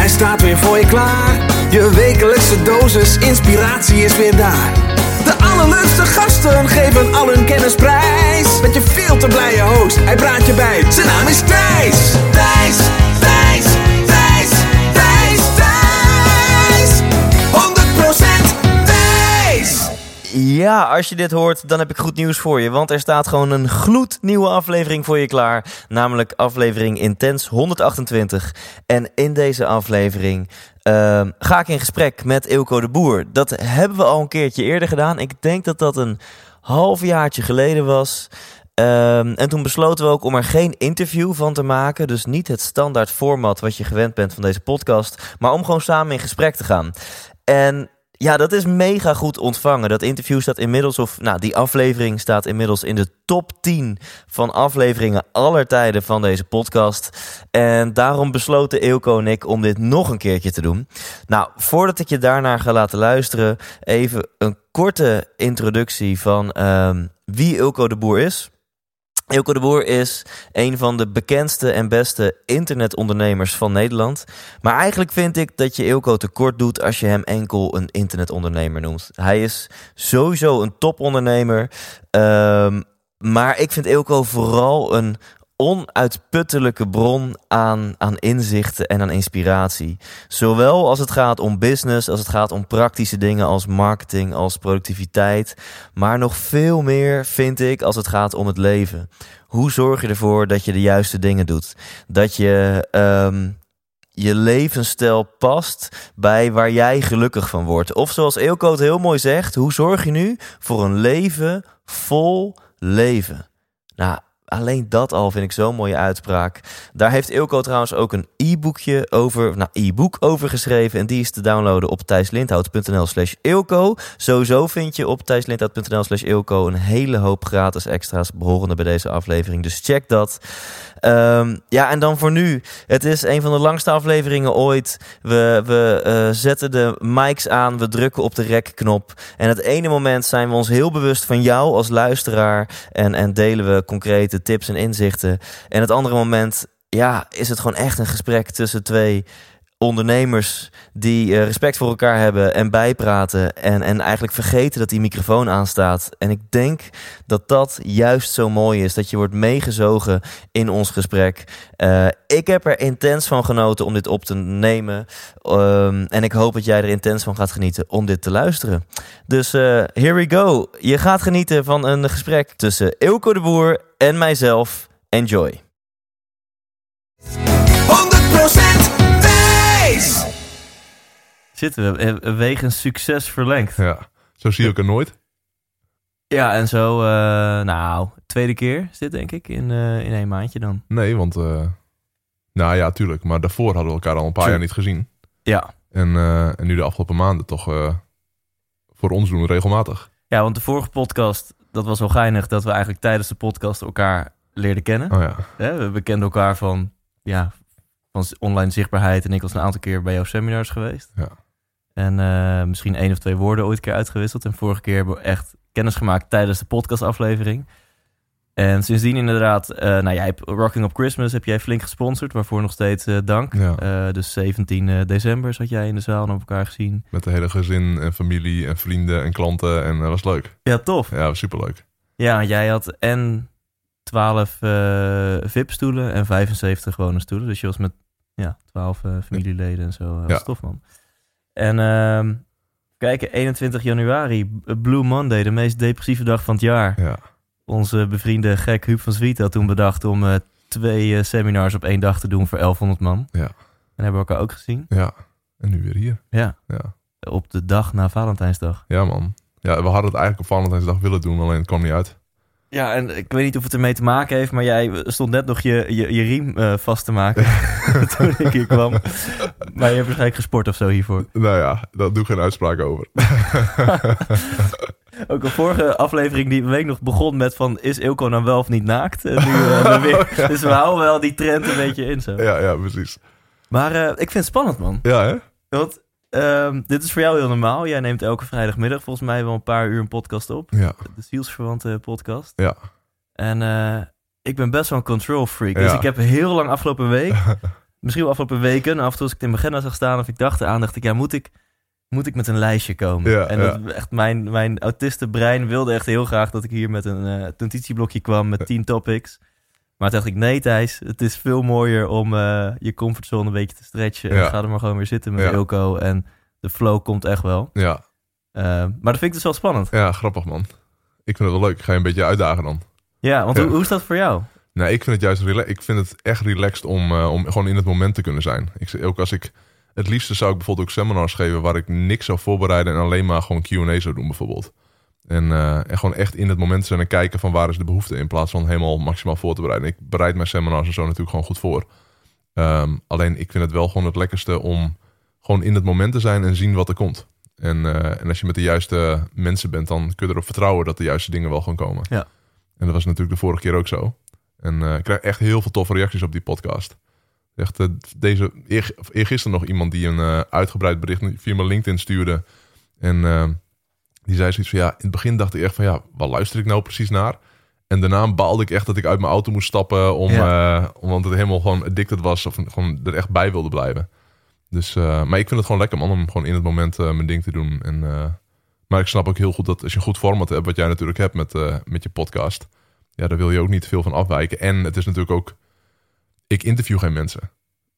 Hij staat weer voor je klaar. Je wekelijkse dosis inspiratie is weer daar. De allerleukste gasten geven al hun kennis prijs. Met je veel te blije host, hij praat je bij. Zijn naam is Thijs. Thijs, Thijs, Ja, als je dit hoort, dan heb ik goed nieuws voor je. Want er staat gewoon een gloednieuwe aflevering voor je klaar. Namelijk aflevering Intens 128. En in deze aflevering ehm, ga ik in gesprek met Ilko de Boer. Dat hebben we al een keertje eerder gedaan. Ik denk dat dat een halfjaartje geleden was. Ehm, en toen besloten we ook om er geen interview van te maken. Dus niet het standaard format wat je gewend bent van deze podcast. Maar om gewoon samen in gesprek te gaan. En ja, dat is mega goed ontvangen. Dat interview staat inmiddels, of nou, die aflevering staat inmiddels in de top 10 van afleveringen aller tijden van deze podcast. En daarom besloten Eelco en ik om dit nog een keertje te doen. Nou, voordat ik je daarnaar ga laten luisteren, even een korte introductie van ehm, wie Eelco de Boer is. Ilko de Boer is een van de bekendste en beste internetondernemers van Nederland. Maar eigenlijk vind ik dat je Ilko tekort doet als je hem enkel een internetondernemer noemt. Hij is sowieso een topondernemer. Um, maar ik vind Ilko vooral een onuitputtelijke bron aan, aan inzichten en aan inspiratie. Zowel als het gaat om business, als het gaat om praktische dingen als marketing, als productiviteit. Maar nog veel meer vind ik als het gaat om het leven. Hoe zorg je ervoor dat je de juiste dingen doet? Dat je um, je levensstijl past bij waar jij gelukkig van wordt. Of zoals Eelco heel mooi zegt, hoe zorg je nu voor een leven vol leven? Nou, alleen dat al vind ik zo'n mooie uitspraak. Daar heeft Ilko trouwens ook een e-boekje over, nou e-book over geschreven. En die is te downloaden op thijslindhout.nl slash Ilko. Sowieso vind je op thijslindhout.nl slash Ilko een hele hoop gratis extra's behorende bij deze aflevering. Dus check dat. Um, ja, en dan voor nu. Het is een van de langste afleveringen ooit. We, we uh, zetten de mics aan, we drukken op de rekknop. En het ene moment zijn we ons heel bewust van jou als luisteraar. En, en delen we concrete tips en inzichten. En het andere moment, ja, is het gewoon echt een gesprek tussen twee ondernemers die uh, respect voor elkaar hebben en bijpraten en, en eigenlijk vergeten dat die microfoon aanstaat. En ik denk dat dat juist zo mooi is, dat je wordt meegezogen in ons gesprek. Uh, ik heb er intens van genoten om dit op te nemen um, en ik hoop dat jij er intens van gaat genieten om dit te luisteren. Dus uh, here we go. Je gaat genieten van een gesprek tussen Ilko de Boer en mijzelf. Enjoy. 100% Thijs. Zitten we, eh, wegens succes verlengd. Ja, zo zie je elkaar nooit. Ja, en zo, uh, nou, tweede keer is dit denk ik in, uh, in één maandje dan. Nee, want, uh, nou ja, tuurlijk. Maar daarvoor hadden we elkaar al een paar True. jaar niet gezien. Ja. En, en nu de afgelopen maanden toch voor ons doen regelmatig. Ja, want de vorige podcast, dat was wel geinig dat we eigenlijk tijdens de podcast elkaar leerden kennen. Oh ja. We kenden elkaar van, ja, van online zichtbaarheid en ik was een aantal keer bij jouw seminars geweest. Ja. En uh, misschien één of twee woorden ooit een keer uitgewisseld. En vorige keer hebben we echt kennis gemaakt tijdens de podcastaflevering. En sindsdien inderdaad, uh, nou jij hebt Rocking Up Christmas heb jij flink gesponsord, waarvoor nog steeds uh, dank. Ja. dus 17 december zat jij in de zaal en op elkaar gezien. Met de hele gezin en familie en vrienden en klanten en dat was leuk. Ja, tof. Ja, was superleuk. Ja, jij had en 12 VIP-stoelen en 75 gewone stoelen. Dus je was met ja, 12 familieleden en zo. Dat was Ja. tof man. En uh, kijken, 21 januari, Blue Monday, de meest depressieve dag van het jaar. Ja. Onze bevriende gek Huub van Zwiet had toen bedacht om uh, twee uh, seminars op één dag te doen voor 1100 man. Ja. En hebben we elkaar ook gezien. Ja. En nu weer hier. Ja. Ja. Op de dag na Valentijnsdag. Ja, man. Ja, we hadden het eigenlijk op Valentijnsdag willen doen, alleen het kwam niet uit. Ja, en ik weet niet of het ermee te maken heeft, maar jij stond net nog je, je, je riem uh, vast te maken toen ik hier kwam. Maar je hebt waarschijnlijk gesport of zo hiervoor. Nou ja, daar doe ik geen uitspraak over. Ook een vorige aflevering die week nog begon met van... is Ilko nou wel of niet naakt? En nu, uh, weer, ja. Dus we houden wel die trend een beetje in zo. Ja, ja, precies. Maar uh, ik vind het spannend, man. Ja, hè? Want uh, dit is voor jou heel normaal. Jij neemt elke vrijdagmiddag volgens mij wel een paar uur een podcast op. Ja. De zielsverwante podcast. Ja. En uh, ik ben best wel een control freak. Dus Ja. ik heb heel lang afgelopen week misschien wel afgelopen weken, af en toe als ik het in mijn agenda zag staan of ik dacht eraan, dacht ik, ja, moet ik, moet ik met een lijstje komen? Ja, en dat, echt mijn, mijn autistenbrein wilde echt heel graag dat ik hier met een uh, notitieblokje kwam met tien topics. Maar toen dacht ik, nee Thijs, het is veel mooier om uh, je comfortzone een beetje te stretchen. En ga er maar gewoon weer zitten met Ilko en de flow komt echt wel. Ja. Uh, maar dat vind ik dus wel spannend. Ja, grappig man. Ik vind het wel leuk. Ik ga je een beetje uitdagen dan. Ja, want Hoe, hoe is dat voor jou? Nou, ik vind het juist ik vind het echt relaxed om, om gewoon in het moment te kunnen zijn. Ik, ook als ik het liefste zou ik bijvoorbeeld ook seminars geven waar ik niks zou voorbereiden en alleen maar gewoon Q&A zou doen bijvoorbeeld. En, uh, en gewoon echt in het moment zijn en kijken van waar is de behoefte in plaats van helemaal maximaal voor te bereiden. Ik bereid mijn seminars en zo natuurlijk gewoon goed voor. Um, alleen ik vind het wel gewoon het lekkerste om gewoon in het moment te zijn en zien wat er komt. En, uh, en als je met de juiste mensen bent, dan kun je erop vertrouwen dat de juiste dingen wel gaan komen. Ja. En dat was natuurlijk de vorige keer ook zo. En uh, ik krijg echt heel veel toffe reacties op die podcast. Echt, uh, deze, eer, eergisteren nog iemand die een uh, uitgebreid bericht via mijn LinkedIn stuurde. En die zei zoiets van, ja, in het begin dacht ik echt van, ja, waar luister ik nou precies naar? En daarna baalde ik echt dat ik uit mijn auto moest stappen, om, ja. omdat het helemaal gewoon addicted was of gewoon er echt bij wilde blijven. Dus, maar ik vind het gewoon lekker man, om gewoon in het moment mijn ding te doen. En, maar ik snap ook heel goed dat als je een goed format hebt, wat jij natuurlijk hebt met, met je podcast ja, daar wil je ook niet veel van afwijken. En het is natuurlijk ook, ik interview geen mensen.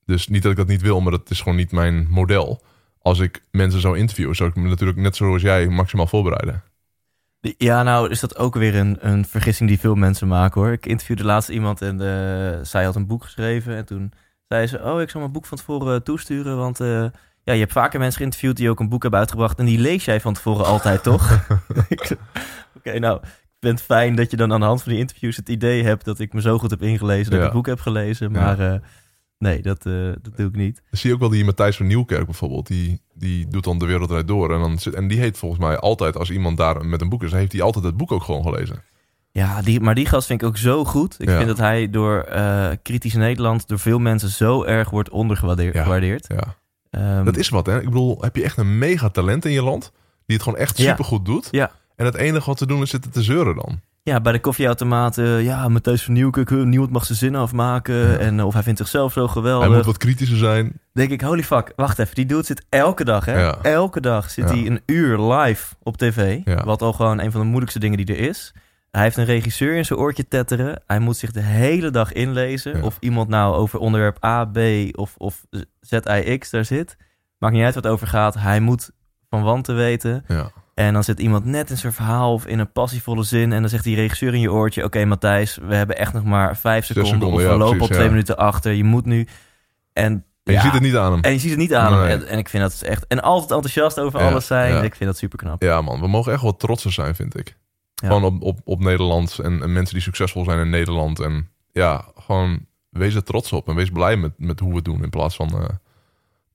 Dus niet dat ik dat niet wil, maar dat is gewoon niet mijn model. Als ik mensen zou interviewen, zou ik me natuurlijk net zoals jij maximaal voorbereiden. Ja, nou is dat ook weer een, een vergissing die veel mensen maken hoor. Ik interviewde laatst iemand en uh, zij had een boek geschreven. En toen zei ze, oh ik zal mijn boek van tevoren uh, toesturen. Want uh, ja, je hebt vaker mensen geïnterviewd die ook een boek hebben uitgebracht. En die lees jij van tevoren altijd, toch? Oké, nou, vind het fijn dat je dan aan de hand van die interviews het idee hebt dat ik me zo goed heb ingelezen, dat ik het boek heb gelezen. Maar uh, nee, dat, uh, dat doe ik niet. zie je ook wel die Matthijs van Nieuwkerk bijvoorbeeld. Die, die doet dan de wereld door. En, dan, en die heet volgens mij altijd, als iemand daar met een boek is, heeft hij altijd het boek ook gewoon gelezen. Ja, die, maar die gast vind ik ook zo goed. Ik vind dat hij door uh, kritisch Nederland door veel mensen zo erg wordt ondergewaardeerd. Ja, ja. Um, dat is wat, hè? Ik bedoel, heb je echt een mega talent in je land die het gewoon echt supergoed doet? Ja. En het enige wat te doen is zitten te zeuren dan. Ja, bij de koffieautomaten. Ja, Matthijs van Nieuwkerk. Niemand mag zijn zin afmaken. En of hij vindt zichzelf zo geweldig. Hij moet wat kritischer zijn. Denk ik, holy fuck. Wacht even. Die dude zit elke dag, hè? Elke dag zit hij een uur live op tv. Wat al gewoon een van de moeilijkste dingen die er is. Hij heeft een regisseur in zijn oortje tetteren. Hij moet zich de hele dag inlezen. Of iemand nou over onderwerp A, B of, of ZIX daar zit. Maakt niet uit wat over gaat. Hij moet van wanten weten. Ja. En dan zit iemand net in zijn verhaal of in een passievolle zin. En dan zegt die regisseur in je oortje: Oké, okay, Matthijs, we hebben echt nog maar vijf seconden. seconden of we ja, lopen precies, al twee ja. minuten achter. Je moet nu. En, en je ziet het niet aan hem. En je ziet het niet aan nee. hem. En, en, ik vind dat echt. En altijd enthousiast over alles zijn. Ik vind dat super knap. Ja, man. We mogen echt wel trotser zijn, vind ik. Gewoon op, op, op Nederland en, en, mensen die succesvol zijn in Nederland. En ja, gewoon wees er trots op en wees blij met, met hoe we het doen. In plaats van. Uh,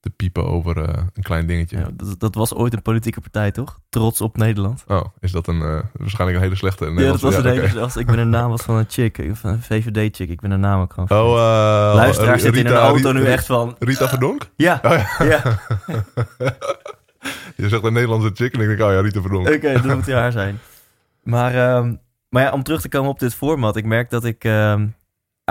te piepen over uh, een klein dingetje. Ja, dat, dat, was ooit een politieke partij, toch? Trots op Nederland. Oh, is dat een uh, waarschijnlijk een hele slechte Ja, dat was ja, een hele slechte. Ik ben een naam was van een chick, van een VVD-chick. Ik ben een naam ook gewoon. Oh, uh, Luisteraar zit in een auto nu echt van... Rita Verdonk? Ja. Oh, ja. ja. Je zegt een Nederlandse chick en ik denk, oh ja, Rita Verdonk. Oké, okay, dat moet haar zijn. Maar, um, maar ja, om terug te komen op dit format. Ik merk dat ik... Um,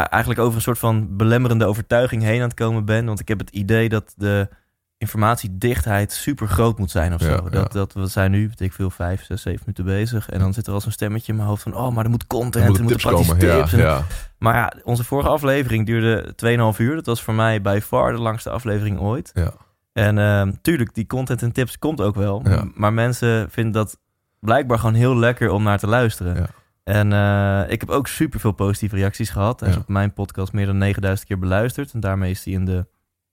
eigenlijk over een soort van belemmerende overtuiging heen aan het komen ben. Want ik heb het idee dat de informatiedichtheid super groot moet zijn of zo. Ja, dat, dat, we zijn nu, weet ik veel, vijf, zes, zeven minuten bezig. En dan zit er al zo'n stemmetje in mijn hoofd van... oh, maar er moet content, er, moeten praktische tips. Ja. Maar ja, onze vorige aflevering duurde 2,5 uur. Dat was voor mij bij far de langste aflevering ooit. Ja. En uh, tuurlijk, die content en tips komt ook wel. Maar mensen vinden dat blijkbaar gewoon heel lekker om naar te luisteren. En uh, ik heb ook super veel positieve reacties gehad. Hij is op mijn podcast meer dan 9000 keer beluisterd. En daarmee is hij in de, nou,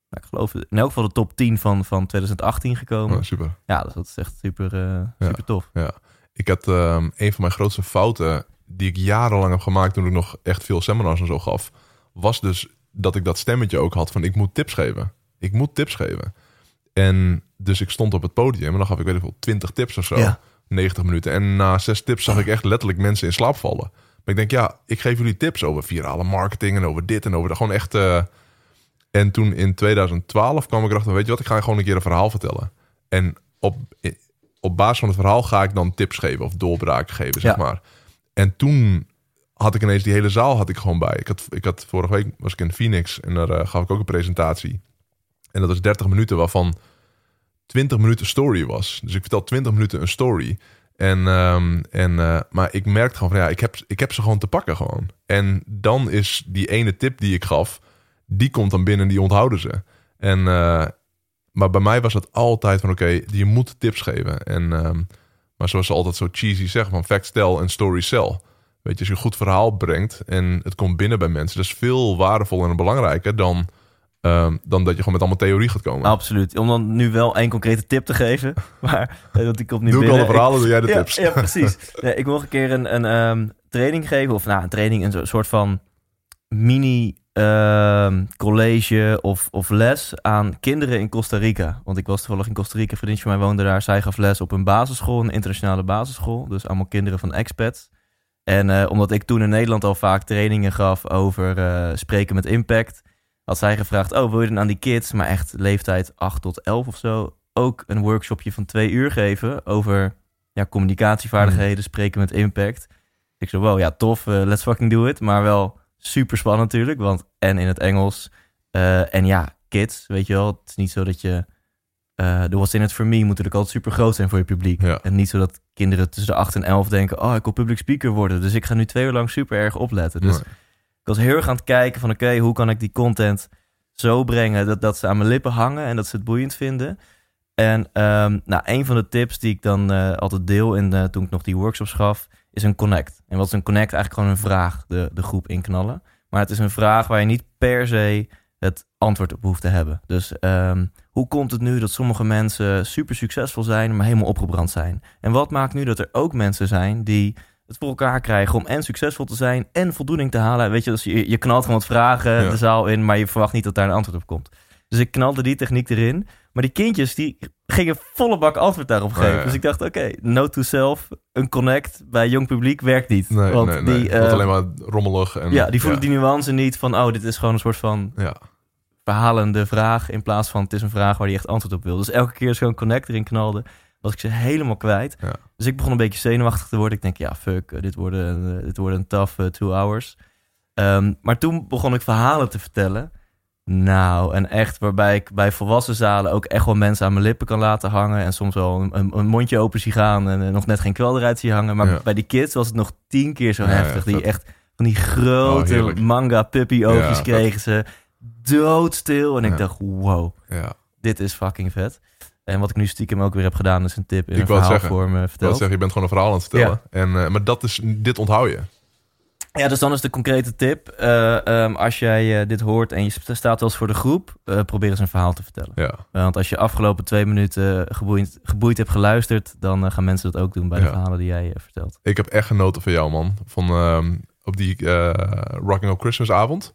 ik geloof in elk geval de top 10 van, van 2018 gekomen. Oh, super. Ja, dus dat is echt super, uh, super tof. Ja. Ik had um, een van mijn grootste fouten die ik jarenlang heb gemaakt toen ik nog echt veel seminars en zo gaf, was dus dat ik dat stemmetje ook had van ik moet tips geven. Ik moet tips geven. En dus ik stond op het podium en dan gaf ik weet ik wel 20 tips of zo. Ja. 90 minuten. En na zes tips zag ik echt letterlijk mensen in slaap vallen. Maar ik denk, ja, ik geef jullie tips over virale marketing en over dit en over de gewoon echt. Uh... En toen in 2012 kwam ik erachter, weet je wat, ik ga gewoon een keer een verhaal vertellen. En op, op basis van het verhaal ga ik dan tips geven of doorbraken geven, zeg Ja. maar. En toen had ik ineens die hele zaal had ik gewoon bij. Ik had, ik had vorige week was ik in Phoenix en daar eh, gaf ik ook een presentatie. En dat was 30 minuten waarvan 20 minuten story was. Dus ik vertel 20 minuten een story. En, ehm, en, eh, maar ik merkte gewoon van ja, ik heb, ik heb ze gewoon te pakken gewoon. En dan is die ene tip die ik gaf, die komt dan binnen en die onthouden ze. En, eh, maar bij mij was het altijd van oké, je moet tips geven. En, ehm, maar zoals ze altijd zo cheesy zeggen van fact tell en story sell. Weet je, als je een goed verhaal brengt en het komt binnen bij mensen, dat is veel waardevoller en belangrijker dan, ehm, dan dat je gewoon met allemaal theorie gaat komen. Absoluut. Om dan nu wel één concrete tip te geven. Maar die komt nu Doe ik al de verhalen, doe jij de ja, tips. Ja, precies. Nee, ik wil een keer een, een ehm, training geven. Of nou, een training, een soort van mini ehm, college of, of les aan kinderen in Costa Rica. Want ik was toevallig in Costa Rica. Een vriendje van mij woonde daar. Zij gaf les op een basisschool, een internationale basisschool. Dus allemaal kinderen van expats. En eh, omdat ik toen in Nederland al vaak trainingen gaf over eh, spreken met impact, had zij gevraagd: Oh, wil je dan aan die kids, maar echt leeftijd 8 tot 11 of zo, ook een workshopje van twee uur geven over ja, communicatievaardigheden, spreken met impact? Ik zo: Wow, ja, tof, eh, let's fucking do it. Maar wel super spannend natuurlijk, want en in het Engels. eh, en ja, kids, weet je wel, het is niet zo dat je. eh de What's in it for me moet natuurlijk altijd super groot zijn voor je publiek. Ja. En niet zo dat kinderen tussen de 8 en 11 denken: Oh, ik wil public speaker worden. Dus ik ga nu twee uur lang super erg opletten. Dus Nee. Ik was heel erg aan het kijken van oké, hoe kan ik die content zo brengen dat, dat ze aan mijn lippen hangen en dat ze het boeiend vinden. En ehm, nou, een van de tips die ik dan eh, altijd deel in de, toen ik nog die workshops gaf, is een connect. En wat is een connect? Eigenlijk gewoon een vraag de, de groep inknallen. Maar het is een vraag waar je niet per se het antwoord op hoeft te hebben. Dus ehm, hoe komt het nu dat sommige mensen super succesvol zijn, maar helemaal opgebrand zijn? En wat maakt nu dat er ook mensen zijn die het voor elkaar krijgen om en succesvol te zijn en voldoening te halen? Weet je, dus je, je knalt gewoon wat vragen Ja. de zaal in, maar je verwacht niet dat daar een antwoord op komt. Dus ik knalde die techniek erin. Maar die kindjes die gingen volle bak antwoord daarop Ja, geven. ja. Dus ik dacht, oké, note to self, een connect bij jong publiek werkt niet. Nee, Want nee, nee. die, eh, alleen maar rommelig. En, ja, die voelen die nuance niet van, oh, dit is gewoon een soort van Ja, verhalende vraag. In plaats van, het is een vraag waar hij echt antwoord op wil. Dus elke keer zo'n connect erin knalde, was ik ze helemaal kwijt. Ja. Dus ik begon een beetje zenuwachtig te worden. Ik denk, ja, fuck, eh, dit wordt een, eh, dit wordt een tough eh, two hours. Ehm, maar toen begon ik verhalen te vertellen. Nou, en echt waarbij ik bij volwassen zalen ook echt wel mensen aan mijn lippen kan laten hangen. En soms wel een, een, mondje open zie gaan en nog net geen kwel eruit zie hangen. Maar Ja. bij die kids was het nog tien keer zo Ja, heftig. die echt van die Oh, grote heerlijk. manga puppy oogjes kregen ze. Doodstil. En ik dacht, wow, ja. dit is fucking vet. En wat ik nu stiekem ook weer heb gedaan, is een tip in Ik een verhaalvorm eh, Ik wil verteld. zeggen, je bent gewoon een verhaal aan het vertellen. En, eh, maar dat is, dit onthoud je. Ja, dus dan is de concrete tip. eh, ehm, als jij eh, dit hoort en je st- staat wel eens voor de groep, probeer eens een verhaal te vertellen. Ja, want als je afgelopen twee minuten geboeid, geboeid hebt geluisterd, dan gaan mensen dat ook doen bij de Ja. verhalen die jij vertelt. ik heb echt genoten van jou, man. Van ehm, op die Rocking Up Christmas avond.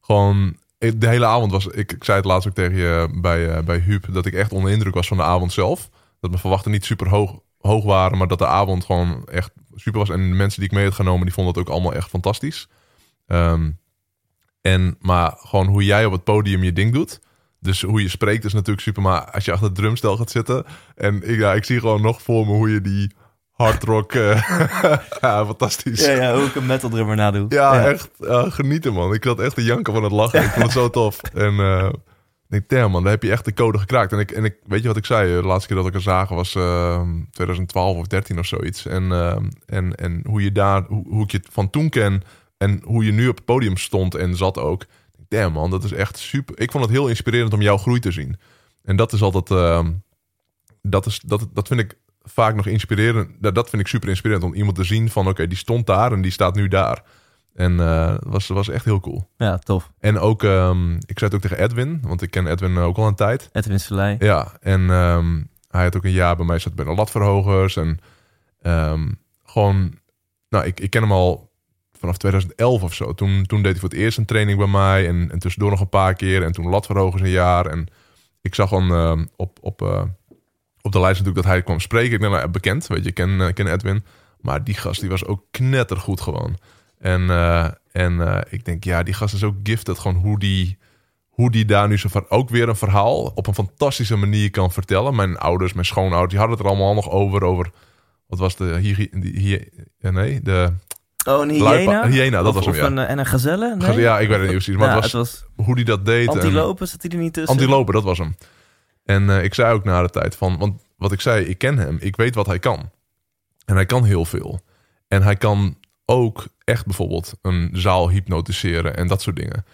Gewoon, de hele avond was... Ik, ik zei het laatst ook tegen je bij, eh, bij Huub... dat ik echt onder de indruk was van de avond zelf. Dat mijn verwachtingen niet super hoog, hoog waren... maar dat de avond gewoon echt super was. En de mensen die ik mee had genomen... die vonden het ook allemaal echt fantastisch. Ehm, en, maar gewoon hoe jij op het podium je ding doet... Dus hoe je spreekt is natuurlijk super. Maar als je achter het drumstel gaat zitten... en ik, ja, ik zie gewoon nog voor me hoe je die hardrock... eh, ja, fantastisch. Ja, ja, hoe ik een metal drummer nadoe. Ja, echt ja, genieten, man. Ik had echt te janken van het lachen. Ik vond het zo tof. En eh, ik denk, damn, man, daar heb je echt de code gekraakt. En ik, en ik weet je wat ik zei? De laatste keer dat ik er zagen was eh, 2012 of 13 of zoiets. En, eh, en, en hoe je daar, hoe, hoe ik je van toen ken en hoe je nu op het podium stond en zat ook. Damn, man, dat is echt super. Ik vond het heel inspirerend om jouw groei te zien. En dat is altijd, eh, dat, is, dat, dat vind ik vaak nog inspirerend. Dat, dat vind ik super inspirerend om iemand te zien van, oké, die stond daar en die staat nu daar. En eh, dat was, was echt heel cool. Ja, tof. En ook, ehm, ik zei het ook tegen Edwin, want ik ken Edwin ook al een tijd. Edwin Selei. Ja, en ehm, hij had ook een jaar bij mij zat bij de latverhogers. En ehm, gewoon, nou, ik, ik ken hem al vanaf 2011 of zo. Toen, toen deed hij voor het eerst een training bij mij. En, en tussendoor nog een paar keer. En toen latverhogers een jaar. En ik zag gewoon op, op, eh, op de lijst natuurlijk dat hij kwam spreken. Ik ben nou, bekend, weet je, ik ken, eh, ken Edwin. Maar die gast, die was ook knettergoed gewoon. En, eh, en eh, ik denk, ja, die gast is ook gifted. Gewoon hoe die, hoe die daar nu zo van ook weer een verhaal op een fantastische manier kan vertellen. Mijn ouders, mijn schoonouders, die hadden het er allemaal nog over. Over wat was de hier, die, hier nee, de Oh, een hyena? Hyena, dat Of- was hem, ja. een, en een gazelle? Nee? Ja, ik weet het niet precies. Maar Ja, het was, hoe die dat deed. en- Antilopen, zat hij er niet tussen? Antilopen, dat was hem. En eh, ik zei ook na de tijd van... Want wat ik zei, ik ken hem. Ik weet wat hij kan. En hij kan heel veel. En hij kan ook echt bijvoorbeeld een zaal hypnotiseren en dat soort dingen.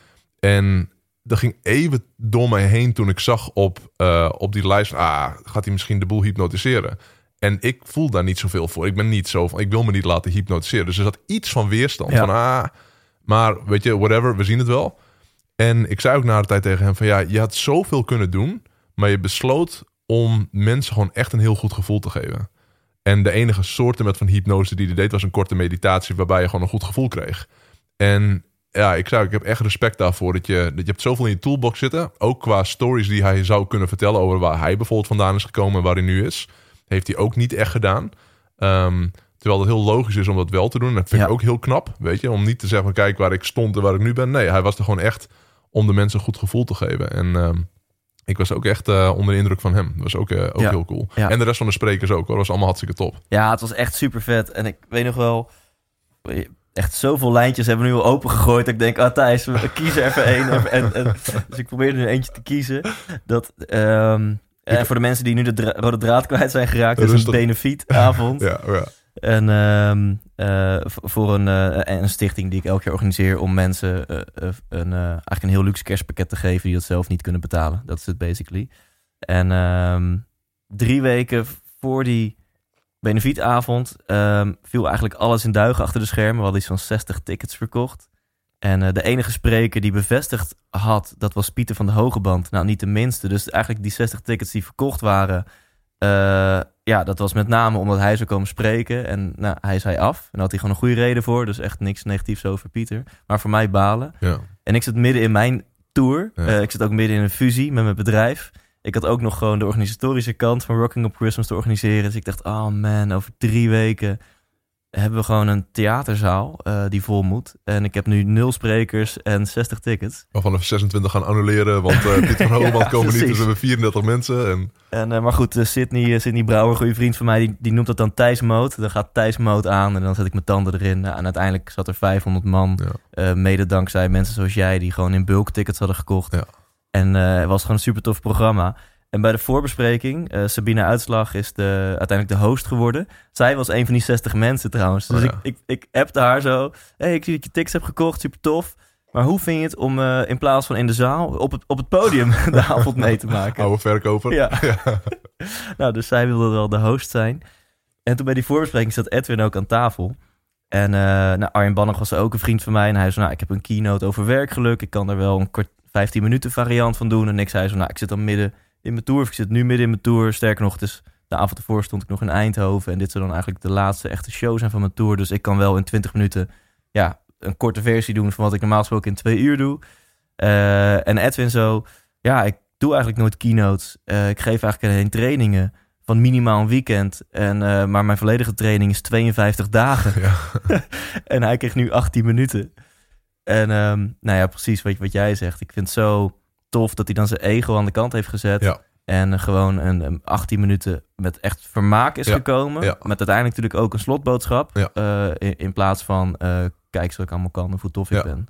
En dat ging even door mij heen toen ik zag op, eh, op die lijst... Ah, gaat hij misschien de boel hypnotiseren? En ik voel daar niet zoveel voor. Ik ben niet zo van... Ik wil me niet laten hypnotiseren. Dus er zat iets van weerstand. Ja. Van ah, maar weet je, whatever, we zien het wel. En ik zei ook na de tijd tegen hem van... Ja, je had zoveel kunnen doen... Maar je besloot om mensen gewoon echt een heel goed gevoel te geven. En de enige soorten met van hypnose die hij deed... was een korte meditatie waarbij je gewoon een goed gevoel kreeg. En ja, ik zou, ik heb echt respect daarvoor dat je, dat je hebt zoveel in je toolbox zitten. Ook qua stories die hij zou kunnen vertellen over waar hij bijvoorbeeld vandaan is gekomen en waar hij nu is. Heeft hij ook niet echt gedaan. Ehm, terwijl het heel logisch is om dat wel te doen. Dat vind ik ook heel knap, weet je. Om niet te zeggen, kijk waar ik stond en waar ik nu ben. Nee, hij was er gewoon echt om de mensen een goed gevoel te geven. En ehm, ik was ook echt eh, onder de indruk van hem. Dat was ook, eh, ook Ja. heel cool. Ja. En de rest van de sprekers ook hoor. Dat was allemaal hartstikke top. Ja, het was echt super vet. En ik weet nog wel, echt zoveel lijntjes hebben we nu al opengegooid. Dat ik denk, ah Thijs, we kiezen even één. En, en, en- dus ik probeerde er eentje te kiezen. Dat, ehm, en voor de mensen die nu de dra- rode draad kwijt zijn geraakt, is een Rustig. benefietavond. Ja, ja. En ehm, eh, voor een, eh, een stichting die ik elk jaar organiseer om mensen eh, een, eigenlijk een heel luxe kerstpakket te geven die dat zelf niet kunnen betalen. Dat is het basically. En ehm, drie weken voor die benefietavond ehm, viel eigenlijk alles in duigen achter de schermen. We hadden iets van 60 tickets verkocht. En de enige spreker die bevestigd had, dat was Pieter van de Hogeband. Nou, niet de minste. Dus eigenlijk die 60 tickets die verkocht waren, eh, ja, dat was met name omdat hij zou komen spreken. En nou, hij zei af. En daar had hij gewoon een goede reden voor. Dus echt niks negatiefs over Pieter. Maar voor mij balen. ja. En ik zit midden in mijn tour. Ja. Eh, ik zit ook midden in een fusie met mijn bedrijf. Ik had ook nog gewoon de organisatorische kant van Rocking Up Christmas te organiseren. Dus ik dacht, oh man, over drie weken hebben we gewoon een theaterzaal eh, die vol moet. En ik heb nu nul sprekers en 60 tickets. Waarvan we 26 gaan annuleren. Want eh Pieter van Hogeband Ja, komen niet. Dus we hebben 34 mensen. En En, eh, maar goed, Sydney, Sydney Brouwer, een goede vriend van mij, die, die noemt dat dan Thijs Mode. Dan gaat Thijs Mode aan en dan zet ik mijn tanden erin. Nou, en uiteindelijk zat er 500 man. Ja. mede dankzij mensen zoals jij, die gewoon in bulk tickets hadden gekocht. Ja. En het was gewoon een super tof programma. En bij de voorbespreking, eh Sabine Uitslag is de, uiteindelijk de host geworden. Zij was een van die 60 mensen trouwens. Dus Oh ja. ik, ik, ik appte haar zo. hey, ik zie dat je tickets hebt gekocht, super tof. Maar hoe vind je het om eh, in plaats van in de zaal op het, op het podium de avond mee te maken? oude verkoper. Ja. nou, dus zij wilde wel de host zijn. En toen bij die voorbespreking zat Edwin ook aan tafel. En eh nou, Arjen Bannig was ook een vriend van mij. En hij zei, nou, ik heb een keynote over werkgeluk. Ik kan er wel een kort 15 minuten variant van doen. En ik zei zo, nou, ik zit dan midden in mijn tour. Of ik zit nu midden in mijn tour. Sterker nog, is, de avond ervoor stond ik nog in Eindhoven. En dit zou dan eigenlijk de laatste echte show zijn van mijn tour. Dus ik kan wel in 20 minuten ja, een korte versie doen van wat ik normaal gesproken in twee uur doe. Eh, en Edwin zo, ja, ik doe eigenlijk nooit keynotes. Eh, ik geef eigenlijk alleen trainingen van minimaal een weekend. En, eh, maar mijn volledige training is 52 dagen. Ja. en hij kreeg nu 18 minuten. En ehm, nou ja, precies wat, wat jij zegt. Ik vind het zo tof dat hij dan zijn ego aan de kant heeft gezet. Ja. En gewoon een, een 18 minuten met echt vermaak is Ja, gekomen. ja. Met uiteindelijk natuurlijk ook een slotboodschap. Eh, in, in plaats van eh, kijk wat ik allemaal kan of hoe tof ik ben.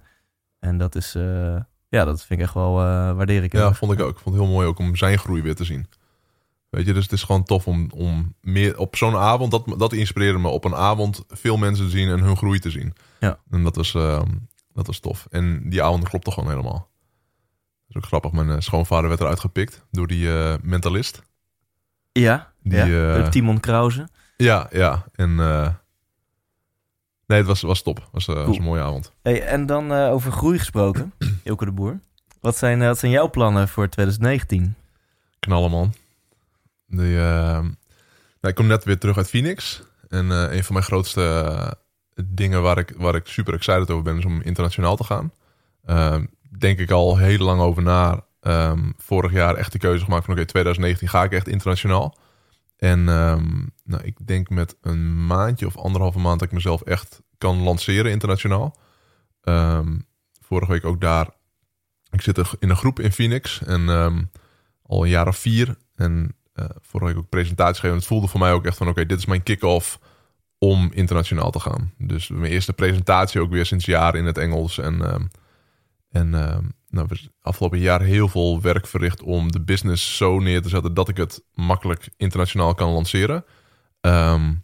En dat is, eh, ja, dat vind ik echt wel, waardeer ik. Ja, vond ik ook. Ik vond het heel mooi ook om zijn groei weer te zien. Weet je, dus het is gewoon tof om, om meer op zo'n avond, dat, dat inspireerde me, op een avond veel mensen te zien en hun groei te zien. Ja. En dat was, dat was tof. En die avond klopte gewoon helemaal. Is ook grappig. Mijn eh, schoonvader werd eruit gepikt door die eh, mentalist. Ja, Die, ja. eh, Timon Krause. Ja, ja. En nee, het was, was top. Het was, was een mooie avond. Hey, en dan over groei gesproken, Ilke de Boer. Wat zijn, wat zijn jouw plannen voor 2019? knallen, man. Die, nou, ik kom net weer terug uit Phoenix. En een van mijn grootste dingen waar ik, waar ik super excited over ben, is om internationaal te gaan. Denk ik al heel lang over na. Ehm, vorig jaar echt de keuze gemaakt van oké, 2019 ga ik echt internationaal. En ehm, nou, ik denk met een maandje of anderhalve maand dat ik mezelf echt kan lanceren internationaal. Ehm, vorige week ook daar. Ik zit in een groep in Phoenix en al een jaar of vier. En eh vorige week ook presentaties gegeven. Het voelde voor mij ook echt van oké, dit is mijn kick-off om internationaal te gaan. Dus mijn eerste presentatie ook weer sinds jaren in het Engels. En, en ehm, nou, we afgelopen jaar heel veel werk verricht om de business zo neer te zetten dat ik het makkelijk internationaal kan lanceren. Ehm,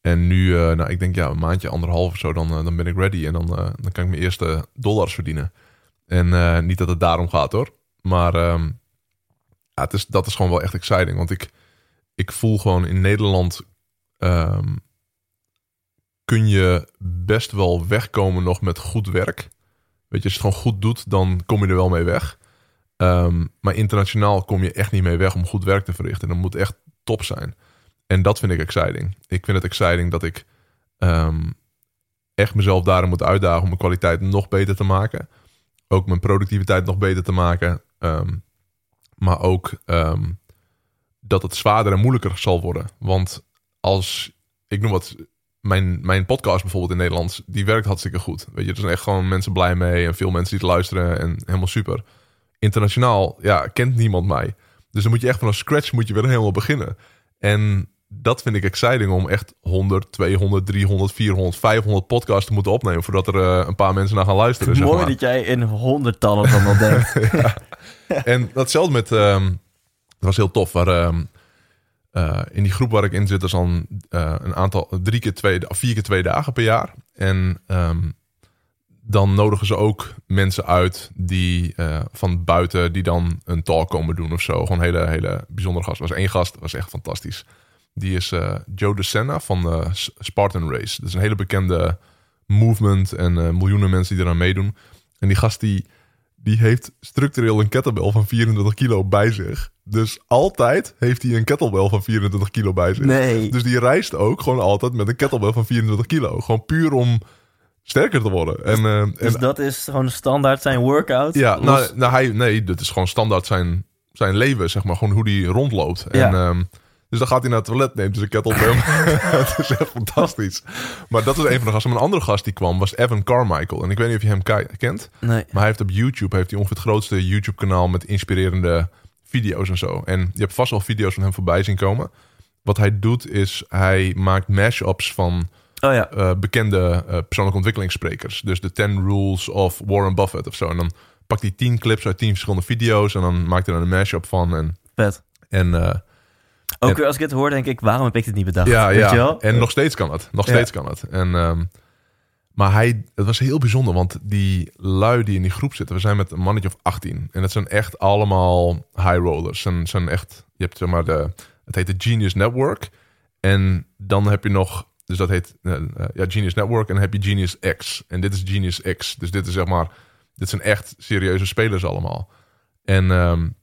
en nu, uh, nou, ik denk ja, een maandje, anderhalf of zo, dan, uh, dan ben ik ready. En dan, uh, dan kan ik mijn eerste dollars verdienen. En niet dat het daarom gaat hoor. Maar ja, het is, dat is gewoon wel echt exciting. Want ik, ik voel gewoon in Nederland kun je best wel wegkomen nog met goed werk. Weet je, als je het gewoon goed doet, dan kom je er wel mee weg. Um, maar internationaal kom je echt niet mee weg om goed werk te verrichten. Dat moet echt top zijn. En dat vind ik exciting. Ik vind het exciting dat ik um, echt mezelf daarin moet uitdagen om mijn kwaliteit nog beter te maken. Ook mijn productiviteit nog beter te maken. Um, maar ook dat het zwaarder en moeilijker zal worden. Want als, ik noem wat, mijn, mijn podcast bijvoorbeeld in Nederlands, die werkt hartstikke goed. Weet je, er zijn echt gewoon mensen blij mee en veel mensen die het luisteren en helemaal super. Internationaal, ja, kent niemand mij. Dus dan moet je echt vanaf scratch moet je weer helemaal beginnen. En dat vind ik exciting om echt 100, 200, 300, 400, 500 podcasts te moeten opnemen voordat er uh, een paar mensen naar gaan luisteren. Het is zeg mooi maar. dat jij in honderdtallen van dat denkt. ja. En datzelfde met, um, dat was heel tof, waar, um, uh, in die groep waar ik in zit, is dan uh, een aantal, drie keer twee, vier keer twee dagen per jaar. En um, dan nodigen ze ook mensen uit die uh, van buiten die dan een talk komen doen of zo. Gewoon hele, hele bijzondere gast. Er was één gast, was echt fantastisch. Die is Joe DeSena van de Spartan Race. Dat is een hele bekende movement en miljoenen mensen die eraan meedoen. En die gast die, die heeft structureel een kettlebell van 24 kilo bij zich. Dus altijd heeft hij een kettlebell van 24 kilo bij zich. Nee. Dus die reist ook gewoon altijd met een kettlebell van 24 kilo. Gewoon puur om sterker te worden. En, uh, dus en, dat is gewoon standaard zijn workout? Ja, nou, nou hij, nee, dat is gewoon standaard zijn, zijn leven, zeg maar. Gewoon hoe hij rondloopt. Ja. En, um, dus dan gaat hij naar het toilet, neemt zijn kettlebell. het is echt fantastisch. Maar dat is een van de gasten. Maar een andere gast die kwam was Evan Carmichael. En ik weet niet of je hem kent. Nee. Maar hij heeft op YouTube heeft hij ongeveer het grootste YouTube-kanaal met inspirerende video's en zo. En je hebt vast wel video's van hem voorbij zien komen. Wat hij doet is, hij maakt mashups van oh ja. uh, bekende uh, persoonlijke ontwikkelingssprekers. Dus de 10 Rules of Warren Buffett of zo. En dan pakt hij 10 clips uit 10 verschillende video's. En dan maakt hij er een mashup van. En, Vet. En, uh, Ook en, weer als ik het hoor, denk ik, waarom heb ik dit niet bedacht? Ja, Weet ja. Je wel? En nog steeds kan het. Nog steeds ja. kan het. En, um, maar hij, het was heel bijzonder, want die lui die in die groep zitten, we zijn met een mannetje of 18. En dat zijn echt allemaal high rollers. En zijn echt, je hebt zeg maar de, het heet de Genius Network. En dan heb je nog, dus dat heet uh, ja, Genius Network. En dan heb je Genius X. En dit is Genius X. Dus dit is zeg maar, dit zijn echt serieuze spelers allemaal. En, um,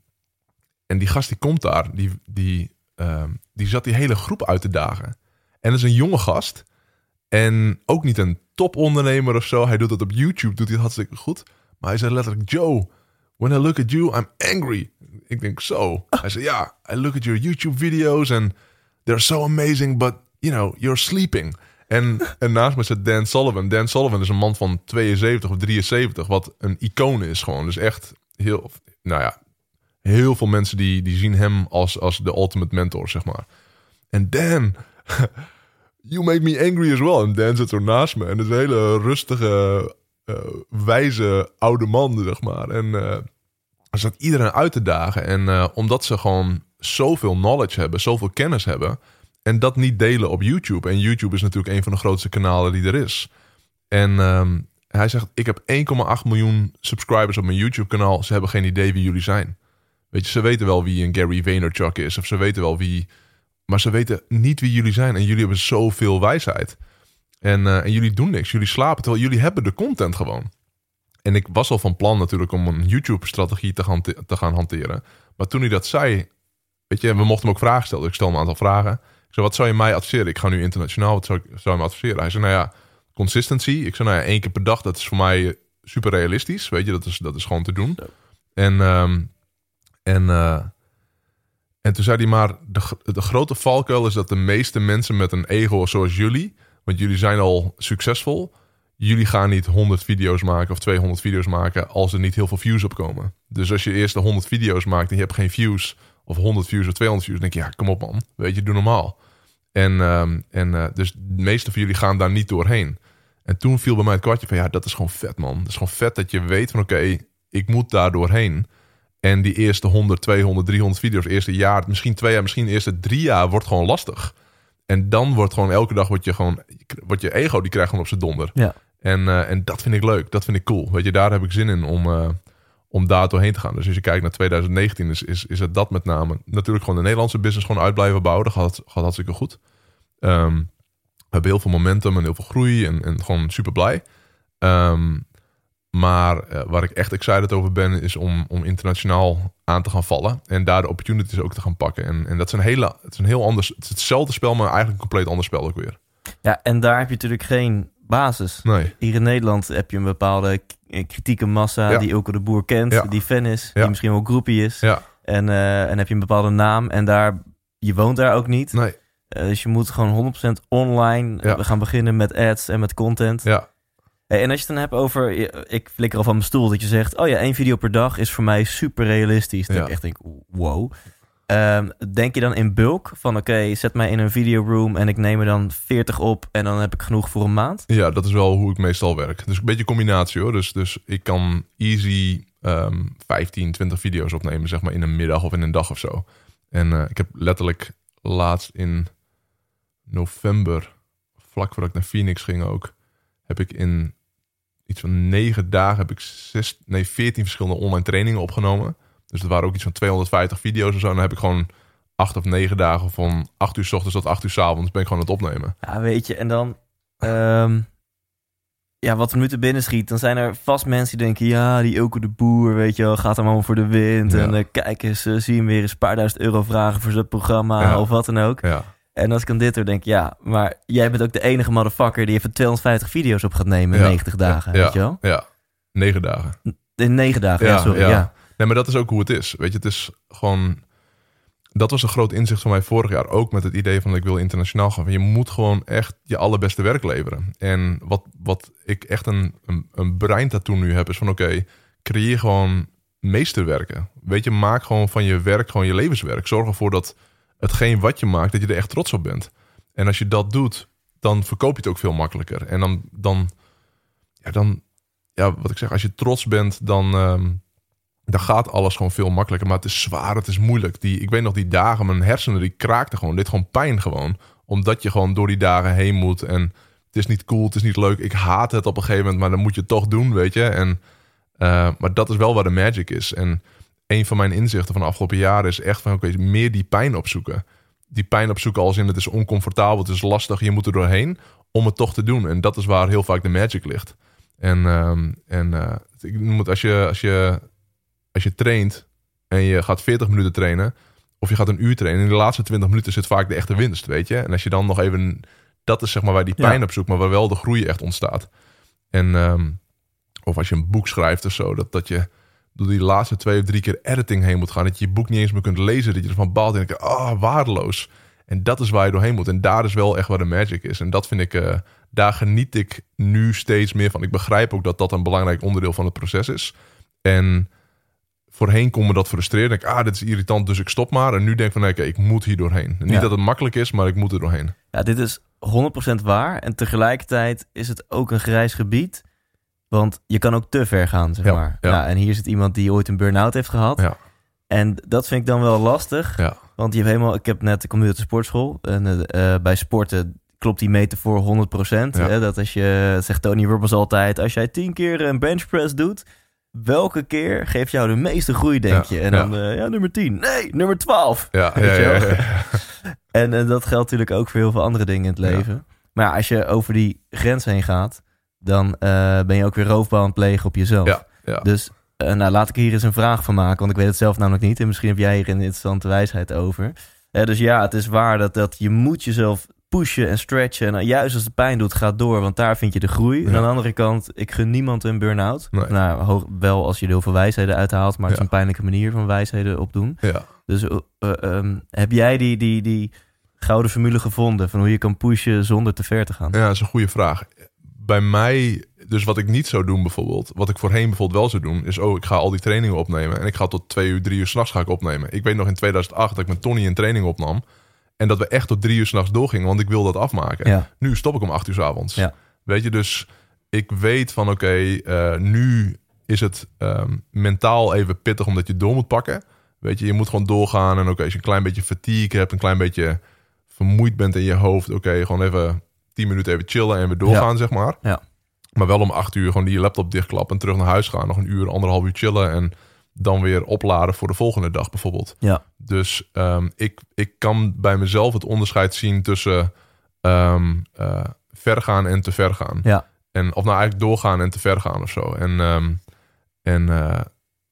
en die gast die komt daar, die, die, um, die zat die hele groep uit te dagen. En dat is een jonge gast. En ook niet een topondernemer of zo. Hij doet dat op YouTube, doet hij hartstikke goed. Maar hij zei letterlijk, Joe, when I look at you, I'm angry. Ik denk, zo. Hij zei, ja, I look at your YouTube videos and they're so amazing, but, you know, you're sleeping. En, en naast me zit Dan Sullivan. Dan Sullivan is een man van 72 of 73, wat een icoon is gewoon. Dus echt heel, nou ja, heel veel mensen die, die zien hem als, als de ultimate mentor, zeg maar. En Dan, you make me angry as well. En Dan zit er naast me. En dat is een hele rustige, uh, wijze oude man, zeg maar. En uh, zat iedereen uit te dagen. En uh, omdat ze gewoon zoveel knowledge hebben, zoveel kennis hebben... en dat niet delen op YouTube. En YouTube is natuurlijk een van de grootste kanalen die er is. En um, hij zegt, ik heb 1,8 miljoen subscribers op mijn YouTube-kanaal. Ze hebben geen idee wie jullie zijn. Weet je, ze weten wel wie een Gary Vaynerchuk is. Of ze weten wel wie... Maar ze weten niet wie jullie zijn. En jullie hebben zoveel wijsheid. En, uh, en jullie doen niks. Jullie slapen. Terwijl jullie hebben de content gewoon. En ik was al van plan natuurlijk om een YouTube-strategie te gaan, te gaan hanteren. Maar toen hij dat zei... Weet je, we mochten hem ook vragen stellen. Ik stel een aantal vragen. Ik zei, wat zou je mij adviseren? Ik ga nu internationaal. Wat zou, ik, zou je me adviseren? Hij zei, nou ja, consistency. Ik zei, nou ja, één keer per dag. Dat is voor mij super realistisch. Weet je, dat is, dat is gewoon te doen. En... Um, en, uh, en toen zei hij maar, de, de grote valkuil is dat de meeste mensen met een ego zoals jullie, want jullie zijn al succesvol, jullie gaan niet 100 video's maken of 200 video's maken als er niet heel veel views op komen. Dus als je eerst de 100 video's maakt en je hebt geen views, of 100 views of 200 views, denk je, ja, kom op man, weet je, doe normaal. En, ehm, en eh, dus de meeste van jullie gaan daar niet doorheen. En toen viel bij mij het kwartje van ja, dat is gewoon vet man. Het is gewoon vet dat je weet van oké, ik moet daar doorheen. En die eerste 100, 200, 300 video's, eerste jaar, misschien twee jaar, misschien eerste drie jaar wordt gewoon lastig. En dan wordt gewoon elke dag wordt je gewoon, wordt je ego die krijgt gewoon op zijn donder. Ja. En, eh, en dat vind ik leuk, dat vind ik cool. Weet je, daar heb ik zin in om, eh, om daar doorheen te gaan. Dus als je kijkt naar 2019, is, is, is het dat met name. Natuurlijk gewoon de Nederlandse business gewoon uit blijven bouwen. Dat gaat, gaat hartstikke goed. Ehm, we hebben heel veel momentum en heel veel groei en, en gewoon super blij. Ehm, maar uh, waar ik echt excited over ben, is om, om internationaal aan te gaan vallen. En daar de opportunities ook te gaan pakken. En, en dat is een, hele, het is een heel anders. Het is hetzelfde spel, maar eigenlijk een compleet ander spel ook weer. Ja, en daar heb je natuurlijk geen basis. Nee. Hier in Nederland heb je een bepaalde k- kritieke massa Ja. die ook de boer kent, Ja. die fan is, Ja. die misschien wel groepie is. Ja, En, eh, en heb je een bepaalde naam en daar, je woont daar ook niet. nee. Eh, dus je moet gewoon 100% online. Gaan beginnen met ads en met content. Ja, en als je het dan hebt over, ik flikker al van mijn stoel, dat je zegt, oh ja, één video per dag is voor mij super realistisch. Dat Ja. ik echt denk, wow. Ehm, denk je dan in bulk van, oké, zet mij in een videoroom en ik neem er dan 40 op en dan heb ik genoeg voor een maand? Ja, dat is wel hoe ik meestal werk. Dus een beetje combinatie hoor. Dus, dus ik kan easy ehm 15, 20 video's opnemen, zeg maar in een middag of in een dag of zo. En eh, ik heb letterlijk laatst in november, vlak voordat ik naar Phoenix ging ook, heb ik in iets van negen dagen heb ik zes, nee, 14 verschillende online trainingen opgenomen. Dus dat waren ook iets van 250 video's of zo. En dan heb ik gewoon acht of negen dagen van 8 uur s ochtends tot 8 uur s avonds ben ik gewoon aan het opnemen. Ja, weet je, en dan, ehm, ja, wat er nu te binnen schiet, dan zijn er vast mensen die denken, ja, die Ilko de Boer, weet je wel, gaat hem allemaal voor de wind. Ja. En eh, kijk eens, zie hem weer eens een paar duizend euro vragen voor zijn programma Ja. of wat dan ook. Ja, En als ik aan dit hoor, denk ik, ja, maar jij bent ook de enige motherfucker die even 250 video's op gaat nemen in Ja. 90 dagen, ja, weet je wel? Ja, negen dagen. In 9 dagen, ja, sorry, ja. Nee, maar dat is ook hoe het is. Weet je, het is gewoon... Dat was een groot inzicht van mij vorig jaar. Ook met het idee van dat ik wil internationaal gaan. Je moet gewoon echt je allerbeste werk leveren. En wat, wat ik echt een, een, een brein tattoo nu heb... is van oké, creëer gewoon meesterwerken. Weet je, maak gewoon van je werk gewoon je levenswerk. Zorg ervoor dat hetgeen wat je maakt... dat je er echt trots op bent. En als je dat doet, dan verkoop je het ook veel makkelijker. En dan... dan ja, dan ja, wat ik zeg, als je trots bent, dan, ehm, dan gaat alles gewoon veel makkelijker. Maar het is zwaar, het is moeilijk. Die, ik weet nog die dagen, mijn hersenen die kraakten gewoon. Dit gewoon pijn gewoon. Omdat je gewoon door die dagen heen moet. En het is niet cool, het is niet leuk. Ik haat het op een gegeven moment, maar dan moet je het toch doen, weet je. En, eh, maar dat is wel waar de magic is. En een van mijn inzichten van de afgelopen jaren is echt van... oké, meer die pijn opzoeken. Die pijn opzoeken als in het is oncomfortabel, het is lastig, je moet er doorheen... om het toch te doen. En dat is waar heel vaak de magic ligt. En, ehm, en eh, ik noem het als je, als, je, als je traint en je gaat 40 minuten trainen, of je gaat een uur trainen, in de laatste 20 minuten zit vaak de echte winst, weet je. En als je dan nog even, dat is zeg maar waar die Ja. pijn op zoekt, maar waar wel de groei echt ontstaat. En, ehm, of als je een boek schrijft of zo, dat, dat je door die laatste twee of drie keer editing heen moet gaan, dat je je boek niet eens meer kunt lezen, dat je ervan baalt en denkt, ah, waardeloos. En dat is waar je doorheen moet. En daar is wel echt waar de magic is. En dat vind ik, eh, daar geniet ik nu steeds meer van. Ik begrijp ook dat dat een belangrijk onderdeel van het proces is. En voorheen kon me dat frustreren. Denk, ik, ah, dit is irritant, dus ik stop maar. En nu denk ik van, nee, ik moet hier doorheen. Niet Ja. dat het makkelijk is, maar ik moet er doorheen. Ja, dit is 100% waar. En tegelijkertijd is het ook een grijs gebied. Want je kan ook te ver gaan, zeg Ja, maar. ja. Nou, en hier zit iemand die ooit een burn-out heeft gehad. Ja. En dat vind ik dan wel lastig. Ja, Want je hebt helemaal... Ik heb net... De sportschool. En eh, eh, bij sporten klopt die metafoor 100%. Ja. Hè? Dat als je... dat Zegt Tony Robbins altijd. Als jij 10 keer een benchpress doet... Welke keer geeft jou de meeste groei, denk Ja, je? En dan, ja. ja, nummer 10. Nee, nummer 12. ja. En, eh, dat geldt natuurlijk ook voor heel veel andere dingen in het Ja. leven. Maar als je over die grens heen gaat, dan eh, ben je ook weer roofbouw aan het plegen op jezelf. Ja, ja. Dus eh, nou, laat ik hier eens een vraag van maken, want ik weet het zelf namelijk niet. En misschien heb jij hier een interessante wijsheid over. Dus ja, het is waar dat, dat je moet jezelf pushen en stretchen. En eh, juist als de pijn doet, gaat door, want daar vind je de groei. En aan de andere kant, ik gun niemand een burn-out. Nee. Nou, hoog, wel als je er heel veel wijsheden uithaalt, maar het is een pijnlijke manier van wijsheden opdoen. ja. Dus eh, eh, ehm, heb jij die, die, die gouden formule gevonden van hoe je kan pushen zonder te ver te gaan? Ja, dat is een goede vraag. Bij mij, dus wat ik niet zou doen bijvoorbeeld, wat ik voorheen bijvoorbeeld wel zou doen, is oh, ik ga al die trainingen opnemen en ik ga tot twee uur, drie uur s'nachts ga ik opnemen. Ik weet nog in 2008 dat ik met Tony een training opnam En dat we echt tot drie uur s'nachts doorgingen, want ik wil dat afmaken. Ja. Nu stop ik om acht uur 's avonds. Ja. Weet je, dus ik weet van oké, eh, nu is het ehm, mentaal even pittig omdat je door moet pakken. Weet je, je moet gewoon doorgaan. En oké, als je een klein beetje fatigue hebt, een klein beetje vermoeid bent in je hoofd. Oké, gewoon even tien minuten even chillen en weer doorgaan, zeg maar. Ja. Maar wel om acht uur gewoon die laptop dichtklappen en terug naar huis gaan. Nog een uur, anderhalf uur chillen en dan weer opladen voor de volgende dag bijvoorbeeld. Ja. Dus ehm, ik, ik kan bij mezelf het onderscheid zien tussen eh, ver gaan en te ver gaan. Ja. En, of nou eigenlijk doorgaan en te ver gaan of zo. En, ehm, en eh,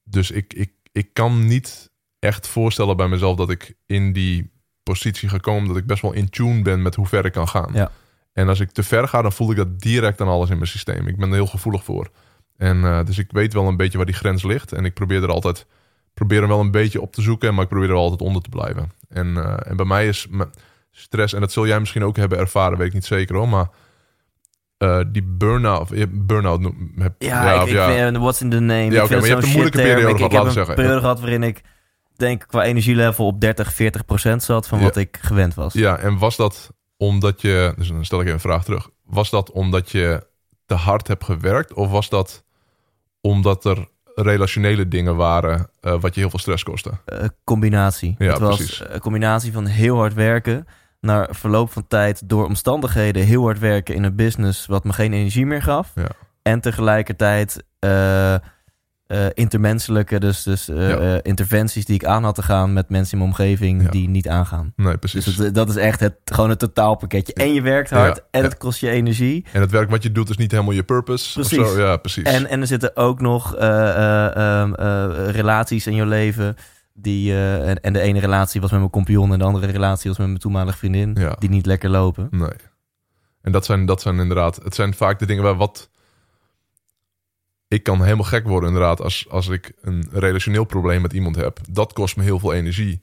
dus ik, ik, ik kan niet echt voorstellen bij mezelf dat ik in die positie ga komen dat ik best wel in tune ben met hoe ver ik kan gaan. Ja. En als ik te ver ga, dan voel ik dat direct aan alles in mijn systeem. Ik ben er heel gevoelig voor. En eh, dus ik weet wel een beetje waar die grens ligt. En ik probeer er altijd probeer hem wel een beetje op te zoeken, maar ik probeer er altijd onder te blijven. En, eh, en bij mij is stress, en dat zul jij misschien ook hebben ervaren, weet ik niet zeker hoor, maar eh, die burn-out, burn-out heb, Ja, ik, ik vind, what's in the name. ik vind maar je hebt een moeilijke periode Ik, ik gehad, heb een zeggen. periode gehad waarin ik denk qua energielevel op 30, 40 procent zat van Ja. wat ik gewend was. Ja, en was dat omdat je, dus dan stel ik even een vraag terug, was dat omdat je te hard hebt gewerkt, of was dat omdat er relationele dingen waren eh, wat je heel veel stress kostte? Eh, combinatie. Ja, het was precies. een combinatie van heel hard werken, naar verloop van tijd door omstandigheden heel hard werken in een business wat me geen energie meer gaf. Ja. En tegelijkertijd eh, eh, intermenselijke, dus, dus eh, Ja. eh, interventies die ik aan had te gaan met mensen in mijn omgeving Ja. die niet aangaan. Nee, precies. Dus het- dat is echt het, gewoon het totaalpakketje. En je werkt hard en het kost je energie. En het werk wat je doet is niet helemaal je purpose. of Precies. zo. Ja, precies. En, en er zitten ook nog eh, eh, ehm, eh, relaties in je leven. Die, en, en de ene relatie was met mijn compagnon en de andere relatie was met mijn toenmalige vriendin. Die niet lekker lopen. Nee. En dat zijn, dat zijn inderdaad, het zijn vaak de dingen waar wat. Ik kan helemaal gek worden, inderdaad, als, als ik een relationeel probleem met iemand heb. Dat kost me heel veel energie.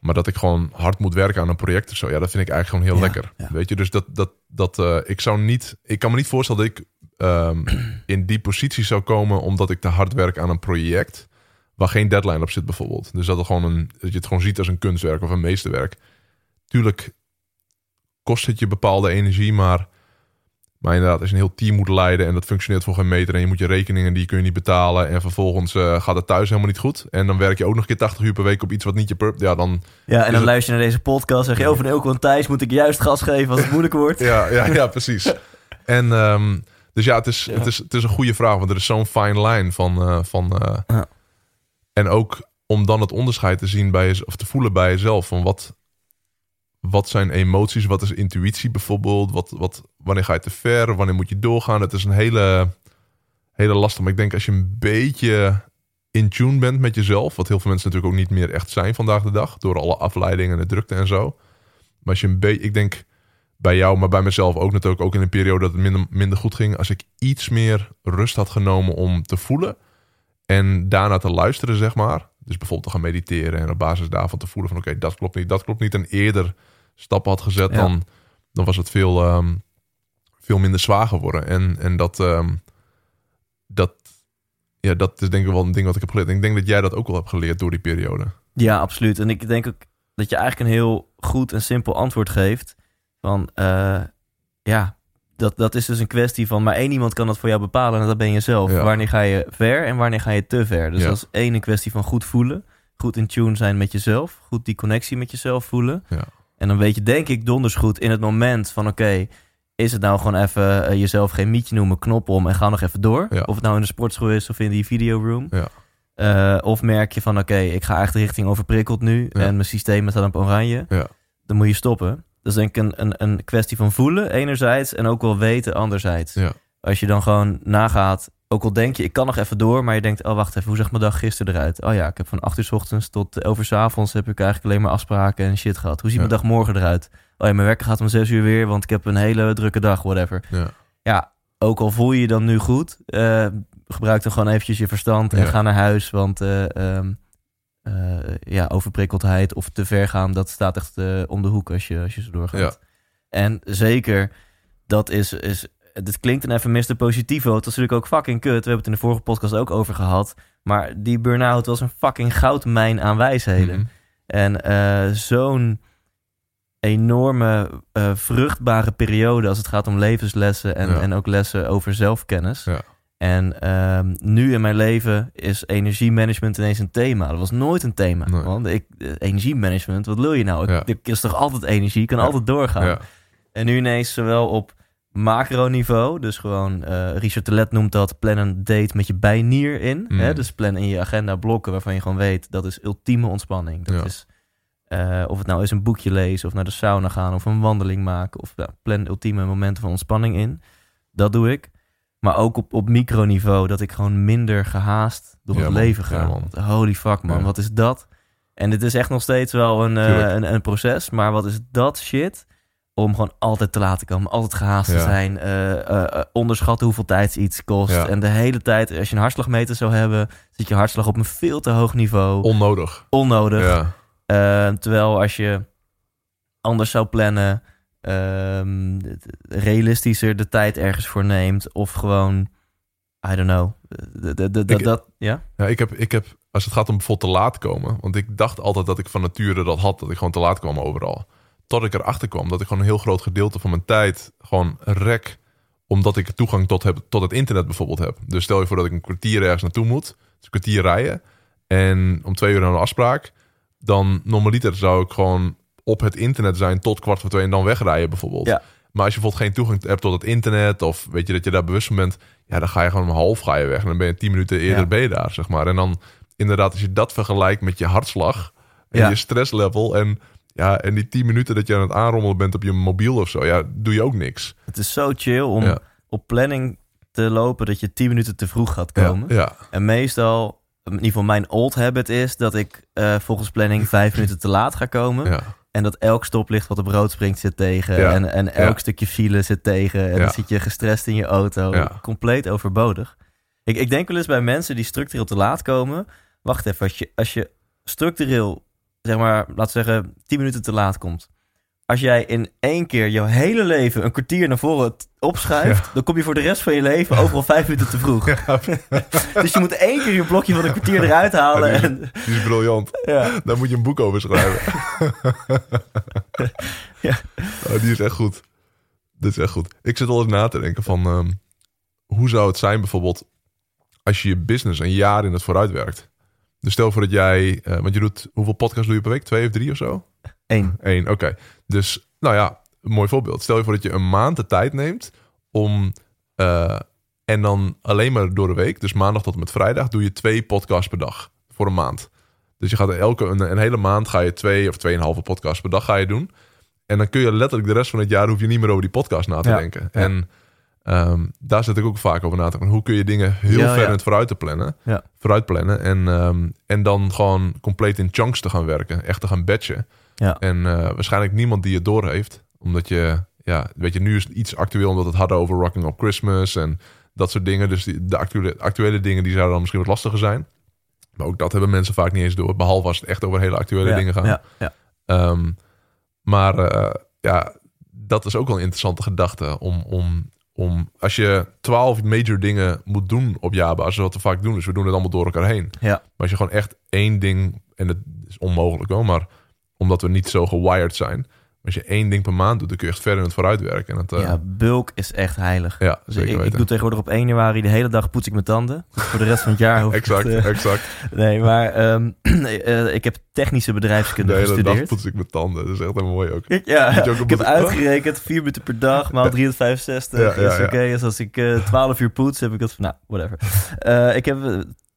Maar dat ik gewoon hard moet werken aan een project of zo, ja, dat vind ik eigenlijk gewoon heel Ja, lekker. ja. Weet je, dus dat, dat, dat eh, ik zou niet, ik kan me niet voorstellen dat ik ehm, in die positie zou komen omdat ik te hard werk aan een project waar geen deadline op zit, bijvoorbeeld. Dus dat, het gewoon een, dat je het gewoon ziet als een kunstwerk of een meesterwerk. Tuurlijk kost het je bepaalde energie, maar, maar inderdaad, als je een heel team moet leiden en dat functioneert voor geen meter en je moet je rekeningen die kun je niet betalen en vervolgens eh, gaat het thuis helemaal niet goed en dan werk je ook nog een keer 80 uur per week op iets wat niet je purp, ja dan, Ja, en dan het- luister je naar deze podcast. Zeg je, oh, van Elko en Thijs moet ik juist gas geven als het moeilijk wordt. ja, ja, ja precies. En ehm, dus ja, het is, Ja. Het, is, het is een goede vraag, want er is zo'n fine line van, eh, van eh, Ja. en ook om dan het onderscheid te zien bij je, of te voelen bij jezelf van wat, wat zijn emoties, wat is intuïtie bijvoorbeeld, wat, wat, wanneer ga je te ver, wanneer moet je doorgaan. Het is een hele, hele lastig, maar ik denk als je een beetje in tune bent met jezelf, wat heel veel mensen natuurlijk ook niet meer echt zijn vandaag de dag, door alle afleidingen en de drukte en zo. Maar als je een beetje, ik denk bij jou, maar bij mezelf ook natuurlijk, ook in een periode dat het minder, minder goed ging, als ik iets meer rust had genomen om te voelen en daarna te luisteren, zeg maar. Dus bijvoorbeeld te gaan mediteren en op basis daarvan te voelen van oké, dat klopt niet, dat klopt niet. En eerder stappen had gezet, Ja. dan, dan was het veel, ehm, veel minder zwaar geworden. En, en dat, ehm, dat, ja, dat is denk ik wel een ding wat ik heb geleerd. En ik denk dat jij dat ook wel hebt geleerd door die periode. Ja, absoluut. En ik denk ook dat je eigenlijk een heel goed en simpel antwoord geeft. Van, eh, ja, dat, dat is dus een kwestie van... maar één iemand kan dat voor jou bepalen en dat ben je zelf. Ja. Wanneer ga je ver en wanneer ga je te ver? Dus Ja. dat is één een kwestie van goed voelen. Goed in tune zijn met jezelf. Goed die connectie met jezelf voelen. Ja. En dan weet je denk ik donders goed in het moment van... oké, is het nou gewoon even eh, jezelf geen mietje noemen, knop om... en ga nog even door? Of het nou in de sportschool is of in die videoroom. Ja. Eh, of merk je van, oké, ik ga echt richting overprikkeld nu... En mijn systeem staat op oranje. Ja. Dan moet je stoppen. Dat is denk ik een, een, een kwestie van voelen enerzijds... en ook wel weten anderzijds. Ja. Als je dan gewoon nagaat... ook al denk je, ik kan nog even door... maar je denkt, oh wacht even, hoe zag mijn dag gisteren eruit? Oh ja, ik heb van 8 uur 's ochtends tot 11 uur 's avonds... heb ik eigenlijk alleen maar afspraken en shit gehad. Hoe ziet Ja. mijn dag morgen eruit? Oh ja, mijn werk gaat om 6 uur weer... want ik heb een hele drukke dag, whatever. Ja. Ja, ook al voel je je dan nu goed... eh, gebruik dan gewoon eventjes je verstand en Ja. ga naar huis... want eh, ehm, eh, ja, overprikkeldheid of te ver gaan... dat staat echt eh, om de hoek als je, als je zo doorgaat. Ja. En zeker, dat is, is... Dit klinkt een even Mr. Positivo. Het was natuurlijk ook fucking kut. We hebben het in de vorige podcast ook over gehad. Maar die burn-out was een fucking goudmijn aan wijsheden. Mhm. En eh, zo'n enorme eh, vruchtbare periode als het gaat om levenslessen en, Ja. en ook lessen over zelfkennis. Ja. En ehm, nu in mijn leven is energiemanagement ineens een thema. Dat was nooit een thema. Nee. Want ik, eh, energiemanagement, wat wil je nou? Ja. ik is toch altijd energie, ik kan Ja. altijd doorgaan. Ja. En nu ineens zowel op macroniveau, dus gewoon, eh Richard Telet noemt dat, plan een date met je bijnier in. Mm. Hè? Dus plan in je agenda blokken waarvan je gewoon weet, dat is ultieme ontspanning. Dat is, eh, of het nou is een boekje lezen, of naar de sauna gaan, of een wandeling maken, of plan ultieme momenten van ontspanning in. Dat doe ik. Maar ook op, op microniveau, dat ik gewoon minder gehaast door Ja, het man. leven Ja, ga. man. Want Holy fuck man, Ja. wat is dat? En dit is echt nog steeds wel een, eh, een, een proces, maar wat is dat shit? Om gewoon altijd te laten komen, altijd gehaast te Ja. zijn, eh, eh, onderschatten hoeveel tijd iets kost. Ja. En de hele tijd, als je een hartslagmeter zou hebben, zit je hartslag op een veel te hoog niveau. Onnodig. onnodig. Ja. Terwijl als je anders zou plannen, ehm, realistischer de tijd ergens voor neemt, of gewoon, I don't know, de, de, de, Ik- dat, ja? Ja, ik heb, ik heb, als het gaat om bijvoorbeeld te laat komen. Want ik dacht altijd dat ik van nature dat had, dat ik gewoon te laat kwam overal. Tot ik erachter kwam dat ik gewoon een heel groot gedeelte van mijn tijd gewoon rek. Omdat ik toegang tot, heb, tot het internet bijvoorbeeld heb. Dus stel je voor dat ik een kwartier ergens naartoe moet. Dus een kwartier rijden. En om twee uur naar een afspraak. Dan normaliter zou ik gewoon op het internet zijn tot kwart voor twee en dan wegrijden bijvoorbeeld. Ja. Maar als je bijvoorbeeld geen toegang hebt tot het internet of weet je dat je daar bewust van bent, ja, dan ga je gewoon om half ga je weg en dan ben je tien minuten eerder Ja. ben je daar, zeg maar. En dan inderdaad, als je dat vergelijkt met je hartslag en Ja. je stresslevel en ja, en die tien minuten dat je aan het aanrommelen bent op je mobiel of zo, ja, doe je ook niks. Het is zo chill om Ja. op planning te lopen dat je 10 minuten te vroeg gaat komen. ja, En meestal, in ieder geval mijn old habit is dat ik eh, volgens planning vijf minuten te laat ga komen. ja, En dat elk stoplicht wat op rood springt zit tegen. Ja. En, en elk Ja. stukje file zit tegen. En dan zit je gestrest in je auto. Compleet overbodig. Ik, ik denk wel eens bij mensen die structureel te laat komen. Wacht even, als je, als je structureel, zeg maar, laten we zeggen, 10 minuten te laat komt. Als jij in één keer jouw hele leven een kwartier naar voren opschuift, dan kom je voor de rest van je leven overal vijf minuten te vroeg. dus je moet één keer je blokje van een kwartier eruit halen. Ja, En, die is briljant. ja. Daar moet je een boek over schrijven. Ja. Oh, die is echt goed. Dit is echt goed. Ik zit altijd na te denken van... ehm, hoe zou het zijn bijvoorbeeld... als je je business een jaar in het vooruit werkt? Dus stel voor dat jij... eh, want je doet... Hoeveel podcasts doe je per week? Twee of drie of zo? Eén. Eén, oké. Dus, nou ja, een mooi voorbeeld. Stel je voor dat je een maand de tijd neemt om... eh, en dan alleen maar door de week, dus maandag tot en met vrijdag, doe je twee podcasts per dag. Voor een maand. Dus je gaat elke, een, een hele maand ga je twee of tweeënhalve podcasts per dag ga je doen. En dan kun je letterlijk de rest van het jaar hoef je niet meer over die podcast na te Ja, denken. ja. En ehm, daar zit ik ook vaak over na te denken. Hoe kun je dingen heel Ja, ver in het vooruit te plannen? Vooruit plannen. En, ehm, en dan gewoon compleet in chunks te gaan werken. Echt te gaan batchen. Ja. En eh, waarschijnlijk niemand die het door heeft. Omdat je, ja, weet je, nu is het iets actueel omdat het hadden over Rocking Up Christmas en dat soort dingen. Dus die, de actuele, actuele dingen die zouden dan misschien wat lastiger zijn. Maar ook dat hebben mensen vaak niet eens door. Behalve als het echt over hele actuele Ja, dingen gaat. Ja, ja. Ehm, maar eh, ja, dat is ook wel een interessante gedachte. Om, om, om als je twaalf major dingen moet doen op jaarbasis, wat we vaak doen, dus we doen het allemaal door elkaar heen. Ja. Maar als je gewoon echt één ding, en dat is onmogelijk wel, maar omdat we niet zo gewired zijn. Als je één ding per maand doet, dan kun je echt verder in het vooruit werken. En het, eh, Ja, bulk is echt heilig. ja, Dus zeker ik, ik weten. doe tegenwoordig op 1 januari de hele dag poets ik mijn tanden. Dus voor de rest van het jaar hoef ik Exact, het, eh, exact. Nee, maar ehm, eh, ik heb technische De bedrijfskunde hele dag poets ik mijn tanden. Dat is echt helemaal mooi ook. Ik, ja, ook ik heb uitgerekend, 4 minuten per dag, maal 365 Ja, ja, is oké. Dus als ik eh 12 uur poets, heb ik dat van, nou, whatever. Ik heb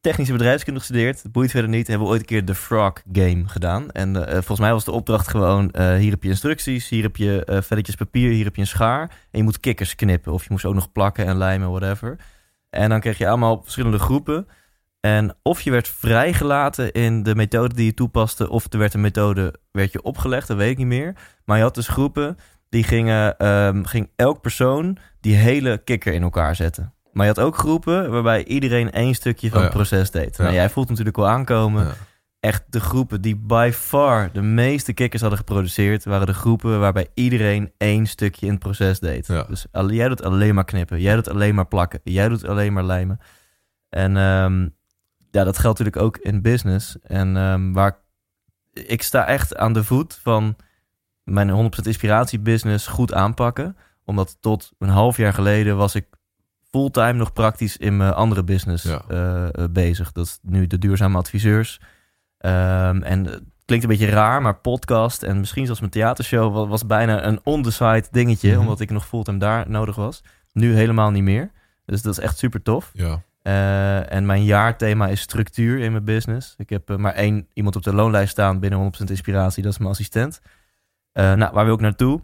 technische bedrijfskunde gestudeerd. Het boeit verder niet. Hebben we ooit een keer de Frog Game gedaan. En eh, volgens mij was de opdracht gewoon, eh, hier heb je instructies, hier heb je eh velletjes papier, hier heb je een schaar. En je moet kikkers knippen. Of je moest ook nog plakken en lijmen, whatever. En dan kreeg je allemaal verschillende groepen. En of je werd vrijgelaten in de methode die je toepaste, of er werd een methode werd je opgelegd, dat weet ik niet meer. Maar je had dus groepen die gingen, ehm, ging elk persoon die hele kikker in elkaar zetten. Maar je had ook groepen waarbij iedereen één stukje van Oh ja. het proces deed. Ja. Nou, jij voelt natuurlijk wel aankomen. Ja. Echt de groepen die by far de meeste kikkers hadden geproduceerd, waren de groepen waarbij iedereen één stukje in het proces deed. Dus jij doet alleen maar knippen, jij doet alleen maar plakken, jij doet alleen maar lijmen. En ehm, ja, dat geldt natuurlijk ook in business. En ehm, waar ik sta echt aan de voet van mijn 100% inspiratiebusiness goed aanpakken. Omdat tot een half jaar geleden was ik fulltime nog praktisch in mijn andere business Ja. eh, eh, bezig. Dat is nu de duurzame adviseurs. Ehm, en het klinkt een beetje raar, maar podcast en misschien zelfs mijn theatershow wa- was bijna een on-the-side dingetje, Mhm. omdat ik nog fulltime daar nodig was. Nu helemaal niet meer. Dus dat is echt super tof. Ja. Eh, en mijn jaarthema is structuur in mijn business. Ik heb eh, maar één iemand op de loonlijst staan binnen 100% inspiratie. Dat is mijn assistent. Eh, nou, waar wil ik naartoe?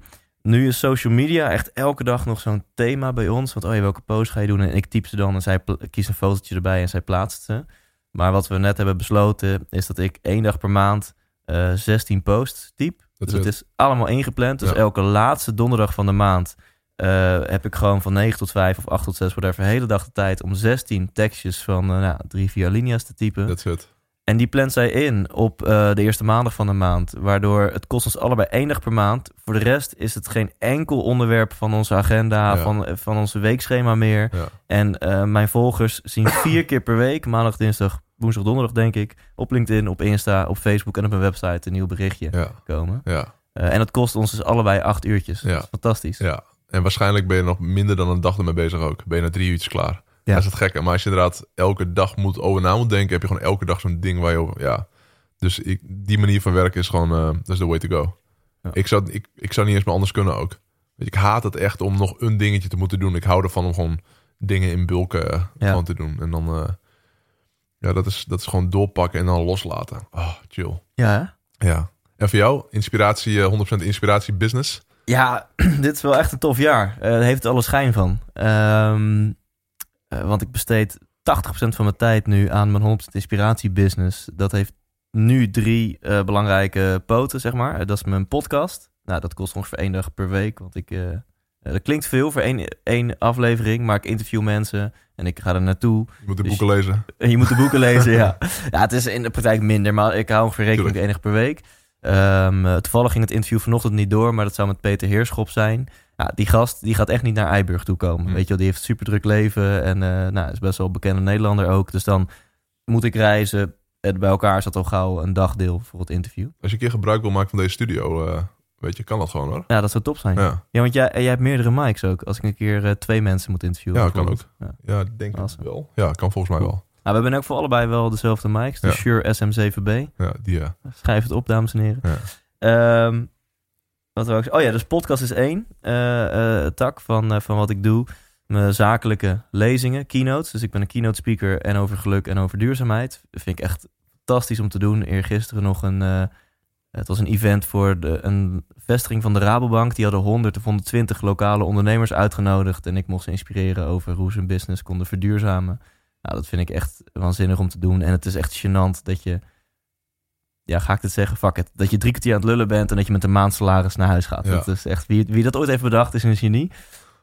Nu is social media echt elke dag nog zo'n thema bij ons. Want oh ja, welke post ga je doen? En ik typ ze dan en zij kiest een fotootje erbij en zij plaatst ze. Maar wat we net hebben besloten is dat ik één dag per maand eh 16 posts typ. Dat dus het is allemaal ingepland. Dus Ja. elke laatste donderdag van de maand eh, heb ik gewoon van 9 tot 5 of 8 tot 6, whatever, de hele dag de tijd om 16 tekstjes van eh, nou, drie, vier alinea's te typen. That's it. En die plant zij in op eh, de eerste maandag van de maand. Waardoor het kost ons allebei één dag per maand. Voor de rest is het geen enkel onderwerp van onze agenda, Ja. van, eh, van onze weekschema meer. Ja. En eh, mijn volgers zien vier keer per week, maandag, dinsdag, woensdag, donderdag denk ik, op LinkedIn, op Insta, op Facebook en op mijn website een nieuw berichtje Ja. komen. Ja. En dat kost ons dus allebei acht uurtjes. Ja. Dat is fantastisch. Ja. En waarschijnlijk ben je nog minder dan een dag ermee bezig ook. Ben je na drie uurtjes klaar. Ja. Dat is het gekke. Maar als je inderdaad elke dag moet over na moet denken, heb je gewoon elke dag zo'n ding waar je over. Ja. Dus ik, die manier van werken is gewoon. eh, dat is the way to go. Ja. Ik, zou, ik, ik zou niet eens meer anders kunnen ook. Weet ik haat het echt om nog een dingetje te moeten doen. Ik hou ervan om gewoon dingen in bulken eh, Ja. gewoon te doen. En dan. eh, ja, dat is, dat is gewoon doorpakken en dan loslaten. Oh, chill. Ja, hè? Ja. En voor jou, inspiratie, eh, 100% inspiratie business. Ja, dit is wel echt een tof jaar. Eh heeft alle schijn van. Ehm, eh, want ik besteed 80% van mijn tijd nu aan mijn 100% inspiratiebusiness. Dat heeft nu drie eh, belangrijke poten, zeg maar. Dat is mijn podcast. Nou, dat kost ongeveer één dag per week. Want ik, eh, dat klinkt veel voor één, één aflevering. Maar ik interview mensen en ik ga er naartoe. Je moet de Dus- boeken lezen. En je moet de boeken lezen, ja. Ja, het is in de praktijk minder, maar ik hou ongeveer rekening met één dag per week. Ehm, eh, toevallig ging het interview vanochtend niet door, maar dat zou met Peter Heerschop zijn. Ja, die gast die gaat echt niet naar Eiburg toe komen. Hm. Weet je wel, die heeft een super druk leven en eh, nou, is best wel een bekende Nederlander ook. Dus dan moet ik reizen. En bij elkaar zat al gauw een dagdeel voor het interview. Als je een keer gebruik wil maken van deze studio, eh, weet je, kan dat gewoon hoor. Ja, dat zou top zijn. Ja, Ja, want jij, jij hebt meerdere mics ook. Als ik een keer twee mensen moet interviewen. Ja, kan bijvoorbeeld. Ja. ja denk ik Awesome. wel. Ja, kan volgens mij wel. Nou, we hebben ook voor allebei wel dezelfde mics. De Ja. Shure SM7B. Ja, die ja. Schrijf het op, dames en heren. Ja. Ehm, wat zeggen? Oh ja, dus podcast is één eh, eh, tak van, eh, van wat ik doe. Mijn zakelijke lezingen, keynotes. Dus ik ben een keynote speaker en over geluk en over duurzaamheid. Dat vind ik echt fantastisch om te doen. Eergisteren nog een... het was een event voor de, een vestiging van de Rabobank. Die hadden 100 of 120 lokale ondernemers uitgenodigd. En ik mocht ze inspireren over hoe ze hun business konden verduurzamen. Nou, dat vind ik echt waanzinnig om te doen. En het is echt gênant dat je ja, ga ik het zeggen, fuck it. Dat je drie kwartier aan het lullen bent en dat je met een maand salaris naar huis gaat. Ja. Dat is echt, wie, wie dat ooit heeft bedacht is een genie.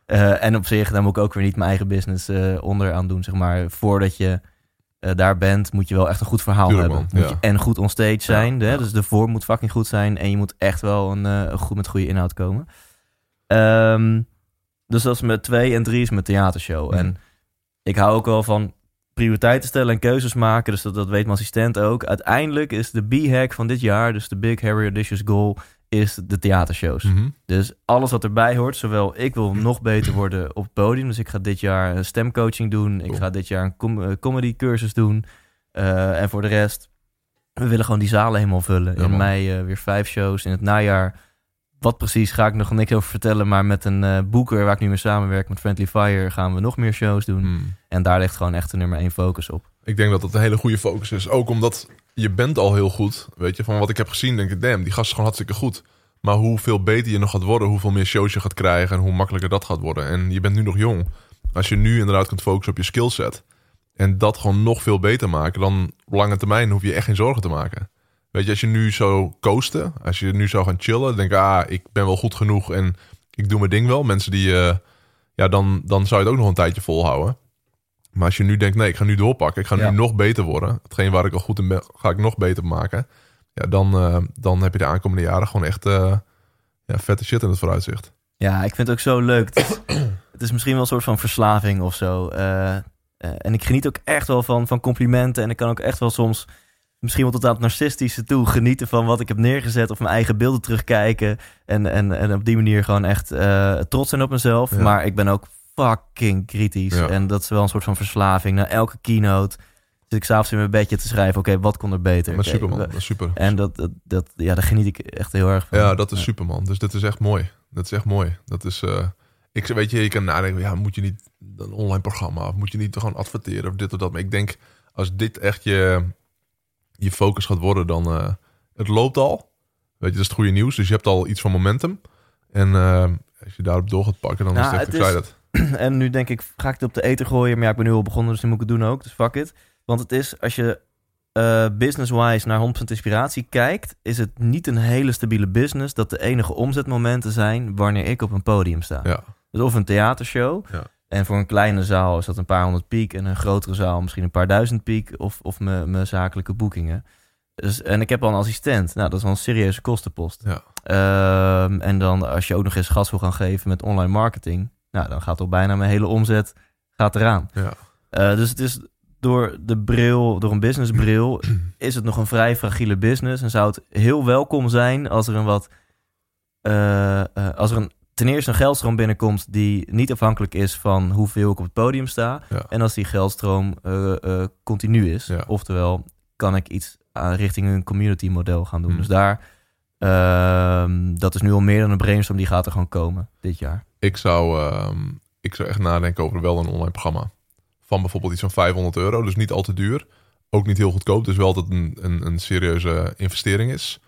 Eh, en op zich, daar moet ik ook weer niet mijn eigen business eh onder aan doen, zeg maar. Voordat je eh, daar bent, moet je wel echt een goed verhaal hebben. Moet ja. je en goed onstage zijn, Ja, hè? ja. dus de vorm moet fucking goed zijn. En je moet echt wel een, goed met goede inhoud komen. Ehm, dus dat is met twee en drie is mijn theatershow. En ik hou ook wel van prioriteiten stellen en keuzes maken. Dus dat, dat weet mijn assistent ook. Uiteindelijk is de B-hack van dit jaar, dus de Big Harry Audacious Goal, is de theatershows. Mhm. Dus alles wat erbij hoort, zowel ik wil nog beter worden op het podium. Dus ik ga dit jaar een stemcoaching doen. Ik ga dit jaar een com eh, comedy cursus doen. Eh, en voor de rest, we willen gewoon die zalen helemaal vullen. Ja, in mei eh, weer vijf shows. In het najaar, wat precies ga ik nog niks over vertellen. Maar met een eh, boeker waar ik nu mee samenwerk, met Friendly Fire, gaan we nog meer shows doen. Mhm. En daar ligt gewoon echt de nummer één focus op. Ik denk dat dat een hele goede focus is. Ook omdat je bent al heel goed. Weet je, van wat ik heb gezien, denk ik, damn, die gast is gewoon hartstikke goed. Maar hoeveel beter je nog gaat worden, hoeveel meer shows je gaat krijgen en hoe makkelijker dat gaat worden. En je bent nu nog jong. Als je nu inderdaad kunt focussen op je skillset en dat gewoon nog veel beter maken, dan op lange termijn hoef je echt geen zorgen te maken. Weet je, als je nu zou coasten, als je nu zou gaan chillen, denk ik, ah, ik ben wel goed genoeg en ik doe mijn ding wel. Mensen die, eh, ja, dan, dan zou je het ook nog een tijdje volhouden. Maar als je nu denkt, nee, ik ga nu doorpakken, ik ga Ja. nu nog beter worden. Hetgeen waar ik al goed in ben, ga ik nog beter maken. Ja, dan, eh, dan heb je de aankomende jaren gewoon echt eh, ja, vette shit in het vooruitzicht. Ja, ik vind het ook zo leuk. Het is, het is misschien wel een soort van verslaving of zo. En ik geniet ook echt wel van, van complimenten. En ik kan ook echt wel soms misschien wel tot aan het narcistische toe genieten van wat ik heb neergezet of mijn eigen beelden terugkijken en, en, en op die manier gewoon echt eh, trots zijn op mezelf. Ja. Maar ik ben ook fucking kritisch Ja. en dat is wel een soort van verslaving. Na elke keynote zit ik s'avonds in mijn bedje te schrijven, oké, wat kon er beter? Dat is super. En dat, dat, dat, ja, daar geniet ik echt heel erg van. Ja, dat is super man. Dus dat is echt mooi. Dat is echt mooi. Dat is, eh, ik weet je, je kan nadenken, ja, moet je niet een online programma of moet je niet gewoon adverteren of dit of dat. Maar ik denk, als dit echt je, je focus gaat worden, dan eh, het loopt al. Weet je, dat is het goede nieuws. Dus je hebt al iets van momentum. En eh, als je daarop door gaat pakken, dan Nou, is het echt het is-. En nu denk ik, ga ik het op de eten gooien? Maar ja, ik ben nu al begonnen, dus nu moet ik het doen ook. Dus fuck it. Want het is, als je eh, business-wise naar 100% inspiratie kijkt... is het niet een hele stabiele business... dat de enige omzetmomenten zijn wanneer ik op een podium sta. Ja, Dus of een theatershow. Ja. En voor een kleine zaal is dat een paar honderd piek. En een grotere zaal misschien een paar duizend piek. Of, of mijn zakelijke boekingen. Dus, en ik heb al een assistent. Nou, dat is wel een serieuze kostenpost. ja. Ehm, en dan als je ook nog eens gas wil gaan geven met online marketing. Nou, dan gaat al bijna mijn hele omzet gaat eraan. ja. Eh, dus het is door de bril, door een businessbril, is het nog een vrij fragiele business. En zou het heel welkom zijn als er een wat, eh, eh, als er een, ten eerste een geldstroom binnenkomt die niet afhankelijk is van hoeveel ik op het podium sta. Ja. En als die geldstroom eh, eh, continu is. Ja. Oftewel, kan ik iets aan, richting een community model gaan doen. Hmm. Dus daar, ehm, dat is nu al meer dan een brainstorm, die gaat er gewoon komen dit jaar. Ik zou, ehm, ik zou echt nadenken over wel een online programma. Van bijvoorbeeld iets van 500 euro. Dus niet al te duur. Ook niet heel goedkoop. Dus wel dat het een, een, een serieuze investering is.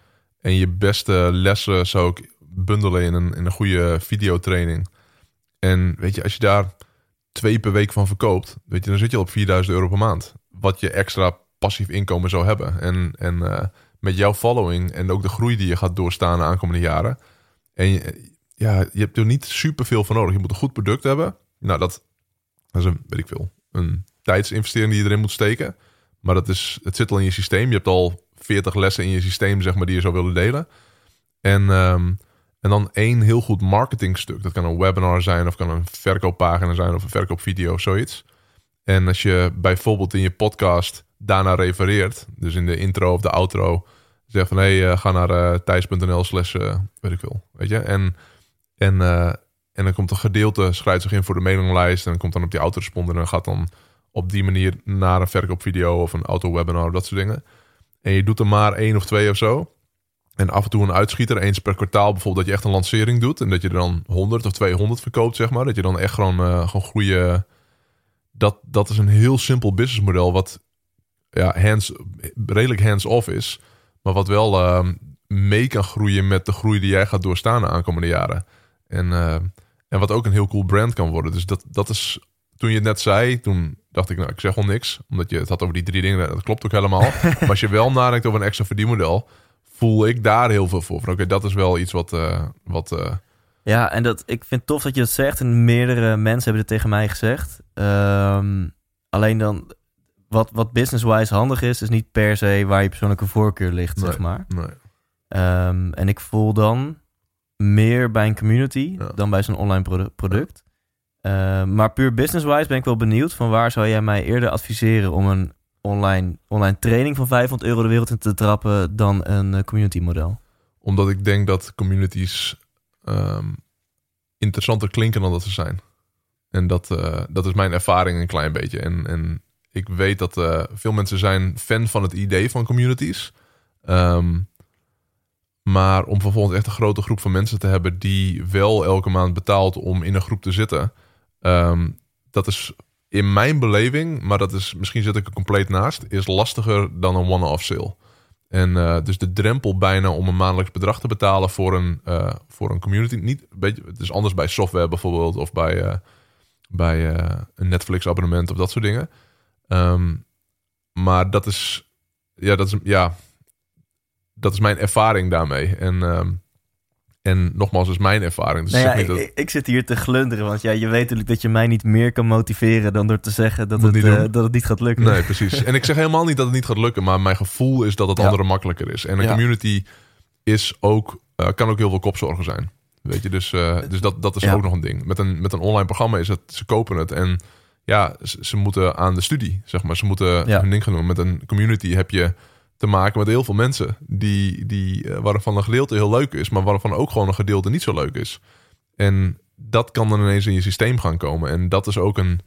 En je beste lessen zou ik bundelen in een, in een goede videotraining. En weet je, als je daar twee per week van verkoopt, weet je, dan zit je al op 4000 euro per maand. Wat je extra passief inkomen zou hebben. En, en eh, met jouw following en ook de groei die je gaat doorstaan de aankomende jaren. En je, ja, je hebt er niet super veel voor nodig. Je moet een goed product hebben. Nou, dat, dat is een, weet ik veel, een tijdsinvestering die je erin moet steken. Maar dat is, het zit al in je systeem. Je hebt al 40 lessen in je systeem, zeg maar, die je zou willen delen. En, ehm, en dan één heel goed marketingstuk. Dat kan een webinar zijn, of kan een verkooppagina zijn, of een verkoopvideo of zoiets. En als je bijvoorbeeld in je podcast daarna refereert, dus in de intro of de outro, zegt van hé, hey, eh, ga naar eh, thijs.nl slash, eh, weet ik veel, weet je. En, en, en dan komt een gedeelte, schrijft zich in voor de mailinglijst en komt dan op die autoresponder en gaat dan op die manier naar een verkoopvideo of een auto-webinar, dat soort dingen. En je doet er maar één of twee of zo. En af en toe een uitschieter, eens per kwartaal bijvoorbeeld, dat je echt een lancering doet. En dat je er dan 100 of 200 verkoopt, zeg maar. Dat je dan echt gewoon, eh gewoon groeien. Dat, dat is een heel simpel businessmodel, wat ja, hands, redelijk hands-off is. Maar wat wel eh, mee kan groeien met de groei die jij gaat doorstaan de aankomende jaren. En, eh, en wat ook een heel cool brand kan worden. Dus dat, dat is, toen je het net zei, toen dacht ik, nou, ik zeg wel niks. Omdat je het had over die drie dingen. Dat klopt ook helemaal. maar als je wel nadenkt over een extra verdienmodel, voel ik daar heel veel voor. Oké, dat is wel iets wat. eh, wat eh, Ja, en dat, ik vind het tof dat je dat zegt. En meerdere mensen hebben dit tegen mij gezegd. Ehm, alleen dan, wat, wat business-wise handig is, is niet per se waar je persoonlijke voorkeur ligt, zeg maar. nee. Ehm, en ik voel dan meer bij een community Ja. dan bij zo'n online produ- product. Ehm, maar puur business-wise ben ik wel benieuwd van waar zou jij mij eerder adviseren om een online, online training van 500 euro de wereld in te trappen dan een eh, community model? Omdat ik denk dat communities ehm, interessanter klinken dan dat ze zijn. En dat, eh, dat is mijn ervaring een klein beetje. En, en ik weet dat eh, veel mensen zijn fan van het idee van communities. Ehm, maar om vervolgens echt een grote groep van mensen te hebben die wel elke maand betaalt om in een groep te zitten. ehm, dat is in mijn beleving, maar dat is misschien zit ik er compleet naast, is lastiger dan een one-off sale. En eh, dus de drempel bijna om een maandelijks bedrag te betalen voor een, eh, voor een community. Niet, beetje, het is anders bij software bijvoorbeeld of bij, eh, bij een Netflix abonnement of dat soort dingen. Ehm, maar dat is, ja, dat is, ja, dat is mijn ervaring daarmee. En, ehm, en nogmaals, is mijn ervaring. Dus Nou ja, ik, niet dat, ik- ik zit hier te glunderen, want ja, je weet natuurlijk dat je mij niet meer kan motiveren dan door te zeggen dat, Moet het, niet eh, dat het niet gaat lukken. Nee, precies. En ik zeg helemaal niet dat het niet gaat lukken, maar mijn gevoel is dat het Ja. andere makkelijker is. En een Ja. community is ook, eh, kan ook heel veel kopzorgen zijn. Weet je, dus, eh, dus dat, dat is ook nog een ding. Met een, met een online programma is het, ze kopen het en ja, ze, ze moeten aan de studie, zeg maar. Ze moeten hun ding gaan doen. Met een community heb je te maken met heel veel mensen. Die, die, eh, waarvan een gedeelte heel leuk is, maar waarvan ook gewoon een gedeelte niet zo leuk is. En dat kan dan ineens in je systeem gaan komen. En dat is ook een.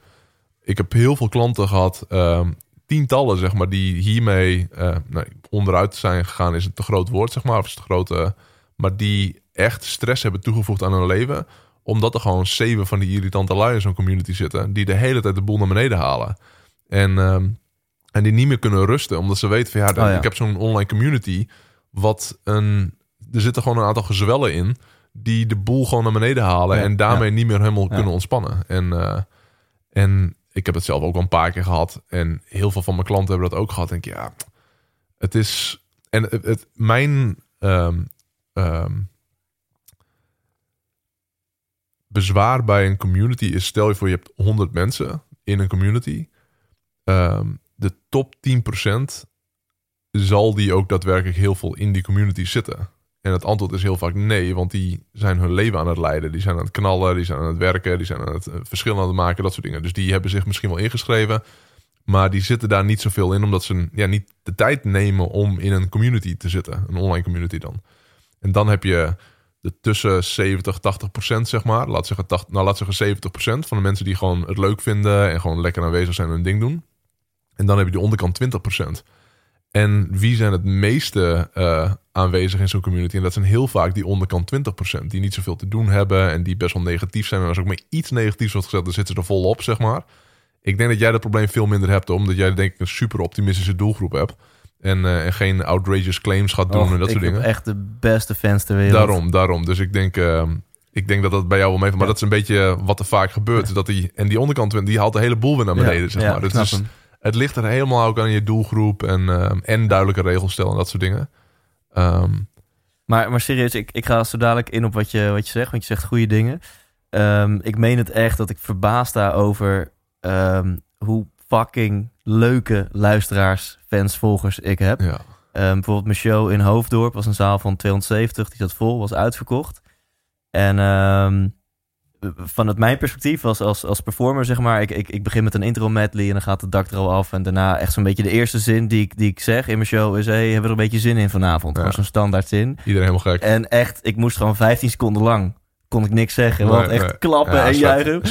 Ik heb heel veel klanten gehad, ehm, tientallen zeg maar, die hiermee uh, nou, onderuit zijn gegaan, is het te groot woord, zeg maar, of is het te grote. maar die echt stress hebben toegevoegd aan hun leven omdat er gewoon zeven van die irritante lui in zo'n community zitten. Die de hele tijd de boel naar beneden halen. En, ehm, en die niet meer kunnen rusten. Omdat ze weten van ja, Oh ja. ik heb zo'n online community. Wat een. Er zitten gewoon een aantal gezwellen in. Die de boel gewoon naar beneden halen. Ja, En daarmee niet meer helemaal kunnen ontspannen. En, eh, en ik heb het zelf ook al een paar keer gehad. En heel veel van mijn klanten hebben dat ook gehad. Denk ik, ja, het is. En het, het- mijn. ehm, ehm, bezwaar bij een community is: stel je voor, je hebt 100 mensen in een community. Ehm, de top 10% zal die ook daadwerkelijk heel veel in die community zitten. En het antwoord is heel vaak nee, want die zijn hun leven aan het leiden. Die zijn aan het knallen, die zijn aan het werken, die zijn aan het eh, verschil aan het maken, dat soort dingen. Dus die hebben zich misschien wel ingeschreven, maar die zitten daar niet zoveel in, omdat ze ja, niet de tijd nemen om in een community te zitten, een online community dan. En dan heb je de tussen 70, 80 procent, zeg maar. Laat zeggen, 80, nou, laat zeggen 70 procent van de mensen die gewoon het leuk vinden en gewoon lekker aanwezig zijn en hun ding doen. En dan heb je de onderkant 20 procent. En wie zijn het meeste eh, aanwezig in zo'n community? En dat zijn heel vaak die onderkant 20%, die niet zoveel te doen hebben en die best wel negatief zijn. En als ook maar iets negatiefs wordt gezegd, dan zitten ze er volop, zeg maar. Ik denk dat jij dat probleem veel minder hebt, omdat jij denk ik een super optimistische doelgroep hebt. En, eh, en geen outrageous claims gaat doen en dat ik soort heb dingen. echt de beste fans ter wereld. Daarom, daarom. Dus ik denk, eh, ik denk dat dat bij jou wel meevalt. Maar Ja. dat is een beetje wat er vaak gebeurt. is Dat die, en die onderkant, die haalt de hele boel weer naar beneden, Ja, zeg maar. Dus ik snap het, ligt er helemaal ook aan je doelgroep en, eh, en duidelijke regels stellen en dat soort dingen. Ehm, Maar, maar serieus, ik, ik ga zo dadelijk in op wat je, wat je zegt, want je zegt goede dingen. Ehm, ik meen het echt dat ik verbaasd sta over ehm, hoe fucking leuke luisteraars, fans, volgers ik heb. ja. Ehm, bijvoorbeeld mijn show in Hoofddorp was een zaal van 270, die zat vol, was uitverkocht. En ehm, vanuit mijn perspectief was als, als performer, zeg maar, ik, ik, ik begin met een intro medley en dan gaat het dak er al af. En daarna echt zo'n beetje de eerste zin die ik, die ik zeg in mijn show is, hey, hebben we er een beetje zin in vanavond? Ja. Gewoon zo'n standaard zin. Iedereen helemaal gek. En echt, ik moest gewoon 15 seconden lang, kon ik niks zeggen. Nee, want echt nee. klappen Ja, en juichen.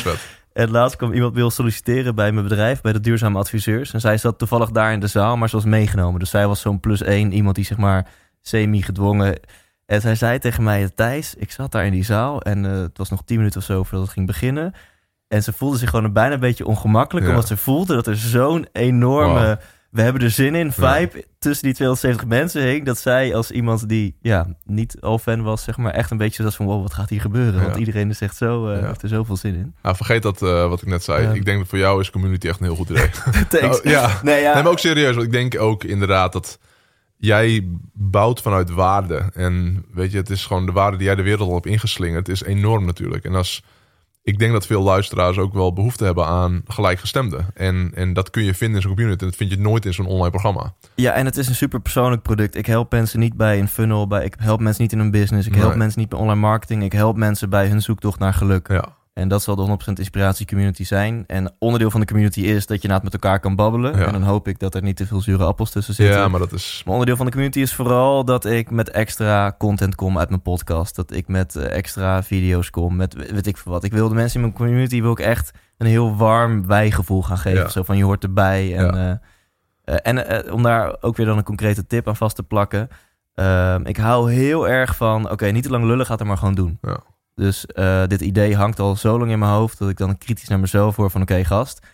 En laatst kwam iemand wil solliciteren bij mijn bedrijf, bij de duurzame adviseurs. En zij zat toevallig daar in de zaal, maar ze was meegenomen. Dus zij was zo'n plus één, iemand die zeg maar semi-gedwongen. En zij zei tegen mij, Thijs, ik zat daar in die zaal en eh, het was nog tien minuten of zo voordat het ging beginnen. En ze voelde zich gewoon een bijna een beetje ongemakkelijk, Ja. omdat ze voelde dat er zo'n enorme... We hebben er zin in, Ja. vibe tussen die 270 mensen hing. Dat zij als iemand die ja, niet al fan was, zeg maar, echt een beetje zat van... wow, wat gaat hier gebeuren? Want iedereen is echt zo, eh, heeft er zoveel zin in. Nou, vergeet dat eh, wat ik net zei. Ik denk dat voor jou is community echt een heel goed idee. Thanks. Nou, ja. Nee, ja. Nee, maar ook serieus. Want ik denk ook inderdaad dat jij bouwt vanuit waarde. En weet je, het is gewoon de waarde die jij de wereld al hebt ingeslingerd. is enorm natuurlijk. En als, ik denk dat veel luisteraars ook wel behoefte hebben aan gelijkgestemden. En, en dat kun je vinden in zo'n community. En dat vind je nooit in zo'n online programma. Ja, en het is een super persoonlijk product. Ik help mensen niet bij een funnel, bij, ik help mensen niet in hun business, ik help Nee. mensen niet bij online marketing, ik help mensen bij hun zoektocht naar geluk. Ja, En dat zal de 100% inspiratie community zijn. En onderdeel van de community is dat je na het met elkaar kan babbelen. Ja. En dan hoop ik dat er niet te veel zure appels tussen zitten. ja maar dat is... Maar onderdeel van de community is vooral dat ik met extra content kom uit mijn podcast. Dat ik met eh, extra video's kom, met weet ik veel wat. Ik wil de mensen in mijn community wil ik echt een heel warm wijgevoel gaan geven. Ja. Zo van je hoort erbij. En, Ja. eh, eh, en om daar ook weer dan een concrete tip aan vast te plakken. Ehm, ik hou heel erg van, oké, niet te lang lullen, gaat er maar gewoon doen. Ja. Dus eh, dit idee hangt al zo lang in mijn hoofd dat ik dan kritisch naar mezelf hoor van, oké gast,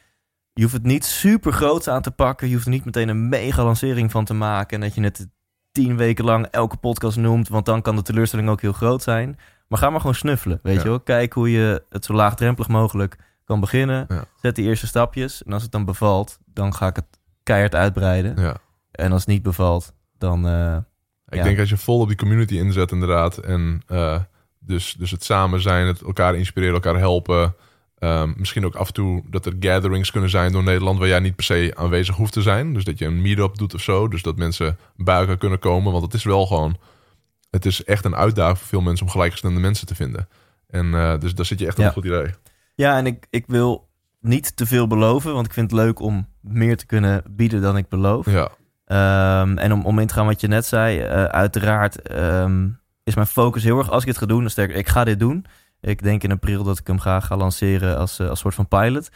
je hoeft het niet super groots aan te pakken. Je hoeft er niet meteen een mega lancering van te maken. En dat je het tien weken lang elke podcast noemt. Want dan kan de teleurstelling ook heel groot zijn. Maar ga maar gewoon snuffelen. Weet Ja. je wel? Kijk hoe je het zo laagdrempelig mogelijk kan beginnen. Ja. Zet die eerste stapjes. En als het dan bevalt, dan ga ik het keihard uitbreiden. Ja. En als het niet bevalt, dan... eh, Ik denk als je vol op die community inzet inderdaad. En eh, dus, dus het samen zijn, het elkaar inspireren, elkaar helpen. Ehm, misschien ook af en toe dat er gatherings kunnen zijn door Nederland... waar jij niet per se aanwezig hoeft te zijn. Dus dat je een meet-up doet of zo. Dus dat mensen bij elkaar kunnen komen. Want het is wel gewoon... Het is echt een uitdaging voor veel mensen om gelijkgestemde mensen te vinden. En eh, dus daar zit je echt op Ja. een goed idee. Ja, en ik, ik wil niet te veel beloven. Want ik vind het leuk om meer te kunnen bieden dan ik beloof. Ja, Ehm, en om, om in te gaan wat je net zei, eh, uiteraard ehm, is mijn focus heel erg als ik het ga doen. Sterker, ik ga dit doen. Ik denk in april dat ik hem ga, gaan lanceren als, uh, als soort van pilot.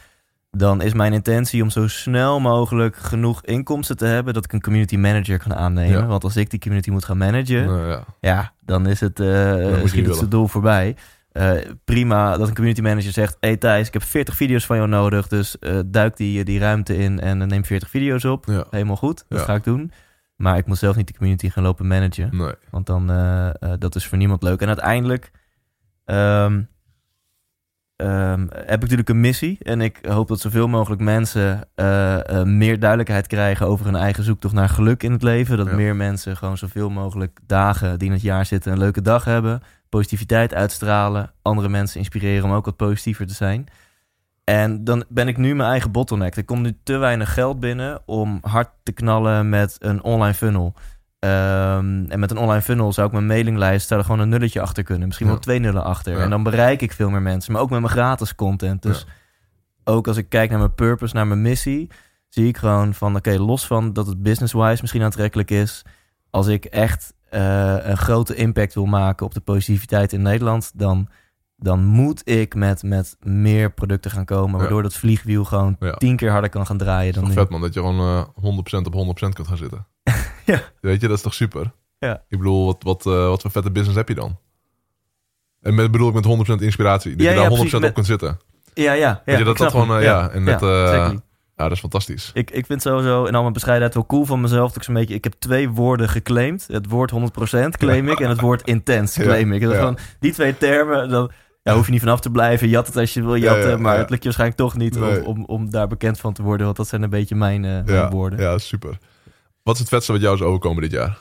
Dan is mijn intentie om zo snel mogelijk genoeg inkomsten te hebben dat ik een community manager kan aannemen. Ja. Want als ik die community moet gaan managen, Nou ja. ja, dan is het, eh schiet het doel voorbij. Eh, prima dat een community manager zegt: Hey Thijs, ik heb 40 video's van jou nodig. Dus eh, duik die, die ruimte in en eh, neem 40 video's op. Ja. Helemaal goed, dat Ja. ga ik doen. Maar ik moet zelf niet de community gaan lopen managen. Nee. Want dan, eh, eh, dat is voor niemand leuk. En uiteindelijk ehm, ehm, heb ik natuurlijk een missie. En ik hoop dat zoveel mogelijk mensen eh, meer duidelijkheid krijgen over hun eigen zoektocht naar geluk in het leven. Dat Ja. meer mensen gewoon zoveel mogelijk dagen die in het jaar zitten een leuke dag hebben. Positiviteit uitstralen. Andere mensen inspireren om ook wat positiever te zijn. En dan ben ik nu mijn eigen bottleneck. Er komt nu te weinig geld binnen om hard te knallen met een online funnel. Ehm, en met een online funnel zou ik mijn mailinglijst daar gewoon een nulletje achter kunnen. Misschien wel twee nullen achter. Ja. En dan bereik ik veel meer mensen. Maar ook met mijn gratis content. Dus ook als ik kijk naar mijn purpose, naar mijn missie, zie ik gewoon van oké, los van dat het business-wise misschien aantrekkelijk is. Als ik echt eh, een grote impact wil maken op de positiviteit in Nederland, dan, dan moet ik met, met meer producten gaan komen. Ja. Waardoor dat vliegwiel gewoon Ja. tien keer harder kan gaan draaien dan vet man, dat je gewoon eh 100% op 100% kunt gaan zitten. Ja. Weet je, dat is toch super? Ja. Ik bedoel, wat, wat, eh, wat voor vette business heb je dan? En met, bedoel ik met 100% inspiratie. Dat Ja, je daar ja, 100% precies, op kunt zitten. Ja, ja. ja Weet je, dat dat gewoon, eh, ja, en dat, exactly. Ja, dat is fantastisch. Ik, ik vind sowieso in al mijn bescheidenheid wel cool van mezelf. Dat ik zo'n beetje, ik heb twee woorden geclaimd. Het woord 100% claim ik en het woord intens claim ik. Dat gewoon die twee termen, dan ja, hoef je niet vanaf te blijven. Jat het als je wil Ja, jatten, ja, maar het lukt je waarschijnlijk toch niet Nee. om, om, om daar bekend van te worden. Want dat zijn een beetje mijn, eh, mijn woorden. ja, super. Wat is het vetste wat jou is overkomen dit jaar?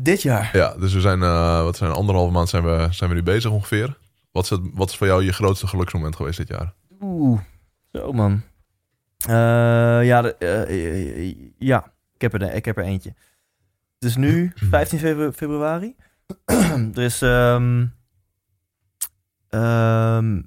Dit jaar? Ja, dus we zijn, eh, wat zijn anderhalve maand zijn we, zijn we nu bezig ongeveer. Wat is, het, wat is voor jou je grootste geluksmoment geweest dit jaar? Oeh, zo man. Eh, ja, de- ja, ik heb, er, ik heb er eentje. Het is nu 15 febru- februari. er is... ehm, ehm,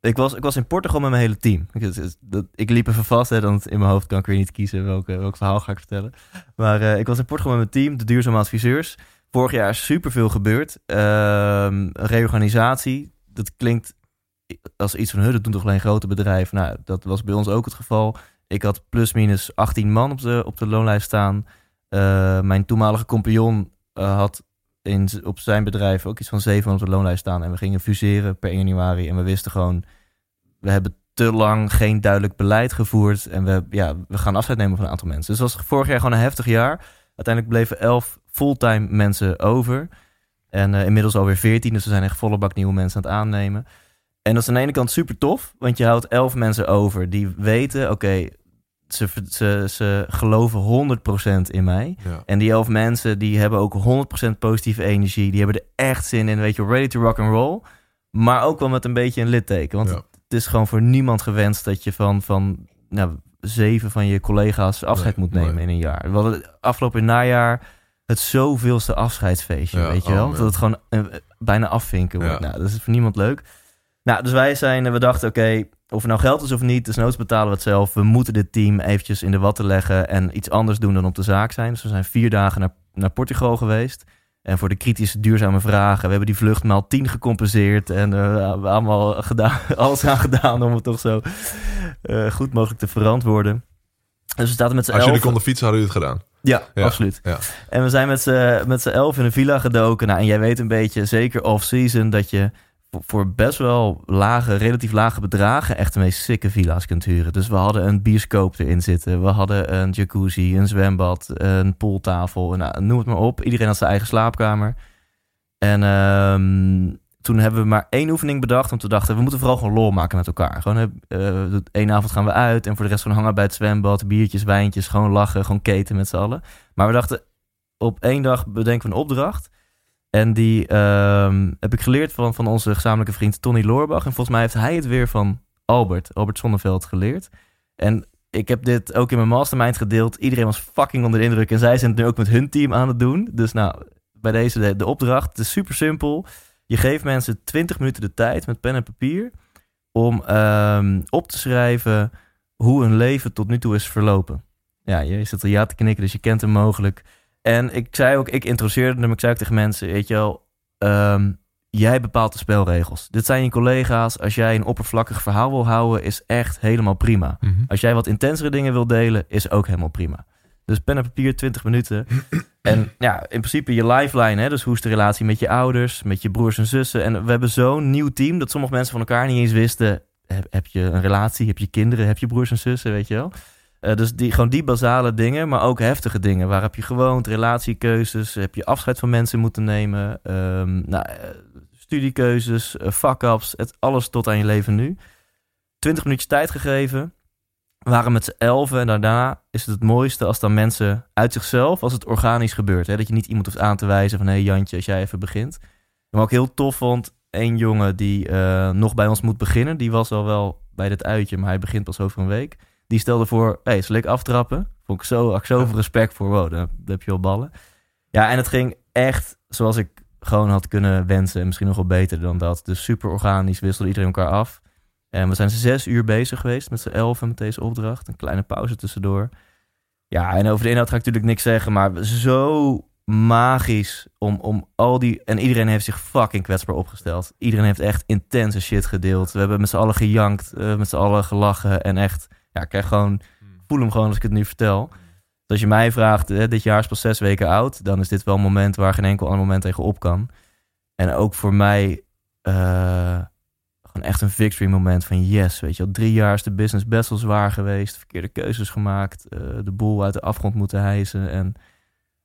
ik, was, ik was in Portugal met mijn hele team. Ik, dat, ik liep even vast, hè, want in mijn hoofd kan ik weer niet kiezen welke, welk verhaal ga ik vertellen. Maar eh, ik was in Portugal met mijn team, de duurzame adviseurs. Vorig jaar superveel gebeurd. Ehm, reorganisatie, dat klinkt als iets van, dat doen toch alleen grote bedrijven? Nou, dat was bij ons ook het geval. Ik had plus minus 18 man op de, op de loonlijst staan. Eh, mijn toenmalige compagnon eh, had in, op zijn bedrijf ook iets van 7 man op de loonlijst staan. En we gingen fuseren per 1 januari. En we wisten gewoon, we hebben te lang geen duidelijk beleid gevoerd. En we, ja, we gaan afscheid nemen van een aantal mensen. Dus het was vorig jaar gewoon een heftig jaar. Uiteindelijk bleven 11 fulltime mensen over. En eh, inmiddels alweer 14. Dus we zijn echt volle bak nieuwe mensen aan het aannemen. En dat is aan de ene kant super tof, want je houdt elf mensen over die weten, oké, ze, ze, ze geloven 100% in mij. Ja. En die elf mensen, die hebben ook 100% positieve energie. Die hebben er echt zin in, weet je, ready to rock and roll. Maar ook wel met een beetje een litteken. Want Ja. het is gewoon voor niemand gewenst dat je van, van nou, zeven van je collega's afscheid Nee, moet nemen nee. in een jaar. We hadden afgelopen najaar het zoveelste afscheidsfeestje, Ja, weet je oh wel? dat het gewoon eh, bijna afvinken wordt. Nou, dat is voor niemand leuk. Nou, dus wij zijn, eh, we dachten, oké, of er nou geld is of niet, desnoods betalen we het zelf. We moeten dit team eventjes in de watten leggen en iets anders doen dan op de zaak zijn. Dus we zijn vier dagen naar, naar Portugal geweest. En voor de kritische duurzame vragen, we hebben die vlucht maal 10 gecompenseerd. En eh, we hebben allemaal gedaan, alles aan gedaan om het toch zo eh, goed mogelijk te verantwoorden. Dus we zaten met z'n Als jullie konden fietsen, hadden jullie het gedaan. ja, Ja, absoluut. ja. En we zijn met z'n, met z'n elf in een villa gedoken. Nou, en jij weet een beetje, zeker off-season, dat je voor- best wel lage, relatief lage bedragen echt de meest sikke villa's kunt huren. Dus we hadden een bioscoop erin zitten. We hadden een jacuzzi, een zwembad, een pooltafel. Nou, noem het maar op. Iedereen had zijn eigen slaapkamer. En ehm, toen hebben we maar één oefening bedacht. Want we dachten, we moeten vooral gewoon lol maken met elkaar. Gewoon eh één avond gaan we uit. En voor de rest gewoon hangen bij het zwembad. Biertjes, wijntjes, gewoon lachen. Gewoon keten met z'n allen. Maar we dachten, op één dag bedenken we een opdracht. En die ehm, heb ik geleerd van, van onze gezamenlijke vriend Tony Loorbach. En volgens mij heeft hij het weer van Albert, Albert Sonneveld, geleerd. En ik heb dit ook in mijn mastermind gedeeld. Iedereen was fucking onder de indruk. En zij zijn het nu ook met hun team aan het doen. Dus nou, bij deze de, opdracht. Is super simpel. Je geeft mensen 20 minuten de tijd met pen en papier. om ehm, op te schrijven hoe hun leven tot nu toe is verlopen. Ja, je zit er ja te knikken, dus je kent hem mogelijk. En ik zei ook, ik introduceerde hem, ik zei ook tegen mensen, weet je wel, ehm, jij bepaalt de spelregels. Dit zijn je collega's. Als jij een oppervlakkig verhaal wil houden, is echt helemaal prima. Mhm. Als jij wat intensere dingen wil delen, is ook helemaal prima. Dus pen en papier, 20 minuten. En ja, in principe je lifeline. Hè? Dus hoe is de relatie met je ouders, met je broers en zussen. En we hebben zo'n nieuw team dat sommige mensen van elkaar niet eens wisten. Heb, heb je een relatie? Heb je kinderen? Heb je broers en zussen? Weet je wel? Uh, dus die, gewoon die basale dingen, maar ook heftige dingen. Waar heb je gewoond? Relatiekeuzes? Heb je afscheid van mensen moeten nemen? Um, nou, uh, studiekeuzes, uh, fuck-ups. Het, alles tot aan je leven nu. 20 minuutjes tijd gegeven. Waren met z'n elfen en daarna is het het mooiste als dan mensen uit zichzelf, als het organisch gebeurt. Hè? Dat je niet iemand hoeft aan te wijzen van hé hey Jantje, als jij even begint. Wat ik heel tof vond, één jongen die nog bij ons moet beginnen, die was al wel bij dit uitje, maar hij begint pas over een week. Die stelde voor, hé, hey, zal ik aftrappen? Vond ik zo, ik zoveel respect voor, wow, dan heb je wel ballen. Ja, en het ging echt zoals ik gewoon had kunnen wensen en misschien nog wel beter dan dat. Dus super organisch, wisselde iedereen elkaar af. En we zijn zes uur bezig geweest met z'n elfen met deze opdracht. Een kleine pauze tussendoor. Ja, en over de inhoud ga ik natuurlijk niks zeggen, maar zo magisch om, om al die... En iedereen heeft zich fucking kwetsbaar opgesteld. Iedereen heeft echt intense shit gedeeld. We hebben met z'n allen gejankt, uh, met z'n allen gelachen. En echt, ja, ik krijg gewoon... Voel hem gewoon als ik het nu vertel. Dus als je mij vraagt, hè, dit jaar is pas zes weken oud... dan is dit wel een moment waar geen enkel ander moment tegen op kan. En ook voor mij... Uh, echt een victory moment van yes, weet je wel. Drie jaar is de business best wel zwaar geweest. Verkeerde keuzes gemaakt. Uh, de boel uit de afgrond moeten hijsen. En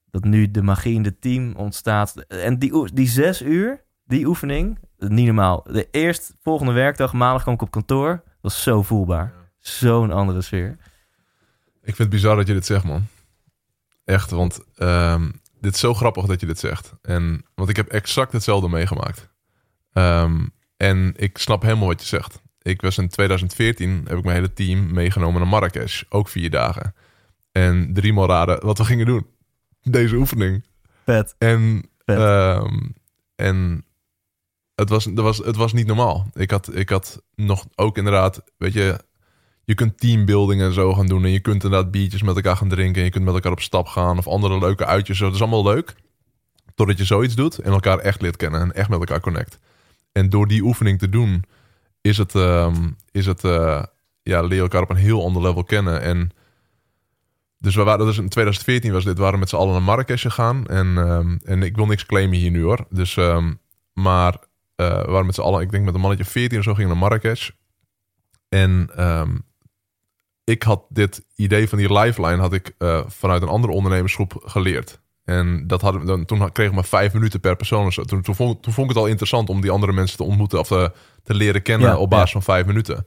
dat nu de magie in het team ontstaat. En die, die zes uur, die oefening, niet normaal. De eerst volgende werkdag, maandag kwam ik op kantoor. was zo voelbaar. Zo'n andere sfeer. Ik vind het bizar dat je dit zegt, man. Echt, want um, dit is zo grappig dat je dit zegt. En, want ik heb exact hetzelfde meegemaakt. Um, en ik snap helemaal wat je zegt. Ik was in 2014, heb ik mijn hele team meegenomen naar Marrakesh. Ook vier dagen. En drie maal raden wat we gingen doen. Deze oefening. Vet. En, Vet. Um, en het, was, het, was, het was niet normaal. Ik had, ik had nog ook inderdaad, weet je, je kunt teambuilding en zo gaan doen. En je kunt inderdaad biertjes met elkaar gaan drinken. En je kunt met elkaar op stap gaan. Of andere leuke uitjes. Dat is allemaal leuk. Totdat je zoiets doet en elkaar echt leert kennen. En echt met elkaar connect. En door die oefening te doen, is het, um, is het uh, ja, leer elkaar op een heel ander level kennen. En dus we waren, dus in 2014 was dit, waren met z'n allen naar Marrakesh gegaan. En, um, en ik wil niks claimen hier nu hoor. Dus, um, maar uh, we waren met z'n allen, ik denk met een mannetje 14 of zo, gingen naar Marrakesh. En ik had dit idee van die lifeline had ik uh, vanuit een andere ondernemersgroep geleerd. En dat hadden, dan, toen kregen we maar vijf minuten per persoon. Zo. Toen, toen, vond, toen vond ik het al interessant om die andere mensen te ontmoeten of te, te leren kennen ja, op basis ja. van vijf minuten.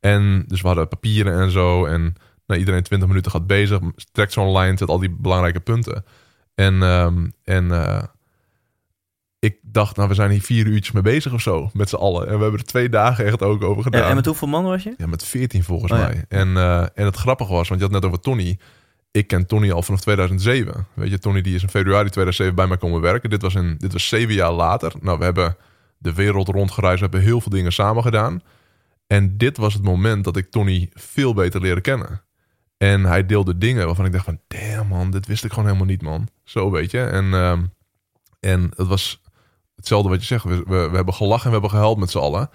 En dus we hadden papieren en zo. En nou, iedereen 20 minuten gaat bezig, trekt zo'n line, zet al die belangrijke punten. En, um, en uh, ik dacht, nou, we zijn hier vier uurtjes mee bezig of zo, met z'n allen. En we hebben er twee dagen echt ook over gedaan. Ja, en met hoeveel man was je? Ja, met veertien volgens oh, mij. En, uh, en het grappige was, want je had net over Tony ik ken Tony al vanaf 2007. Weet je, Tony die is in februari 2007 bij mij komen werken. Dit was, een, dit was zeven jaar later. Nou, we hebben de wereld rondgereisd, we hebben heel veel dingen samen gedaan. En dit was het moment dat ik Tony veel beter leerde kennen. En hij deelde dingen waarvan ik dacht van... Damn man, dit wist ik gewoon helemaal niet man. Zo weet je. En, uh, en het was hetzelfde wat je zegt. We, we, we hebben gelachen en we hebben gehuild met z'n allen.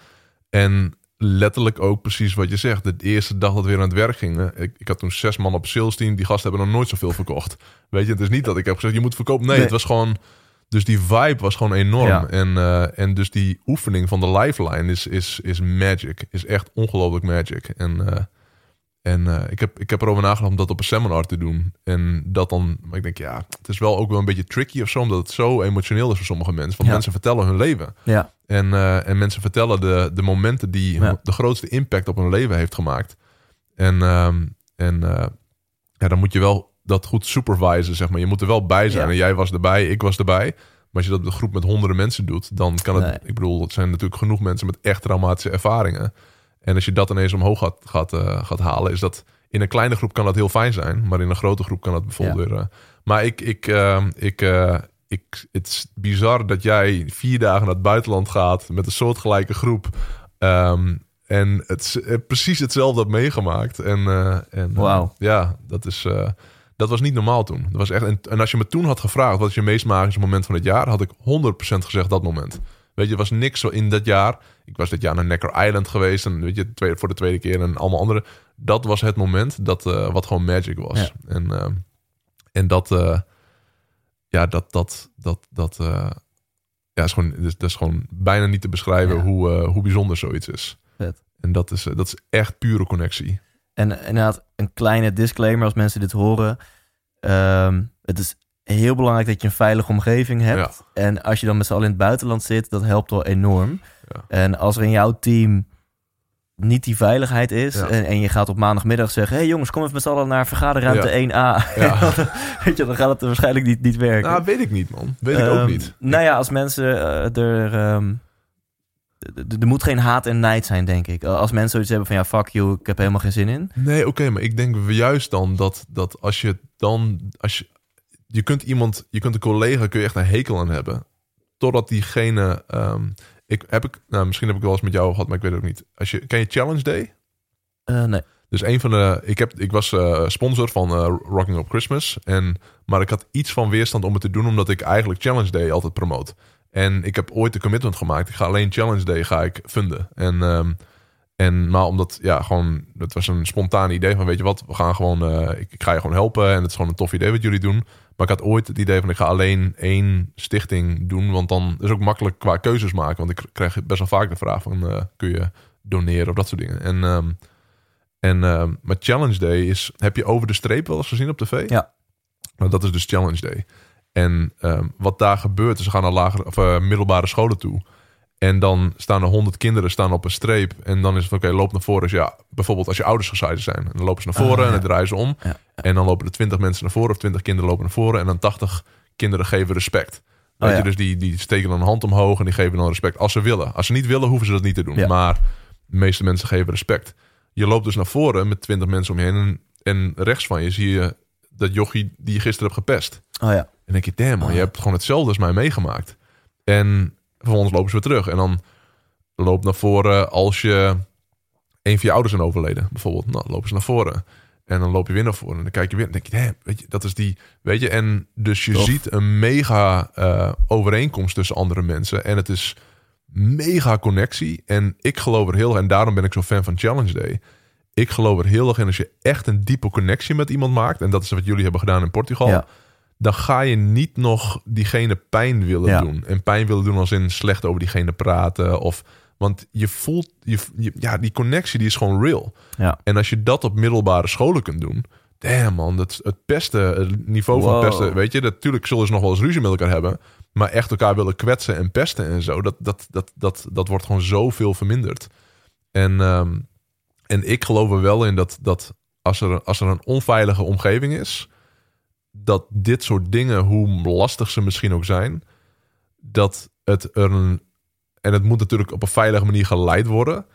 En letterlijk ook precies wat je zegt. De eerste dag dat we weer aan het werk gingen. Ik, ik had toen zes man op sales team. Die gasten hebben nog nooit zoveel verkocht. Weet je, het is niet dat ik heb gezegd je moet verkopen. Nee, nee. het was gewoon... Dus die vibe was gewoon enorm. Ja. En, uh, en dus die oefening van de lifeline is, is, is magic. Is echt ongelooflijk magic. En, uh, en uh, ik, heb, ik heb erover nagedacht om dat op een seminar te doen. En dat dan... Maar ik denk, ja, het is wel ook wel een beetje tricky of zo. Omdat het zo emotioneel is voor sommige mensen. Want Ja. mensen vertellen hun leven. Ja. En, uh, en mensen vertellen de, de momenten die Ja. de grootste impact op hun leven heeft gemaakt. En, ehm, en uh, ja, dan moet je wel dat goed supervisen, zeg maar. Je moet er wel bij zijn. En jij was erbij, ik was erbij. Maar als je dat met een groep met honderden mensen doet, dan kan het... Nee. Ik bedoel, het zijn natuurlijk genoeg mensen met echt traumatische ervaringen. En als je dat ineens omhoog gaat, gaat, uh, gaat halen, is dat... In een kleine groep kan dat heel fijn zijn, maar in een grote groep kan dat bijvoorbeeld Ja. weer... uh, maar ik, ik, uh, ik, uh, ik, het is bizar dat jij vier dagen naar het buitenland gaat met een soortgelijke groep. Um, en het, eh, precies hetzelfde heb meegemaakt. En, eh, en eh, ja, dat, is, eh, dat was niet normaal toen. Dat was echt, en, en als je me toen had gevraagd... wat is je meest magische moment van het jaar... had ik 100% gezegd dat moment. Weet je, er was niks zo in dat jaar. Ik was dit jaar naar Necker Island geweest... en weet je, tweede, voor de tweede keer en allemaal andere. Dat was het moment dat, eh, wat gewoon magic was. Ja. En, eh, en dat... eh, ja, dat... dat, dat, dat ja, is gewoon, dat is, dat is gewoon bijna niet te beschrijven Ja. hoe, hoe bijzonder zoiets is. Vet. En dat is, dat is echt pure connectie. En inderdaad, een kleine disclaimer als mensen dit horen. Ehm, het is heel belangrijk dat je een veilige omgeving hebt. En als je dan met z'n allen in het buitenland zit, dat helpt wel enorm. Ja. En als er in jouw team niet die veiligheid is... Ja. En, en je gaat op maandagmiddag zeggen... hé hey jongens, kom even met z'n allen naar vergaderruimte 1A. Ja. Weet je, dan gaat het waarschijnlijk niet, niet werken. Nou, weet ik niet, man. Weet ik ook Ehm, niet. Nou ja, als mensen eh, er... ehm, er moet geen haat en nijd zijn, denk ik. Als mensen zoiets hebben van... ja, fuck you, ik heb helemaal geen zin in. Nee, oké, maar ik denk juist dan dat, dat als je dan... Als je, je kunt iemand, je kunt een collega, kun je echt een hekel aan hebben. Totdat diegene... ehm, ik, heb ik, nou, misschien heb ik wel eens met jou gehad, maar ik weet het ook niet. Als je, ken je Challenge Day? Eh, nee. Dus een van de. Ik, heb, ik was eh, sponsor van eh, Rocking Up Christmas. En, maar ik had iets van weerstand om het te doen, omdat ik eigenlijk Challenge Day altijd promoot. En ik heb ooit de commitment gemaakt. Ik ga alleen Challenge Day ga ik vinden. En, ehm, en maar omdat, ja, gewoon, het was een spontaan idee van, weet je wat, we gaan gewoon, ik, ik ga je gewoon helpen. En het is gewoon een tof idee wat jullie doen. Maar ik had ooit het idee van, ik ga alleen één stichting doen. Want dan is het ook makkelijk qua keuzes maken. Want ik krijg best wel vaak de vraag van, eh, kun je doneren of dat soort dingen. En, ehm, en ehm, maar Challenge Day is, heb je over de streep wel eens gezien op tv? Ja. Nou, dat is dus Challenge Day. En ehm, wat daar gebeurt, is ze gaan naar lagere, of, eh, middelbare scholen toe. En dan staan er honderd kinderen staan op een streep. En dan is het oké, loop naar voren. Dus ja, bijvoorbeeld als je ouders gescheiden zijn. En dan lopen ze naar voren Ah, en ja. dan draaien ze om. Ja. En dan lopen er twintig mensen naar voren. Of twintig kinderen lopen naar voren. En dan tachtig kinderen geven respect. Weet Oh, ja. je, dus die, die steken dan een hand omhoog en die geven dan respect. Als ze willen. Als ze niet willen, hoeven ze dat niet te doen. Maar de meeste mensen geven respect. Je loopt dus naar voren met twintig mensen om je heen. En, en rechts van je zie je dat jochie die je gisteren hebt gepest. Oh ja. En denk je, damn man, Ah. je hebt gewoon hetzelfde als mij meegemaakt. En vervolgens lopen ze weer terug. En dan loop naar voren als je een van je ouders zijn overleden. Bijvoorbeeld, nou, dan lopen ze naar voren. En dan loop je weer naar voren. En dan kijk je weer en denk je, damn, weet je, dat is die, weet je. En dus je Tof. ziet een mega eh, overeenkomst tussen andere mensen. En het is mega connectie. En ik geloof er heel erg, en daarom ben ik zo fan van Challenge Day. Ik geloof er heel erg in als je echt een diepe connectie met iemand maakt. En dat is wat jullie hebben gedaan in Portugal Ja. Dan ga je niet nog diegene pijn willen Ja. doen. En pijn willen doen als in slecht over diegene praten. Of, want je voelt, je, je- ja, die connectie die is gewoon real. Ja. En als je dat op middelbare scholen kunt doen. Damn man, dat, het pesten, het niveau van pesten. Weet je, natuurlijk zullen ze nog wel eens ruzie met elkaar hebben. Maar echt elkaar willen kwetsen en pesten en zo. Dat, dat, dat, dat, dat wordt gewoon zoveel verminderd. En, ehm, en ik geloof er wel in dat, dat als, er, als er een onveilige omgeving is dat dit soort dingen, hoe lastig ze misschien ook zijn, dat het er een. En het moet natuurlijk op een veilige manier geleid worden.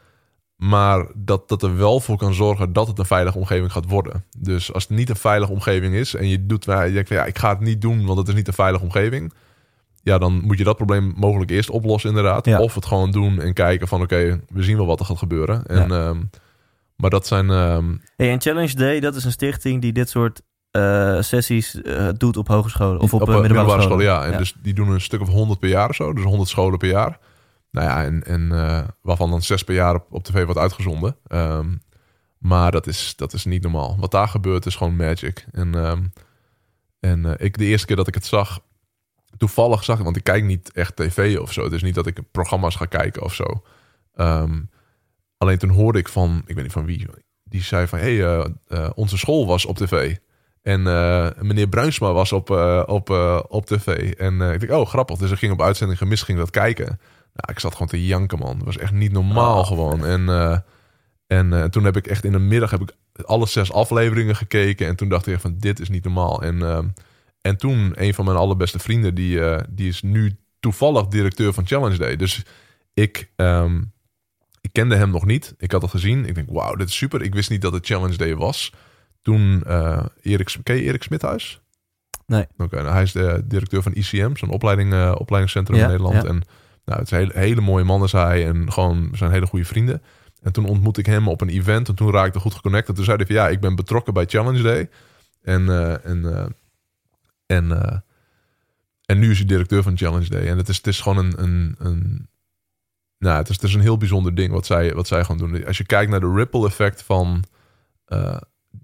Maar dat dat er wel voor kan zorgen dat het een veilige omgeving gaat worden. Dus als het niet een veilige omgeving is en je doet, je denkt van ja, ik ga het niet doen, want het is niet een veilige omgeving. Ja, dan moet je dat probleem mogelijk eerst oplossen, inderdaad. Ja. Of het gewoon doen en kijken van oké, we zien wel wat er gaat gebeuren. En, ehm, maar dat zijn. ehm, Hey, en Challenge Day, dat is een stichting die dit soort eh, sessies eh, doet op hogescholen. Of op, op eh, eh, middelbare, scholen. ja. En dus die doen een stuk of 100 per jaar of zo. Dus 100 scholen per jaar. Nou ja, en, en waarvan dan zes per jaar op, op tv wordt uitgezonden. Ehm, maar dat is, dat is niet normaal. Wat daar gebeurt is gewoon magic. En, ehm, en ik, de eerste keer dat ik het zag, toevallig zag ik, want ik kijk niet echt tv of zo. Het is niet dat ik programma's ga kijken of zo. Ehm, alleen toen hoorde ik van, ik weet niet van wie, die zei van, hé, hey, onze school was op tv. En eh, meneer Bruinsma was op, eh, op, eh, op tv. En ik dacht, oh grappig. Dus ik ging op uitzending gemist, ging dat kijken. Nou, ik zat gewoon te janken, man. Het was echt niet normaal Oh. gewoon. En, en toen heb ik echt in de middag heb ik alle zes afleveringen gekeken. En toen dacht ik echt van, dit is niet normaal. En, en toen een van mijn allerbeste vrienden, die, die is nu toevallig directeur van Challenge Day. Dus ik, ehm, ik kende hem nog niet. Ik had het gezien. Ik denk, wauw, dit is super. Ik wist niet dat het Challenge Day was. Toen eh Erik, ken je Erik Smithuis? Nee. Oké, nou, hij is de directeur van ICM, zo'n opleiding, eh, opleidingscentrum Ja, in Nederland. ja. En nou, het is een hele, hele mooie man is hij en gewoon zijn hele goede vrienden. En toen ontmoette ik hem op een event en toen raakte goed geconnect. En toen zei hij van ja, ik ben betrokken bij Challenge Day. En, eh, en, en, en nu is hij directeur van Challenge Day. En het is, het is gewoon een, een, een nou, het is, het is een heel bijzonder ding wat zij, wat zij gewoon doen. Als je kijkt naar de ripple effect van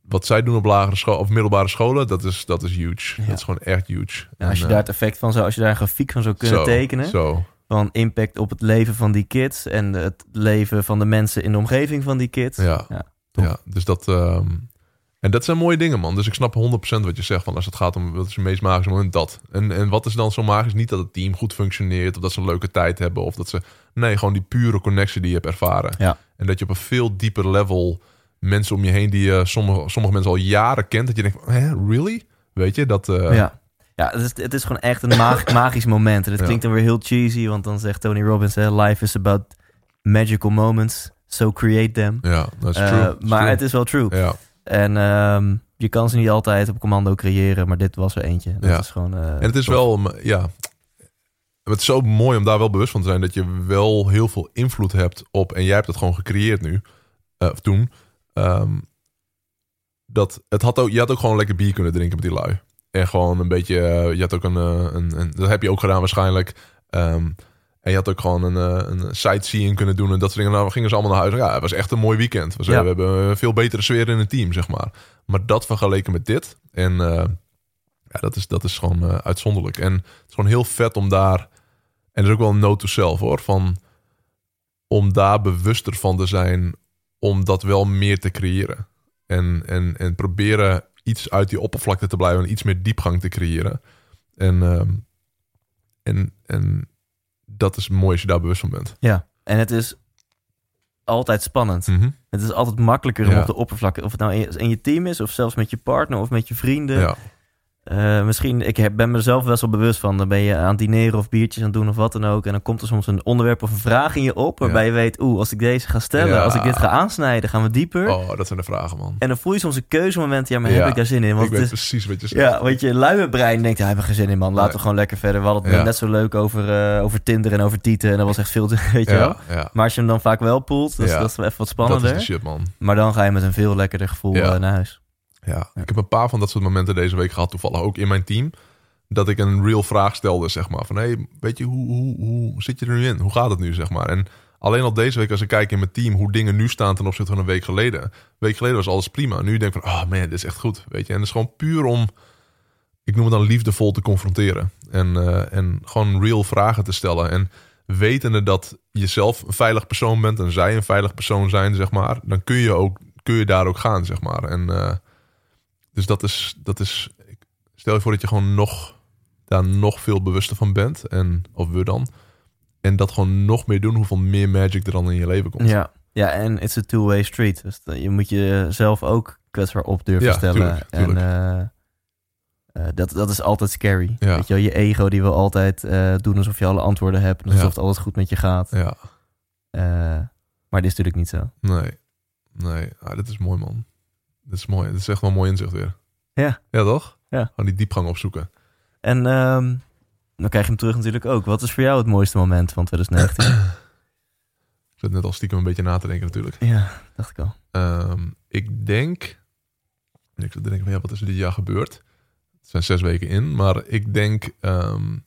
wat zij doen op lagere school of middelbare scholen, dat is, dat is huge. Ja. Dat is gewoon echt huge. Nou, als je En, daar eh, het effect van zou, als je daar een grafiek van zou kunnen zo, tekenen, Zo, van impact op het leven van die kids en het leven van de mensen in de omgeving van die kids. ja. Ja, Ja, dus dat... ehm, en dat zijn mooie dingen, man. Dus ik snap 100% wat je zegt. Van als het gaat om wat is het meest magische moment, dat. En, en wat is dan zo magisch? Niet dat het team goed functioneert, of dat ze een leuke tijd hebben, of dat ze. Nee, gewoon die pure connectie die je hebt ervaren. Ja. En dat je op een veel dieper level mensen om je heen die je sommige, sommige mensen al jaren kent, dat je denkt, hè, really? Weet je dat? eh, ja. Ja, het is, het is gewoon echt een mag- magisch moment. En het Ja. klinkt dan weer heel cheesy, want dan zegt Tony Robbins: hè, Life is about magical moments, so create them. Ja, dat is Eh, true. Maar true. het is wel true. Ja, En ehm, je kan ze niet altijd op commando creëren, maar dit was er eentje. Dat Ja. is gewoon. eh, En het is tof. wel, ja. Het is zo mooi om daar wel bewust van te zijn dat je wel heel veel invloed hebt op. En jij hebt het gewoon gecreëerd nu, eh, of toen. Ehm, dat het had ook, je had ook gewoon lekker bier kunnen drinken met die lui. En gewoon een beetje, eh, je had ook een, eh, een, een, dat heb je ook gedaan waarschijnlijk. Ehm, en je had ook gewoon een, eh, een sightseeing kunnen doen en dat soort dingen. Nou, we gingen ze allemaal naar huis. Ja, het was echt een mooi weekend. We, Ja. we hebben een veel betere sfeer in het team, zeg maar. Maar dat vergeleken met dit. En ja, dat is, dat is gewoon uitzonderlijk. En het is gewoon heel vet om daar... En er is ook wel een note to self, hoor. Van, om daar bewuster van te zijn... om dat wel meer te creëren. En, en, en proberen iets uit die oppervlakte te blijven... en iets meer diepgang te creëren. En, ehm, en, en dat is mooi als je daar bewust van bent. Ja, en het is altijd spannend. Mhm. Het is altijd makkelijker om op de oppervlakte, of het nou in in je team is, of zelfs met je partner of met je vrienden. Ja, Eh, misschien, ik heb, ben mezelf best wel bewust van. Dan ben je aan het dineren of biertjes aan het doen of wat dan ook. En dan komt er soms een onderwerp of een vraag in je op. Waarbij Ja. je weet, oeh, als ik deze ga stellen, Ja. als ik dit ga aansnijden, gaan we dieper. oh, dat zijn de vragen, man. En dan voel je soms een keuzemoment. Ja, maar Ja. heb ik daar zin in? Want ik weet is, precies wat je zegt. ja, want je luie brein denkt, ja, heb ik geen zin in, man. Laten Nee. we gewoon lekker verder. We hadden het net zo leuk over, eh, over Tinder en over Tieten. En dat was echt veel te, weet je wel. Maar als je hem dan vaak wel poelt, dat, is- dat is wel even wat Dat spannender. is de shit, man. Maar dan ga je met een veel lekkerder gevoel eh, naar huis. Ja, ik heb een paar van dat soort momenten deze week gehad, toevallig ook in mijn team. Dat ik een real vraag stelde, zeg maar. Van, hé, hey, weet je, hoe, hoe, hoe zit je er nu in? Hoe gaat het nu, zeg maar? En alleen al deze week, als ik kijk in mijn team, hoe dingen nu staan ten opzichte van een week geleden. Een week geleden was alles prima. Nu denk ik van, oh man, dit is echt goed, weet je. En het is gewoon puur om, ik noem het dan liefdevol te confronteren. En, eh, en gewoon real vragen te stellen. En wetende dat je zelf een veilig persoon bent en zij een veilig persoon zijn, zeg maar. Dan kun je, ook, kun je daar ook gaan, zeg maar. En... eh, dus dat is, dat is. Stel je voor dat je gewoon nog daar nog veel bewuster van bent. En, of we dan. En dat gewoon nog meer doen, hoeveel meer magic er dan in je leven komt. Ja. ja, en it's a two-way street. Dus je moet jezelf ook kwetsbaar op durven Ja, stellen. tuurlijk, tuurlijk. En eh, eh, dat, dat is altijd scary. Ja. Weet je, wel, je ego die wil altijd eh, doen alsof je alle antwoorden hebt. en Alsof Ja. het alles goed met je gaat. Ja, maar dit is natuurlijk niet zo. nee. Nee, ah, dit is mooi, man. Dit is mooi. Dit is echt wel een mooi inzicht weer. Ja. Ja, toch? Ja. Gewoon die diepgang opzoeken. En ehm, dan krijg je hem terug natuurlijk ook. Wat is voor jou het mooiste moment van 2019? Ik zit net al stiekem een beetje na te denken natuurlijk. ja, dacht ik al. Ehm, ik denk... Ik zit te denken van, ja, wat is er dit jaar gebeurd? Het zijn zes weken in. Maar ik denk... ehm,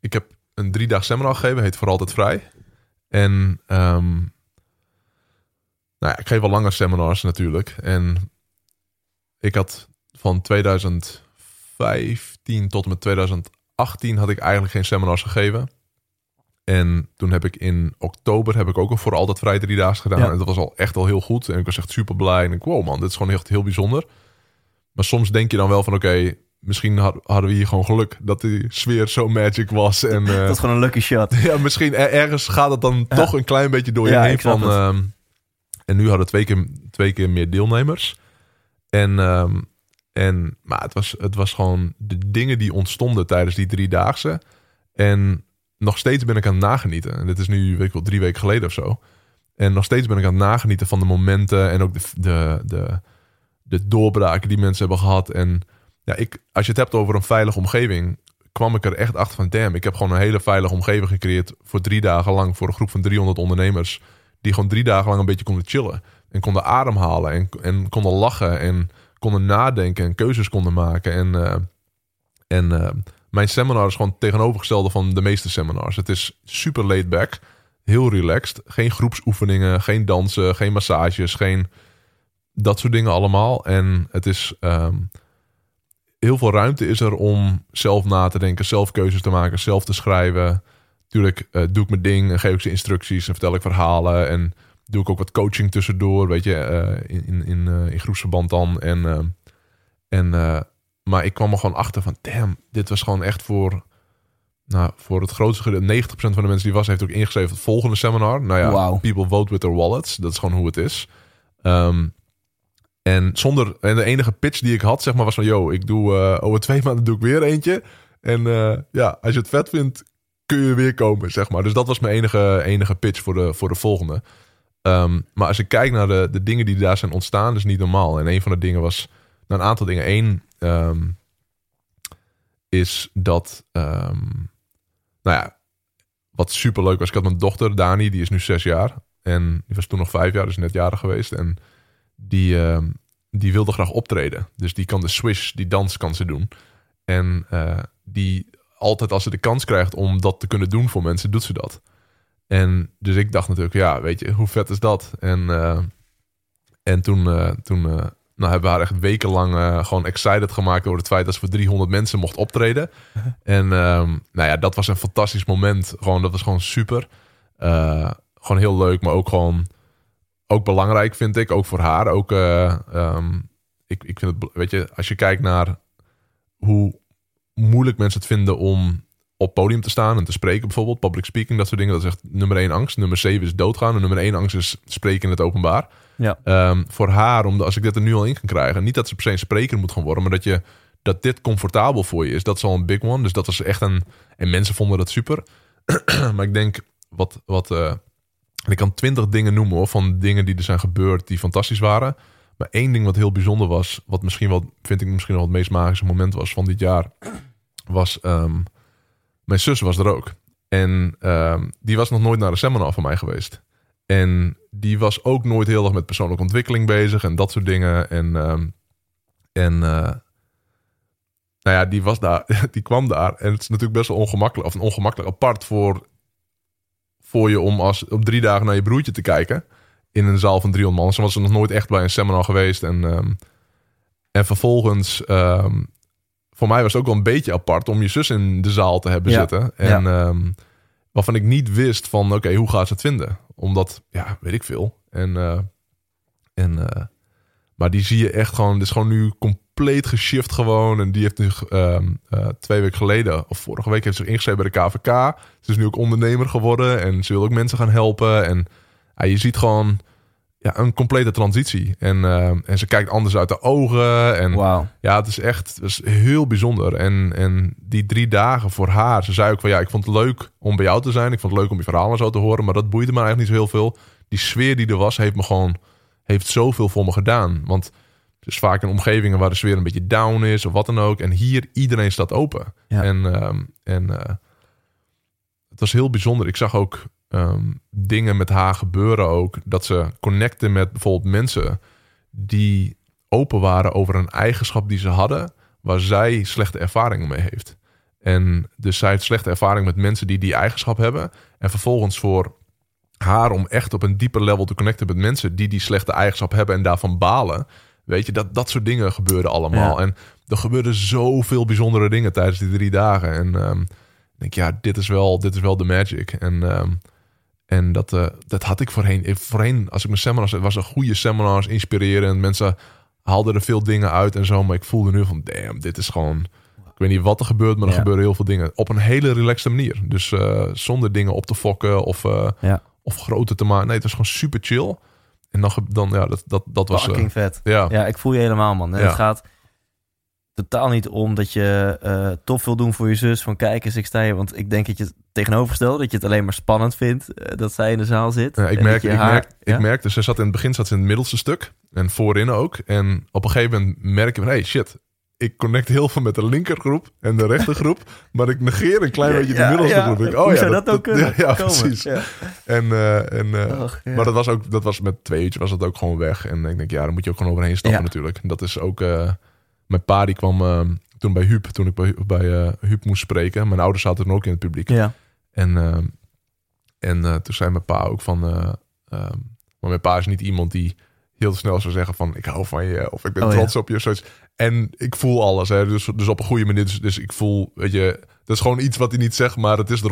ik heb een driedaag seminar gegeven. Heet Voor Altijd Vrij. En... nou ja, ik geef al langer seminars natuurlijk. En ik had van 2015 tot en met 2018 had ik eigenlijk geen seminars gegeven. En toen heb ik in oktober heb ik ook een voor altijd vrij driedaags gedaan. Ja. En dat was al echt al heel goed. En ik was echt super blij. En ik, wow man, dit is gewoon echt heel bijzonder. Maar soms denk je dan wel van oké, misschien had- hadden we hier gewoon geluk dat die sfeer zo magic was. En eh, Dat is gewoon een lucky shot. ja, misschien er- ergens gaat het dan Ja. toch een klein beetje door je Ja, heen. Van, ehm, en nu hadden we twee keer, twee keer meer deelnemers. En, ehm, en maar het was, het was gewoon de dingen die ontstonden tijdens die driedaagse. En nog steeds ben ik aan het nagenieten. En dit is nu, weet wel, drie weken geleden of zo. En nog steeds ben ik aan het nagenieten van de momenten en ook de, de, de, de doorbraken die mensen hebben gehad. En ja, ik, als je het hebt over een veilige omgeving, kwam ik er echt achter van, damn, ik heb gewoon een hele veilige omgeving gecreëerd voor drie dagen lang voor een groep van 300 ondernemers Die gewoon drie dagen lang een beetje konden chillen. En konden ademhalen en, en konden lachen en konden nadenken en keuzes konden maken. En, uh, en uh, mijn seminar is gewoon tegenovergestelde van de meeste seminars. Het is super laid back, heel relaxed. Geen groepsoefeningen, geen dansen, geen massages, geen dat soort dingen allemaal. En het is um, heel veel ruimte is er om zelf na te denken, zelf keuzes te maken, zelf te schrijven. Tuurlijk uh, doe ik mijn ding en geef ik ze instructies en vertel ik verhalen en doe ik ook wat coaching tussendoor, weet je, uh, in, in, in, uh, in groepsverband dan. En, uh, en, maar ik kwam er gewoon achter van, damn, dit was gewoon echt voor, nou, voor het grootste gedeelte, 90% van de mensen die was, heeft ook ingeschreven het volgende seminar. Nou ja, Wauw. people vote with their wallets. Dat is gewoon hoe het is. Um, en zonder, en de enige pitch die ik had, zeg maar, was van, yo, ik doe over twee maanden doe ik weer eentje. En ja, als je het vet vindt, kun je weer komen, zeg maar. Dus dat was mijn enige, enige pitch voor de, voor de volgende. Um, maar als ik kijk naar de, de dingen die daar zijn ontstaan, is niet normaal. En een van de dingen was, nou, een aantal dingen. Eén um, is dat, um, nou ja, wat super leuk was. Ik had mijn dochter, Dani, die is nu zes jaar. En die was toen nog vijf jaar, dus net jarig geweest. En die, die wilde graag optreden. Dus die kan de swish, die dans kan ze doen. En uh, die altijd als ze de kans krijgt om dat te kunnen doen voor mensen, doet ze dat. En dus ik dacht natuurlijk, ja, weet je, hoe vet is dat? En, uh, en toen, uh, toen uh, nou, hebben we haar echt wekenlang gewoon excited gemaakt door het feit dat ze voor 300 mensen mocht optreden. en nou ja, dat was een fantastisch moment. Gewoon, dat was gewoon super. gewoon heel leuk, maar ook gewoon ook belangrijk vind ik, ook voor haar. Ook, um, ik, ik vind het, weet je, als je kijkt naar hoe moeilijk mensen het vinden om op podium te staan en te spreken bijvoorbeeld. Public speaking, dat soort dingen. Dat is echt nummer één angst. Nummer zeven is doodgaan. En nummer één angst is spreken in het openbaar. Ja. Um, voor haar, omdat als ik dit er nu al in kan krijgen. Niet dat ze per se een spreker moet gaan worden. Maar dat, je, dat dit comfortabel voor je is. Dat is al een big one. Dus dat was echt een... En mensen vonden dat super. maar ik denk, wat... wat uh, ik kan twintig dingen noemen hoor. Van dingen die er zijn gebeurd die fantastisch waren. Maar één ding wat heel bijzonder was. Wat misschien wel, vind ik misschien wel het meest magische moment was van dit jaar. Was... Um, mijn zus was er ook. En uh, die was nog nooit naar een seminar van mij geweest. En die was ook nooit heel erg met persoonlijke ontwikkeling bezig en dat soort dingen. En, uh, en uh, nou ja, die was daar, die kwam daar. En het is natuurlijk best wel ongemakkelijk, of ongemakkelijk apart voor, voor je om als, op drie dagen naar je broertje te kijken. In een zaal van 300 man. Ze was nog nooit echt bij een seminar geweest. En, um, en vervolgens voor mij was het ook wel een beetje apart om je zus in de zaal te hebben Ja. zitten. En um, waarvan ik niet wist van, oké, okay, hoe gaat ze het vinden? Omdat, ja, weet ik veel. En, uh, en uh, maar die zie je echt gewoon, dit is gewoon nu compleet geshift gewoon. En die heeft nu um, uh, twee weken geleden, of vorige week, heeft zich ingeschreven bij de KVK. Ze is nu ook ondernemer geworden en ze wil ook mensen gaan helpen. En ja, je ziet gewoon ja, een complete transitie. En, uh, en ze kijkt anders uit de ogen. En Wauw. ja, het is echt het is heel bijzonder. En, en die drie dagen voor haar, ze zei ook van ja, ik vond het leuk om bij jou te zijn. Ik vond het leuk om je verhaal en zo te horen. Maar dat boeide me eigenlijk niet zo heel veel. Die sfeer die er was, heeft me gewoon heeft zoveel voor me gedaan. Want het is vaak in omgevingen waar de sfeer een beetje down is of wat dan ook. En hier iedereen staat open. Ja. En, uh, en uh, het was heel bijzonder. Ik zag ook um, dingen met haar gebeuren ook. Dat ze connecten met bijvoorbeeld mensen die open waren over een eigenschap die ze hadden, waar zij slechte ervaringen mee heeft. En dus zij heeft slechte ervaring met mensen die die eigenschap hebben. En vervolgens voor haar om echt op een dieper level te connecten met mensen die die slechte eigenschap hebben en daarvan balen. Weet je, dat, dat soort dingen gebeurden allemaal. Ja. En er gebeurden zoveel bijzondere dingen tijdens die drie dagen. En um, ik denk, ja, dit is wel, dit is wel de magic. En um, en dat, uh, dat had ik voorheen. Voorheen, als ik mijn seminars was een goede seminars, inspirerend. Mensen haalden er veel dingen uit en zo. Maar ik voelde nu van, damn, dit is gewoon... Ik weet niet wat er gebeurt, maar er Ja. gebeuren heel veel dingen. Op een hele relaxte manier. Dus uh, zonder dingen op te fokken of, uh, Ja. of groter te maken. Nee, het was gewoon super chill. En dan, dan ja, dat, dat, dat was... Fucking vet. ja, Ja, ik voel je helemaal, man. En. Het gaat totaal niet om dat je eh tof wil doen voor je zus. Van kijk eens, ik sta hier. Want ik denk dat je het tegenovergestelde, dat je het alleen maar spannend vindt eh, dat zij in de zaal zit. Ja, ik, merk, dat je ik, haar- merk, ja? ik merkte, ze zat in het begin zat ze in het middelste stuk. En voorin ook. En op een gegeven moment merk je van, hey shit, ik connect heel veel met de linkergroep en de rechtergroep. maar ik negeer een klein beetje de middelste ja. groep. Ik, Hoe zou dat ook kunnen Ja, ja, komen? precies. Ja. En, eh, en, Och, ja. Maar dat was ook, dat was met twee uurtjes was dat ook gewoon weg. En ik denk, ja, daar moet je ook gewoon overheen stappen Ja. natuurlijk. Dat is ook, mijn pa die kwam eh, toen bij Huub, toen ik bij, bij eh, Huub moest spreken. Mijn ouders zaten dan ook in het publiek. Ja. En, eh, en eh, toen zei mijn pa ook van... eh, ehm, maar mijn pa is niet iemand die heel snel zou zeggen van... ik hou van je of ik ben Oh, trots op je. of Zoiets. En ik voel alles. Hè, dus, dus op een goede manier. Dus, dus ik voel, weet je... Dat is gewoon iets wat hij niet zegt, maar het is er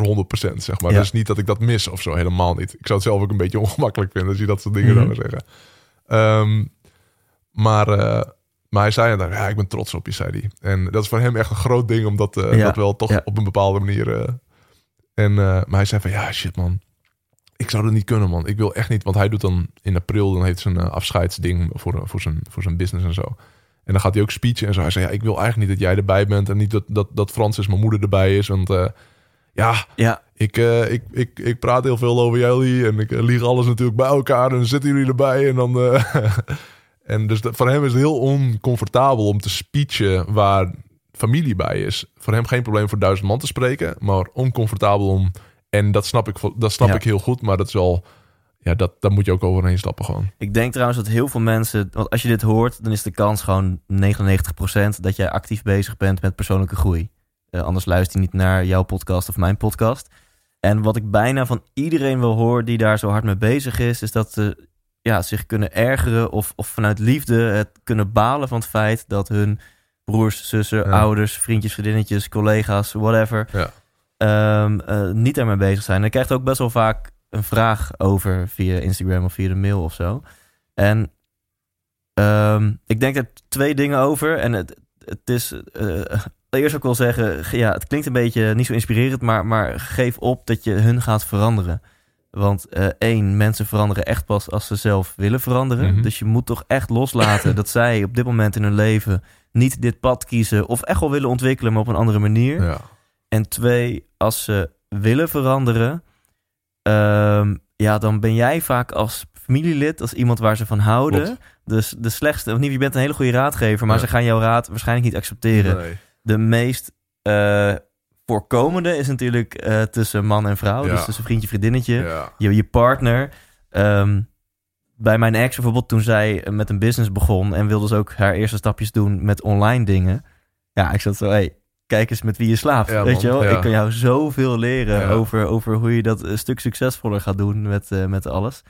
100%. Zeg maar. Ja. Dus niet dat ik dat mis of zo. Helemaal niet. Ik zou het zelf ook een beetje ongemakkelijk vinden... als je dat soort dingen Mhm. zou zeggen. Ehm, maar, maar hij zei dan, ja, ik ben trots op je, zei hij. En dat is voor hem echt een groot ding, omdat eh, Ja, dat wel toch ja. op een bepaalde manier... eh, en, eh, maar hij zei van, ja, shit man. Ik zou dat niet kunnen, man. Ik wil echt niet, want hij doet dan in april, dan heeft zijn afscheidsding voor, voor, zijn, voor zijn business en zo. En dan gaat hij ook speechen en zo. Hij zei, ja, ik wil eigenlijk niet dat jij erbij bent en niet dat, dat, dat Francis, mijn moeder, erbij is. Want ja, Ja. ik, ik, ik, ik praat heel veel over jullie en ik lieg alles natuurlijk bij elkaar en dan zitten jullie erbij en dan... en dus dat, voor hem is het heel oncomfortabel om te speechen waar familie bij is. Voor hem geen probleem voor duizend man te spreken, maar oncomfortabel om... En dat snap ik, dat snap Ja. ik heel goed, maar dat is wel... Ja, dat, daar moet je ook overheen stappen gewoon. Ik denk trouwens dat heel veel mensen, want als je dit hoort, dan is de kans gewoon 99% dat jij actief bezig bent met persoonlijke groei. Eh, anders luister je niet naar jouw podcast of mijn podcast. En wat ik bijna van iedereen wel hoor die daar zo hard mee bezig is, is dat ze ja, zich kunnen ergeren of, of vanuit liefde het kunnen balen van het feit dat hun broers, zussen, Ja. ouders, vriendjes, vriendinnetjes, collega's, whatever, Ja. ehm, eh, niet daarmee bezig zijn. En ik krijg ook best wel vaak een vraag over via Instagram of via de mail of zo. En ehm, ik denk er twee dingen over. En het, het is. eh, eerst ook wel zeggen, ge- ja, het klinkt een beetje niet zo inspirerend, maar, maar geef op dat je hun gaat veranderen. Want eh, één, mensen veranderen echt pas als ze zelf willen veranderen. Mhm. Dus je moet toch echt loslaten dat zij op dit moment in hun leven niet dit pad kiezen of echt wel willen ontwikkelen, maar op een andere manier. Ja. En twee, als ze willen veranderen, ehm, ja, dan ben jij vaak als familielid, als iemand waar ze van houden. Klopt. Dus de slechtste, of niet, je bent een hele goede raadgever, maar Ja. ze gaan jouw raad waarschijnlijk niet accepteren. Nee. De meest eh, voorkomende is natuurlijk eh, tussen man en vrouw, Ja. dus tussen vriendje, vriendinnetje, Ja. je, je partner. Ehm, bij mijn ex bijvoorbeeld, toen zij met een business begon en wilde ze ook haar eerste stapjes doen met online dingen. Ja, ik zat zo, hey, kijk eens met wie je slaapt. Ja, weet man, je wel? Ik kan jou zoveel leren over, over hoe je dat een stuk succesvoller gaat doen met, eh, met alles.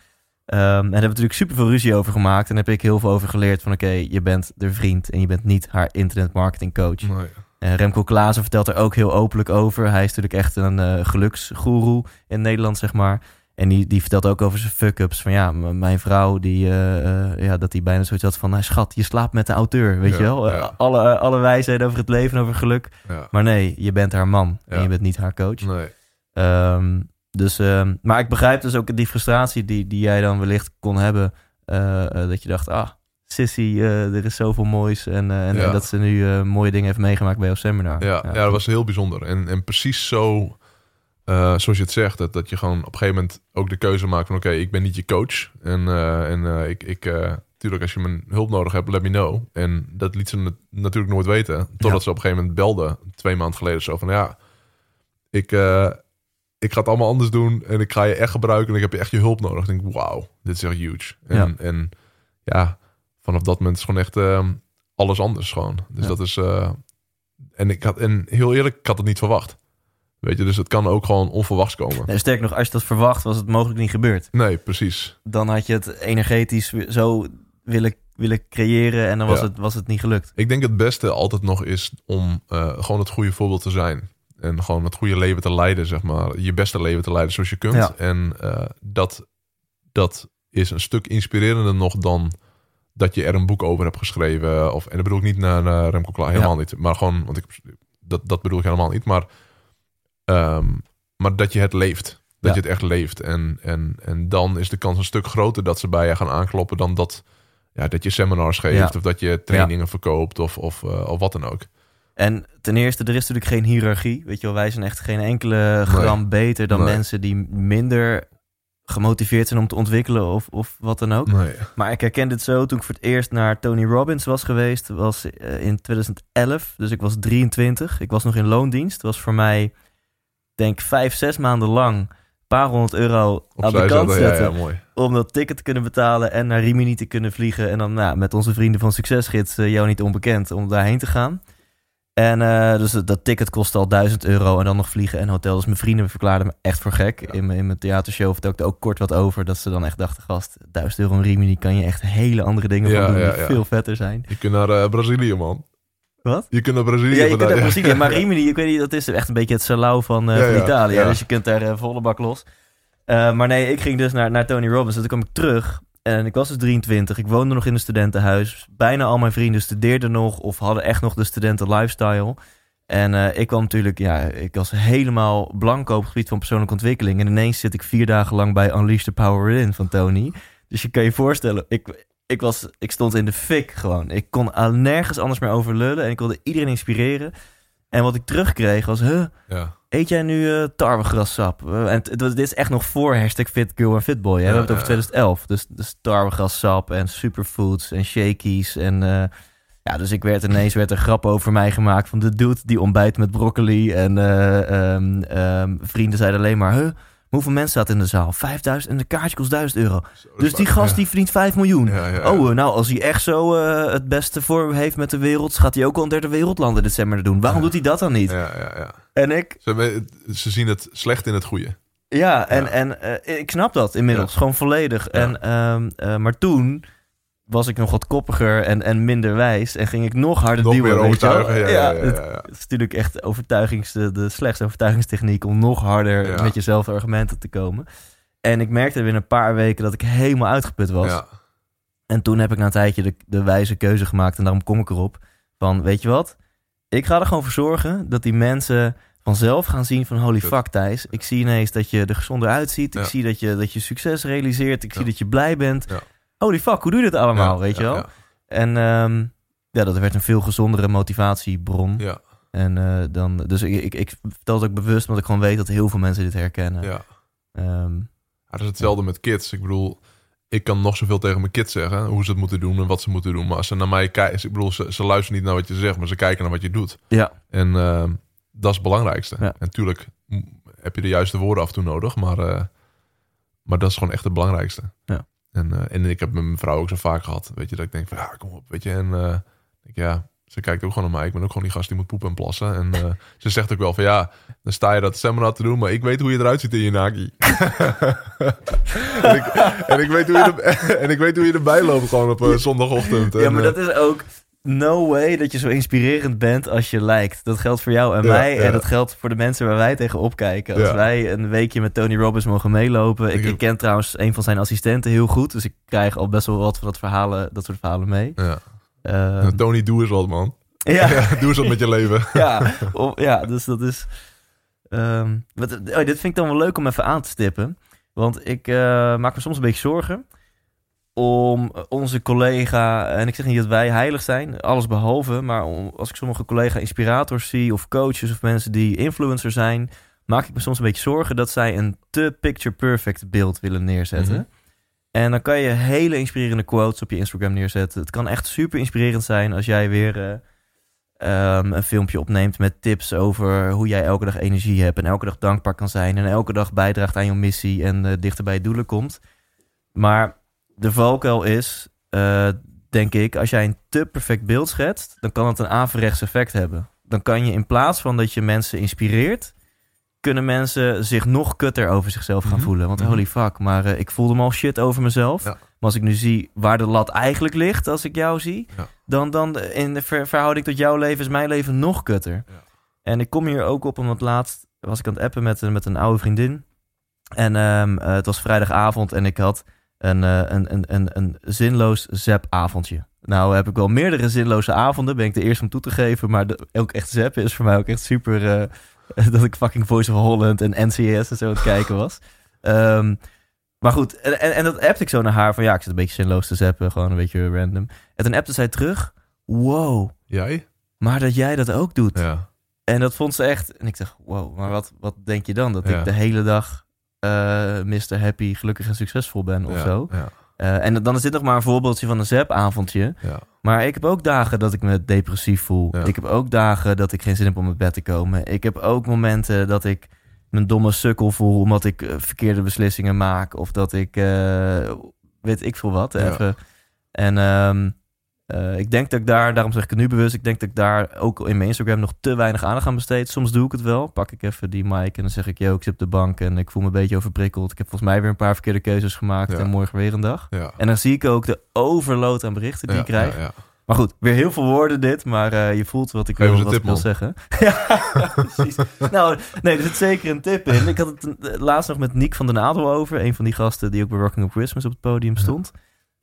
Ehm, en daar hebben we natuurlijk super veel ruzie over gemaakt. En daar heb ik heel veel over geleerd van oké, je bent de vriend en je bent niet haar internet marketing coach. Nee. En Remco Klaassen vertelt er ook heel openlijk over. Hij is natuurlijk echt een eh geluksgoeroe in Nederland, zeg maar. En die, die vertelt ook over zijn fuck-ups. Van ja, mijn vrouw, die, eh, eh, ja, dat hij bijna zoiets had van... "Nou, schat, je slaapt met de auteur, weet Ja, je wel? Ja. alle, alle wijsheden over het leven en over geluk. Ja. Maar nee, je bent haar man en je bent niet haar coach. Nee. Ehm, dus, ehm, maar ik begrijp dus ook die frustratie die, die jij dan wellicht kon hebben. dat je dacht, ah, Sissy, eh, er is zoveel moois. En, eh, en, Ja. en dat ze nu eh, mooie dingen heeft meegemaakt bij seminar. Ja, ja. dat was heel bijzonder. En, en precies zo, zoals je het zegt, dat, dat je gewoon op een gegeven moment ook de keuze maakt van oké, ik ben niet je coach. En, en ik, ik eh, tuurlijk, als je mijn hulp nodig hebt, let me know. En dat liet ze na- natuurlijk nooit weten. Totdat ze op een gegeven moment belde, twee maanden geleden, zo van ja, ik, ik ga het allemaal anders doen en ik ga je echt gebruiken en ik heb je echt je hulp nodig. Ik denk, wauw, dit is echt huge. En ja, en, ja vanaf dat moment is gewoon echt ehm, alles anders gewoon. Dus Ja. dat is... eh, en, ik had, en heel eerlijk, ik had het niet verwacht. Weet je, dus het kan ook gewoon onverwachts komen. Nee, sterker nog, als je dat verwacht, was het mogelijk niet gebeurd. Nee, precies. Dan had je het energetisch zo willen, willen creëren en dan was, Ja. het, was het niet gelukt. Ik denk het beste altijd nog is om eh, gewoon het goede voorbeeld te zijn. En gewoon het goede leven te leiden, zeg maar. Je beste leven te leiden zoals je kunt. Ja. En eh, dat, dat is een stuk inspirerender nog dan dat je er een boek over hebt geschreven. Of, en dat bedoel ik niet naar, naar Remco Klaar, helemaal Ja. niet. Maar gewoon, want ik, dat, dat bedoel ik helemaal niet. Maar, ehm, maar dat je het leeft. Dat Ja. je het echt leeft. En, en, en dan is de kans een stuk groter dat ze bij je gaan aankloppen dan dat, ja, dat je seminars geeft. Ja. Of dat je trainingen verkoopt of, of, eh, of wat dan ook. En ten eerste, er is natuurlijk geen hiërarchie. Weet je wel, wij zijn echt geen enkele gram beter dan Nee. mensen die minder gemotiveerd zijn om te ontwikkelen of, of wat dan ook. Nee. Maar ik herken dit zo toen ik voor het eerst naar Tony Robbins was geweest. was eh, in 2011, dus ik was 23. Ik was nog in loondienst. Het was voor mij, denk vijf, zes maanden lang... een paar honderd euro aan de kant zetten, ja, zetten... ja, mooi. om dat ticket te kunnen betalen en naar Rimini te kunnen vliegen. En dan nou, met onze vrienden van Succesgids, eh, jou niet onbekend, om daarheen te gaan. En eh, dus dat, ticket kostte al 1000 euro en dan nog vliegen en hotel. Dus mijn vrienden verklaarden me echt voor gek. In, mijn- in mijn theatershow vertelde ik er ook kort wat over. Dat ze dan echt dachten, gast, 1000 euro in Rimini kan je echt hele andere dingen Ja, van doen ja, die veel vetter zijn. Je kunt naar eh, Brazilië, man. Wat? Je kunt naar Brazilië. Ja, je kunt naar Brazilië, maar Rimini, ik weet niet, dat is echt een beetje het salau van, eh, van Italië. Dus je kunt daar volle bak los. Maar nee, ik ging dus naar, naar Tony Robbins. En toen kwam ik terug. En ik was dus 23. Ik woonde nog in een studentenhuis. Bijna al mijn vrienden studeerden nog of hadden echt nog de studenten lifestyle. En eh, ik kwam natuurlijk, ja, ik was helemaal blanco op het gebied van persoonlijke ontwikkeling. En ineens zit ik vier dagen lang bij Unleash the Power Within van Tony. Dus je kan je voorstellen, ik, ik, was, ik stond in de fik gewoon. Ik kon nergens anders meer over lullen. En ik wilde iedereen inspireren. En wat ik terugkreeg was, huh, Ja. eet jij nu eh tarwegrassap? Eh, en dit is echt nog voor hashtag Fit Girl en Fit Boy. Hè? We Ja, hebben het over ja, 2011. Dus, dus tarwegrassap en superfoods en shakies. En eh, ja, dus ik werd ineens werd er grap over mij gemaakt van de dude die ontbijt met broccoli. En eh, ehm, ehm, vrienden zeiden alleen maar, huh, hoeveel mensen zaten in de zaal? 5000 en de kaartje kost 1000 euro. Zo, Dus die gast die verdient 5 miljoen. Ja, ja. Oh, eh, nou, als hij echt zo eh, het beste voor heeft met de wereld, gaat hij ook al een derde wereldlanden december doen. Waarom doet hij dat dan niet? Ja, ja, ja. En ik, Ze, zien het slecht in het goede. ja, en, en eh, ik snap dat inmiddels, gewoon volledig. En, ehm, eh, maar toen was ik nog wat koppiger en, en minder wijs en ging ik nog harder Nog duwen. overtuigen. Ja, ja, ja, het, is natuurlijk echt overtuigings, de, de slechtste overtuigingstechniek om nog harder met jezelf argumenten te komen. En ik merkte binnen een paar weken dat ik helemaal uitgeput was. Ja. En toen heb ik na een tijdje de, de wijze keuze gemaakt. En daarom kom ik erop. Van, weet je wat? Ik ga er gewoon voor zorgen dat die mensen vanzelf gaan zien van... Holy fuck, Thijs. Ik zie ineens dat je er gezonder uitziet. Ik zie dat je, dat je succes realiseert. Ik zie dat je blij bent. Holy fuck, hoe doe je dit allemaal, weet je wel? En ehm, ja, dat werd een veel gezondere motivatiebron. ja, En eh, dan... Dus ik, ik, ik vertel het ook bewust, omdat ik gewoon weet dat heel veel mensen dit herkennen. ja. Ehm, Ja, dat is hetzelfde met kids. Ik bedoel, ik kan nog zoveel tegen mijn kids zeggen hoe ze het moeten doen en wat ze moeten doen. Maar als ze naar mij kijken, ik bedoel, ze, ze luisteren niet naar wat je zegt, maar ze kijken naar wat je doet. ja, En eh, dat is het belangrijkste. Ja. En natuurlijk mm, heb je de juiste woorden af en toe nodig, maar, eh, maar dat is gewoon echt het belangrijkste. Ja. En, eh, en ik heb met mijn vrouw ook zo vaak gehad, weet je, dat ik denk van ja, kom op, weet je. En eh, ik, ja, ze kijkt ook gewoon naar mij. Ik ben ook gewoon die gast die moet poepen en plassen. En eh, ze zegt ook wel van ja, dan sta je dat seminar te doen, maar ik weet hoe je eruit ziet in je naki. en, ik, en, ik weet hoe je er, en ik weet hoe je erbij loopt gewoon op zondagochtend. Ja, maar dat is ook no way dat je zo inspirerend bent als je lijkt. Dat geldt voor jou en Ja, mij. ja. En dat geldt voor de mensen waar wij tegen opkijken. Als Ja. wij een weekje met Tony Robbins mogen meelopen. Ik, Ik heb- ik ken trouwens een van zijn assistenten heel goed. Dus ik krijg al best wel wat van dat, verhalen, dat soort verhalen mee. ja. Ehm, Tony, doe eens wat, man. ja, doe eens wat met je leven. ja, ja, dus dat is... wat, oh, dit vind ik dan wel leuk om even aan te stippen. Want ik eh, maak me soms een beetje zorgen om onze collega... En ik zeg niet dat wij heilig zijn, alles behalve. Maar om, als ik sommige collega-inspirators zie of coaches of mensen die influencer zijn... maak ik me soms een beetje zorgen dat zij een te picture-perfect beeld willen neerzetten. Mhm. En dan kan je hele inspirerende quotes op je Instagram neerzetten. Het kan echt super inspirerend zijn als jij weer eh, ehm, een filmpje opneemt met tips over hoe jij elke dag energie hebt en elke dag dankbaar kan zijn en elke dag bijdraagt aan je missie en eh, dichter bij je doelen komt. Maar de valkuil is, eh, denk ik, als jij een te perfect beeld schetst, dan kan het een averechts effect hebben. Dan kan je in plaats van dat je mensen inspireert, kunnen mensen zich nog kutter over zichzelf gaan Mhm. voelen. Want Mhm. holy fuck, maar eh, ik voelde me al shit over mezelf. Ja. Maar als ik nu zie waar de lat eigenlijk ligt, als ik jou zie, Ja. dan, dan in de ver- verhouding tot jouw leven is mijn leven nog kutter. Ja. En ik kom hier ook op, omdat laatst was ik aan het appen met, een- met een oude vriendin. En ehm, eh, het was vrijdagavond en ik had een, eh, een, een, een, een zinloos zap-avondje. Nou heb ik wel meerdere zinloze avonden, ben ik de eerste om toe te geven. Maar de, ook echt zappen is voor mij ook echt super... eh, dat ik fucking Voice of Holland en NCS en zo aan het kijken was. Ehm, maar goed, en, en, en dat appte ik zo naar haar van... Ja, ik zit een beetje zinloos te zappen, gewoon een beetje random. En toen appte zij terug... Wow, Jij? maar dat jij dat ook doet. Ja. En dat vond ze echt... En ik zeg, wow, maar wat, wat denk je dan? Dat Ja. ik de hele dag Mr. Happy, gelukkig en succesvol ben of ja, zo. Ja, Eh, en dan is dit nog maar een voorbeeldje van een zap-avondje. ja. Maar ik heb ook dagen dat ik me depressief voel. Ja. Ik heb ook dagen dat ik geen zin heb om uit bed te komen. Ik heb ook momenten dat ik mijn domme sukkel voel omdat ik eh, verkeerde beslissingen maak. Of dat ik, eh, weet ik veel wat, Ja. even. En ehm, eh, ik denk dat ik daar, daarom zeg ik het nu bewust, ik denk dat ik daar ook in mijn Instagram nog te weinig aandacht aan besteed. Soms doe ik het wel. Pak ik even die mic en dan zeg ik, yo, ik zit op de bank en ik voel me een beetje overprikkeld. Ik heb volgens mij weer een paar verkeerde keuzes gemaakt Ja. en morgen weer een dag. ja. En dan zie ik ook de overload aan berichten die ja, ik krijg. Maar goed, weer heel veel woorden dit, maar eh, je voelt wat ik wil, eens een wat tip, ik wil zeggen. ja, precies. nou, nee, er zit zeker een tip in. Ik had het eh, laatst nog met Nick van den Adel over. Een van die gasten die ook bij Rocking Up Christmas op het podium stond.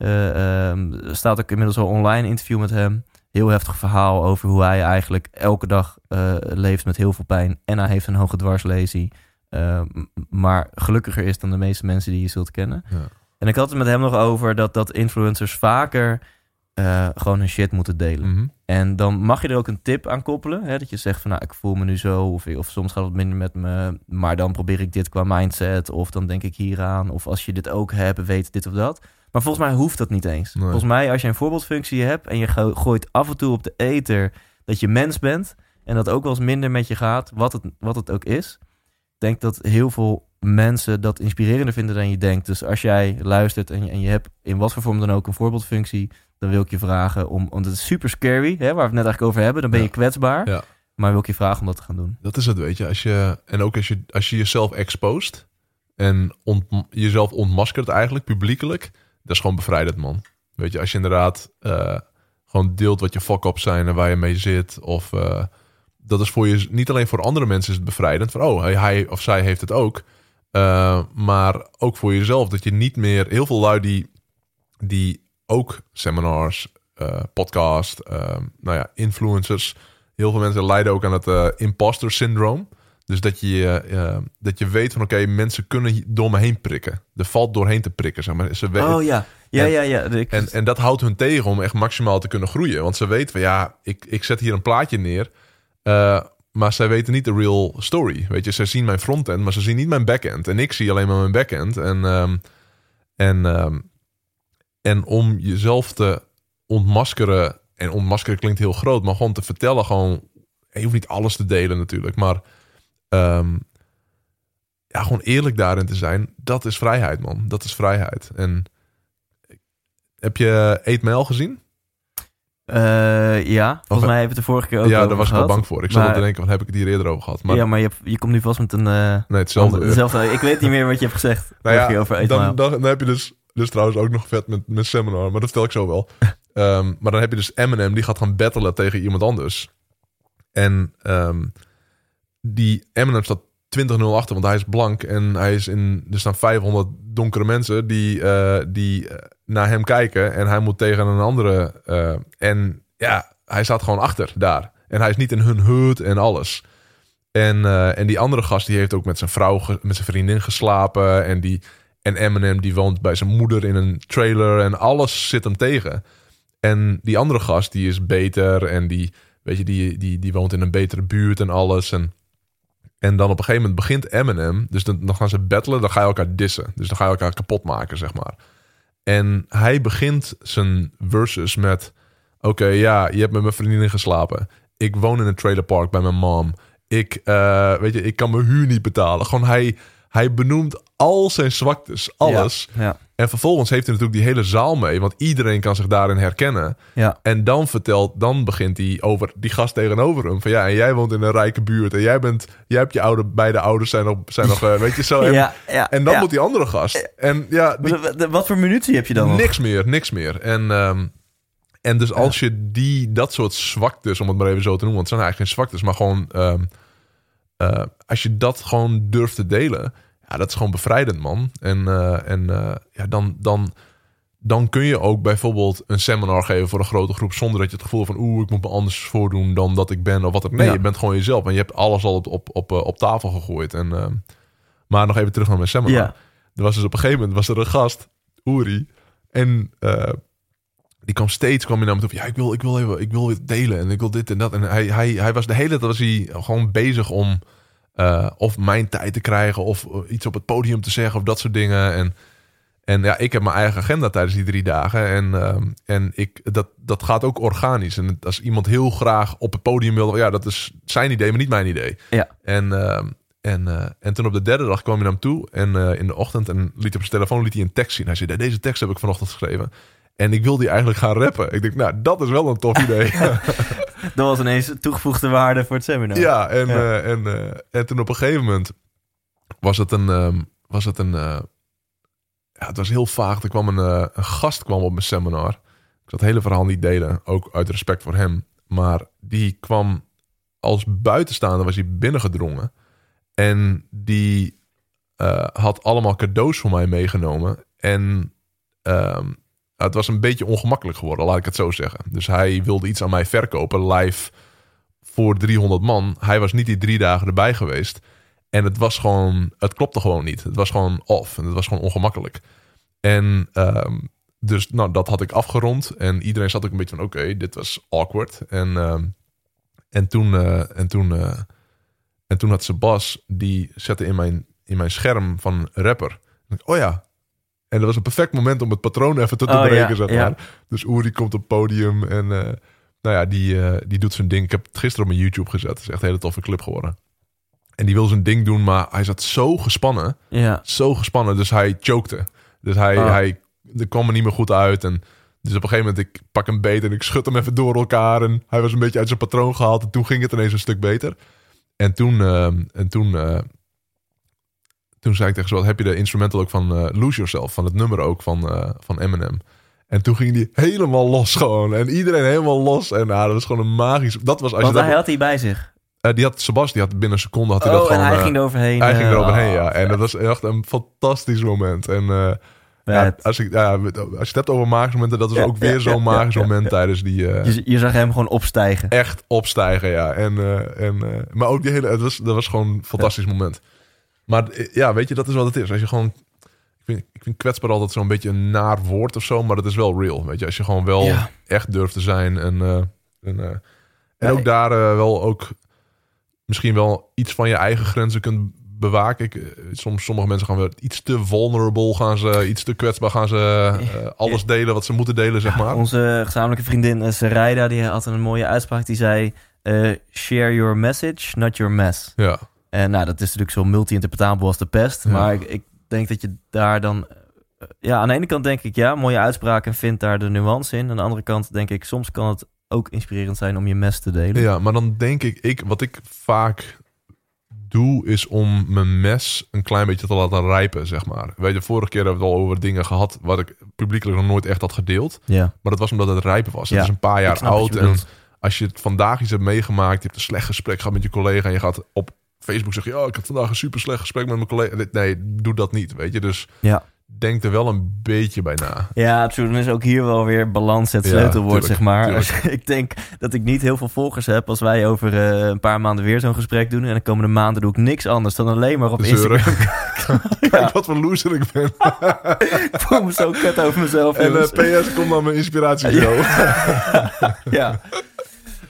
Er staat ook inmiddels al online interview met hem. Heel heftig verhaal over hoe hij eigenlijk elke dag eh, leeft met heel veel pijn. En hij heeft een hoge dwarslesie. Eh, maar gelukkiger is dan de meeste mensen die je zult kennen. Ja. En ik had het met hem nog over dat, dat influencers vaker gewoon hun shit moeten delen. Mhm. En dan mag je er ook een tip aan koppelen. Hè? Dat je zegt van nou, ik voel me nu zo. Of, of soms gaat het minder met me. Maar dan probeer ik dit qua mindset. Of dan denk ik hieraan. Of als je dit ook hebt, weet dit of dat. Maar volgens mij hoeft dat niet eens. Nee. Volgens mij, als je een voorbeeldfunctie hebt en je go- gooit af en toe op de ether dat je mens bent. En dat ook wel eens minder met je gaat, wat het, wat het ook is. Ik denk dat heel veel mensen dat inspirerender vinden dan je denkt. Dus als jij luistert en je, en je hebt in wat voor vorm dan ook een voorbeeldfunctie, dan wil ik je vragen om, want het is super scary, hè, waar we het net eigenlijk over hebben, dan ben je Ja. kwetsbaar. Ja. Maar wil ik je vragen om dat te gaan doen. Dat is het, weet je. Als je en ook als je, als je jezelf expost en ont, jezelf ontmaskert eigenlijk, publiekelijk, dat is gewoon bevrijdend, man. Weet je, als je inderdaad eh, gewoon deelt wat je fuck-ups zijn en waar je mee zit. Of eh, dat is voor je, niet alleen voor andere mensen is het bevrijdend. Van, oh, hij, of zij heeft het ook. Eh, maar ook voor jezelf. Dat je niet meer, heel veel lui die, die ook seminars, podcast, nou ja, influencers. Heel veel mensen lijden ook aan het imposter syndroom. Dus dat je, eh, dat je weet van oké, mensen kunnen door me heen prikken. Er valt doorheen te prikken, zeg maar. Ze we- Oh ja, ja, En- ja, ja. Ik, en, en dat houdt hun tegen om echt maximaal te kunnen groeien. Want ze weten van ja, ik, ik zet hier een plaatje neer. eh, maar zij weten niet de real story. Weet je, ze zien mijn frontend, maar ze zien niet mijn backend. En ik zie alleen maar mijn backend. En, ehm, en, ehm, en om jezelf te ontmaskeren. En ontmaskeren klinkt heel groot, maar gewoon te vertellen, gewoon. Je hoeft niet alles te delen natuurlijk, maar. Ehm, ja, gewoon eerlijk daarin te zijn. Dat is vrijheid, man. Dat is vrijheid. En heb je 8 Mail gezien? eh, ja, volgens Of- mij hebben we het de vorige keer ook ja, daar was ik wel bang voor. Ik zat Maar- te denken, wat heb ik het hier eerder over gehad? Maar ja, maar je, je komt nu vast met een... eh, nee, hetzelfde. dezelfde, ik weet niet meer wat je hebt gezegd. Nou ja, over dan, dan, dan heb je dus, dus trouwens ook nog vet met, met seminar, maar dat vertel ik zo wel. Ehm, maar dan heb je dus Eminem, die gaat gaan battelen tegen iemand anders. En ehm, die Eminem staat 20-0 achter, want hij is blank en hij is in, er staan 500 donkere mensen die, eh, die eh, naar hem kijken en hij moet tegen een andere. eh, en ja, hij staat gewoon achter daar. En hij is niet in hun hut en alles. En, en die andere gast die heeft ook met zijn vrouw, met zijn vriendin geslapen. En, die, en Eminem die woont bij zijn moeder in een trailer. En alles zit hem tegen. En die andere gast die is beter. En die, weet je, die, die, die woont in een betere buurt en alles. En, en dan op een gegeven moment begint Eminem. Dus dan, dan gaan ze battelen. Dan ga je elkaar dissen. Dus dan ga je elkaar kapot maken, zeg maar. En hij begint zijn verses met... Oké, ja, je hebt met mijn vriendin geslapen. Ik woon in een trailerpark bij mijn mom. Ik, eh, weet je, ik kan mijn huur niet betalen. Gewoon hij, hij benoemt al zijn zwaktes, alles. Ja, ja, En vervolgens heeft hij natuurlijk die hele zaal mee, want iedereen kan zich daarin herkennen. ja. En dan vertelt, dan begint hij over die gast tegenover hem. Van ja, en jij woont in een rijke buurt. En jij bent, jij hebt je oude, beide ouders zijn nog, zijn nog eh, weet je zo. En, ja, ja, en dan ja. moet die andere gast. En ja, die, Wat- voor munitie heb je dan nog? niks meer, niks meer. En, ehm, en dus als je die, dat soort zwaktes, om het maar even zo te noemen, want het zijn eigenlijk geen zwaktes, maar gewoon ehm, eh, als je dat gewoon durft te delen, ja, dat is gewoon bevrijdend, man. En, eh, en eh, ja, dan, dan, dan kun je ook bijvoorbeeld een seminar geven voor een grote groep zonder dat je het gevoel van oeh, ik moet me anders voordoen dan dat ik ben of wat het. Nee, Ja. je bent gewoon jezelf en je hebt alles al op, op, op, eh, op tafel gegooid. En, maar nog even terug naar mijn seminar. Ja. Er was dus op een gegeven moment was er een gast, Uri, en die kwam steeds kwam hij naar me toe. van, Ja, ik wil, ik wil even, ik wil dit delen en ik wil dit en dat. En hij, hij, hij was de hele tijd was hij gewoon bezig om eh, of mijn tijd te krijgen of eh, iets op het podium te zeggen of dat soort dingen. En, en ja, ik heb mijn eigen agenda tijdens die drie dagen. En, ehm, en ik, dat, dat gaat ook organisch. En als iemand heel graag op het podium wil, ja, dat is zijn idee, maar niet mijn idee. Ja. En, ehm, en, eh, en toen op de derde dag kwam hij naar hem toe en in de ochtend en liet op zijn telefoon liet hij een tekst zien. Hij zei: Deze tekst heb ik vanochtend geschreven. En ik wilde die eigenlijk gaan rappen. Ik denk, nou, dat is wel een tof idee. dat was ineens toegevoegde waarde voor het seminar. Ja, en, ja. en, en toen op een gegeven moment was het een... ehm, was het een ja, het was heel vaag. Er kwam een, een gast kwam op mijn seminar. Ik zal het hele verhaal niet delen, ook uit respect voor hem. Maar die kwam als buitenstaander, was hij binnengedrongen. En die had allemaal cadeaus voor mij meegenomen. En um, het was een beetje ongemakkelijk geworden, laat ik het zo zeggen. Dus hij wilde iets aan mij verkopen, live voor 300 man. Hij was niet die drie dagen erbij geweest. En het was gewoon, het klopte gewoon niet. Het was gewoon off en het was gewoon ongemakkelijk. En um, dus nou, dat had ik afgerond. En iedereen zat ook een beetje van, oké, dit was awkward. En, um, en toen, uh, en toen, uh, en toen had Sebas, die zette in mijn, in mijn scherm van rapper. Oh ja. En dat was een perfect moment om het patroon even te Oh, breken, zeg maar. ja. Dus Uri komt op het podium en uh, nou ja, die, uh, die doet zijn ding. Ik heb het gisteren op mijn YouTube gezet. Het is echt een hele toffe clip geworden. En die wil zijn ding doen, maar hij zat zo gespannen. Ja. Zo gespannen, dus hij chokte. Dus hij, Ah. hij er kwam er niet meer goed uit. En dus op een gegeven moment, ik pak hem beet en ik schud hem even door elkaar. En hij was een beetje uit zijn patroon gehaald. En toen ging het ineens een stuk beter. En toen, eh, en toen, eh, toen zei ik tegen ze, wat heb je de instrumental ook van eh, Lose Yourself, van het nummer ook van, eh, van Eminem. En toen ging die helemaal los gewoon. En iedereen helemaal los. En nou, dat is gewoon een magisch... Dat was als Want je dat... hij had die bij zich. Eh, die had Sebas, die had binnen een seconde had hij dat Oh, en gewoon... hij ging er overheen. hij ging er overheen, oh, ja. En dat was echt een fantastisch moment. En ja, als, ik, ja, als je het hebt over magische momenten, dat is Ja, ook weer zo'n magisch moment tijdens die... Je, je zag hem gewoon opstijgen. echt opstijgen, ja. En, en, maar ook die hele... Het was, dat was gewoon een fantastisch moment. Maar eh, ja, weet je, dat is wat het is. Als je gewoon... Ik vind, ik vind kwetsbaar altijd zo'n beetje een naar woord of zo, maar dat is wel real. Weet je, als je gewoon wel Ja. echt durft te zijn en, eh, en, eh, en ook daar wel ook misschien wel iets van je eigen grenzen kunt bewaken. Ik, soms sommige mensen gaan weer iets te vulnerable, gaan ze iets te kwetsbaar, gaan ze alles delen wat ze moeten delen, zeg maar. Onze gezamenlijke vriendin Sarayda, die had een mooie uitspraak. Die zei, share your message, not your mess. Ja, En nou, dat is natuurlijk zo multi-interpretabel als de pest. Ja. Maar ik, ik denk dat je daar dan... eh, Ja, aan de ene kant denk ik, ja, mooie uitspraak en vind daar de nuance in. Aan de andere kant denk ik, soms kan het ook inspirerend zijn om je mes te delen. ja, maar dan denk ik, ik, wat ik vaak doe, is om mijn mes een klein beetje te laten rijpen, zeg maar. Weet je, vorige keer hebben we het al over dingen gehad wat ik publiekelijk nog nooit echt had gedeeld. Ja. Maar dat was omdat het rijpen was. Ja, Het is een paar jaar oud. En als je het vandaag iets hebt meegemaakt, je hebt een slecht gesprek gehad met je collega en je gaat op Facebook zeggen, ja, ik had vandaag een super slecht gesprek met mijn collega. Nee, doe dat niet, weet je. Dus Ja. denk er wel een beetje bij na. Ja, absoluut. Is ook hier wel weer balans het sleutelwoord, zeg maar. Als- ik denk dat ik niet heel veel volgers heb als wij over eh, een paar maanden weer zo'n gesprek doen. En de komende maanden doe ik niks anders dan alleen maar op Zeuren. Instagram. Kijk wat voor loser ik ben. ik voel me zo kut over mezelf, En jongens. eh, PS komt dan mijn inspiratieshow. ja.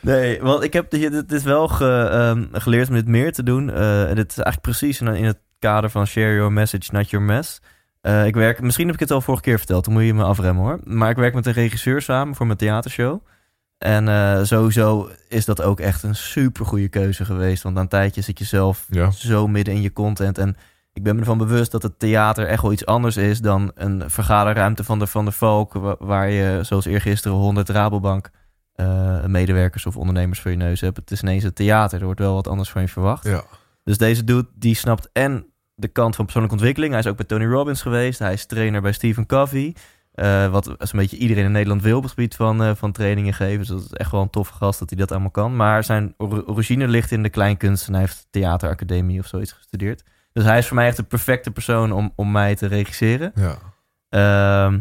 Nee, want ik heb dit, is wel ge- ehm, geleerd om dit meer te doen. Eh, en dit is eigenlijk precies in, in het kader van share your message, not your mess. Eh, ik werk, misschien heb ik het al vorige keer verteld, dan moet je me afremmen hoor. Maar ik werk met een regisseur samen voor mijn theatershow. En eh, sowieso is dat ook echt een super goede keuze geweest. Want na een tijdje zit je zelf Ja. zo midden in je content. En ik ben me ervan bewust dat het theater echt wel iets anders is dan een vergaderruimte van de Van der Valk. wa- Waar je zoals eergisteren 100 Rabobank eh, medewerkers of ondernemers voor je neus hebt. Het is ineens het theater. Er wordt wel wat anders van je verwacht. Ja. Dus deze dude die snapt en de kant van persoonlijke ontwikkeling. Hij is ook bij Tony Robbins geweest. Hij is trainer bij Stephen Covey. Eh, wat zo'n beetje iedereen in Nederland wil op het gebied van, eh, van trainingen geven. Dus dat is echt wel een toffe gast dat hij dat allemaal kan. Maar zijn or- origine ligt in de kleinkunst. En hij heeft theateracademie of zoiets gestudeerd. Dus hij is voor mij echt de perfecte persoon om, om mij te regisseren. ja, Ehm,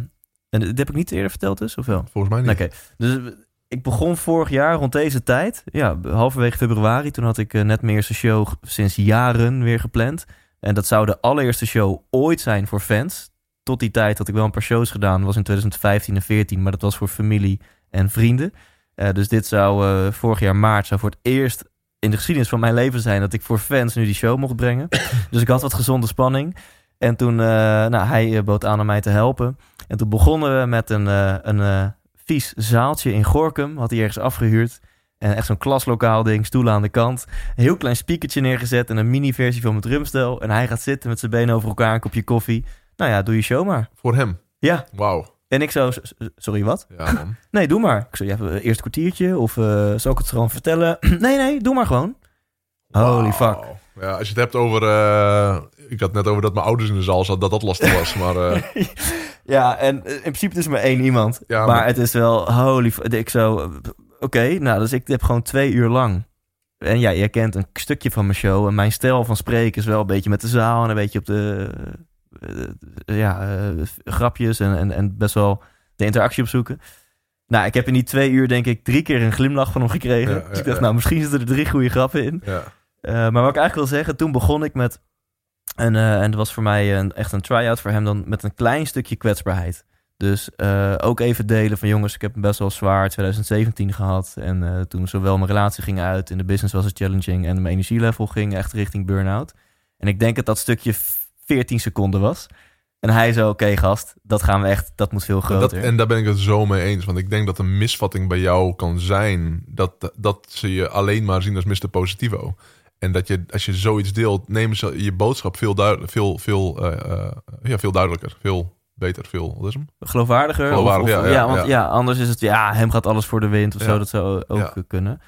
en dit heb ik niet eerder verteld dus, of wel? volgens mij niet. Oké, dus ik begon vorig jaar rond deze tijd. Ja, halverwege februari. Toen had ik eh, net mijn eerste show sinds jaren weer gepland. En dat zou de allereerste show ooit zijn voor fans. Tot die tijd had ik wel een paar shows gedaan. Was in 2015 en 14, maar dat was voor familie en vrienden. Eh, dus dit zou eh, vorig jaar maart zou voor het eerst in de geschiedenis van mijn leven zijn dat ik voor fans nu die show mocht brengen. dus ik had wat gezonde spanning. En toen, nou, hij bood aan om mij te helpen. En toen begonnen we met een, een vies zaaltje in Gorkum. Had hij ergens afgehuurd. En echt zo'n klaslokaal ding, stoelen aan de kant. Een heel klein speakertje neergezet en een mini-versie van mijn drumstel. En hij gaat zitten met zijn benen over elkaar, een kopje koffie. Nou ja, doe je show maar. Voor hem? Ja. Wauw. En ik zo, sorry, wat? Ja, man. nee, doe maar. Ik zo, je hebt eerst een kwartiertje of uh, zal ik het gewoon vertellen? nee, nee, doe maar gewoon. Holy fuck. Ja, als je het hebt over... Uh, ik had net over dat mijn ouders in de zaal zaten, dat dat lastig was. Maar, uh... ja, en in principe het is maar één iemand. Ja, maar, maar- het is wel holy... Ik zo, oké, nou, dus ik heb gewoon twee uur lang... En ja, jij kent een stukje van mijn show. En mijn stijl van spreken is wel een beetje met de zaal. En een beetje op de... eh, ja, eh, grapjes en, en, en best wel de interactie opzoeken. Nou, ik heb in die twee uur denk ik drie keer een glimlach van hem gekregen. Ja, dus ik dacht, ja. nou, misschien zitten er drie goede grappen in. Eh, maar wat ik eigenlijk wil zeggen, toen begon ik met... En, eh, en het was voor mij een, echt een try-out voor hem dan met een klein stukje kwetsbaarheid. Dus eh, ook even delen van jongens, ik heb best wel zwaar 2017 gehad. En eh, toen zowel mijn relatie ging uit, in de business was het challenging... en mijn energielevel ging echt richting burn-out. En ik denk dat dat stukje 14 seconden was. En hij zo, oké gast, dat gaan we echt, dat moet veel Dat, groter. en daar ben ik het zo mee eens. Want ik denk dat een misvatting bij jou kan zijn... dat, dat ze je alleen maar zien als Mr. Positivo. En dat je, als je zoiets deelt, nemen ze je boodschap veel, duidelijk, veel, veel, eh, eh, ja, veel duidelijker. Veel beter, veel... Wat is hem? Geloofwaardiger? Geloofwaardig, of, of- ja, ja, want ja. anders is het, ja, hem gaat alles voor de wind of zo. Dat zou ook kunnen.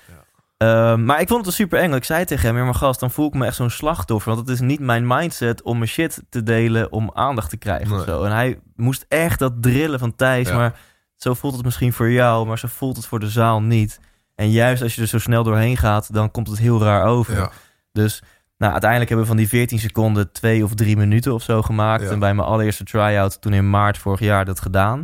Ehm, maar ik vond het wel super eng. Ik zei tegen hem, ja, maar gast, dan voel ik me echt zo'n slachtoffer. Want het is niet mijn mindset om mijn shit te delen om aandacht te krijgen of zo. En hij moest echt dat drillen van Thijs. Ja. Maar zo voelt het misschien voor jou, maar zo voelt het voor de zaal niet. En juist als je er zo snel doorheen gaat, dan komt het heel raar over. Ja, Dus nou, uiteindelijk hebben we van die 14 seconden twee of drie minuten of zo gemaakt. Ja. En bij mijn allereerste try-out toen in maart vorig jaar dat gedaan.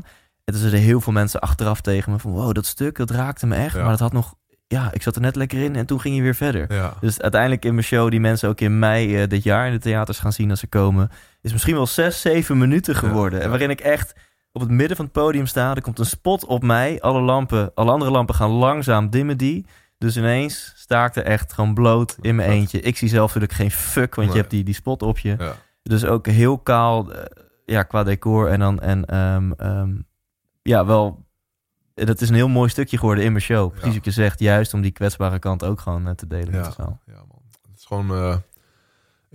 En toen zeiden heel veel mensen achteraf tegen me van... wow, dat stuk, dat raakte me echt. Ja. Maar dat had nog... Ja, ik zat er net lekker in en toen ging je weer verder. ja. Dus uiteindelijk in mijn show, die mensen ook in mei eh, dit jaar in de theaters gaan zien als ze komen... is misschien wel zes, zeven minuten geworden. En waarin ik echt op het midden van het podium sta. Er komt een spot op mij. Alle lampen, alle andere lampen gaan langzaam dimmen die. Dus ineens sta ik er echt gewoon bloot in mijn eentje. Ik zie zelf natuurlijk geen fuck, want je hebt die, die spot op je. ja. Dus ook heel kaal, eh, ja, qua decor. En dan, en ehm, ehm, ja, wel, dat is een heel mooi stukje geworden in mijn show. Precies Ja. wat je zegt, juist om die kwetsbare kant ook gewoon eh, te delen met de zaal. Ja, man. Het is gewoon... eh,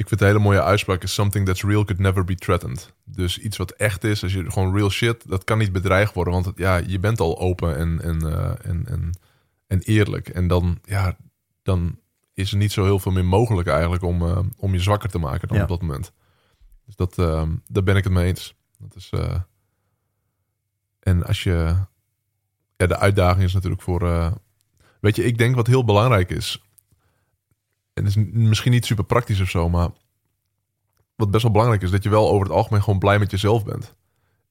ik vind het een hele mooie uitspraak. Is something that's real could never be threatened. Dus iets wat echt is, als je gewoon real shit, dat kan niet bedreigd worden. Want het, ja, je bent al open en, en, eh, en, en, en eerlijk. En dan, ja, dan is er niet zo heel veel meer mogelijk eigenlijk om, eh, om je zwakker te maken dan Ja. op dat moment. Dus dat, eh, daar ben ik het mee eens. Dat is, en als je... Ja, de uitdaging is natuurlijk voor... weet je, ik denk wat heel belangrijk is... En het is misschien niet super praktisch of zo, maar... Wat best wel belangrijk is, dat je wel over het algemeen gewoon blij met jezelf bent.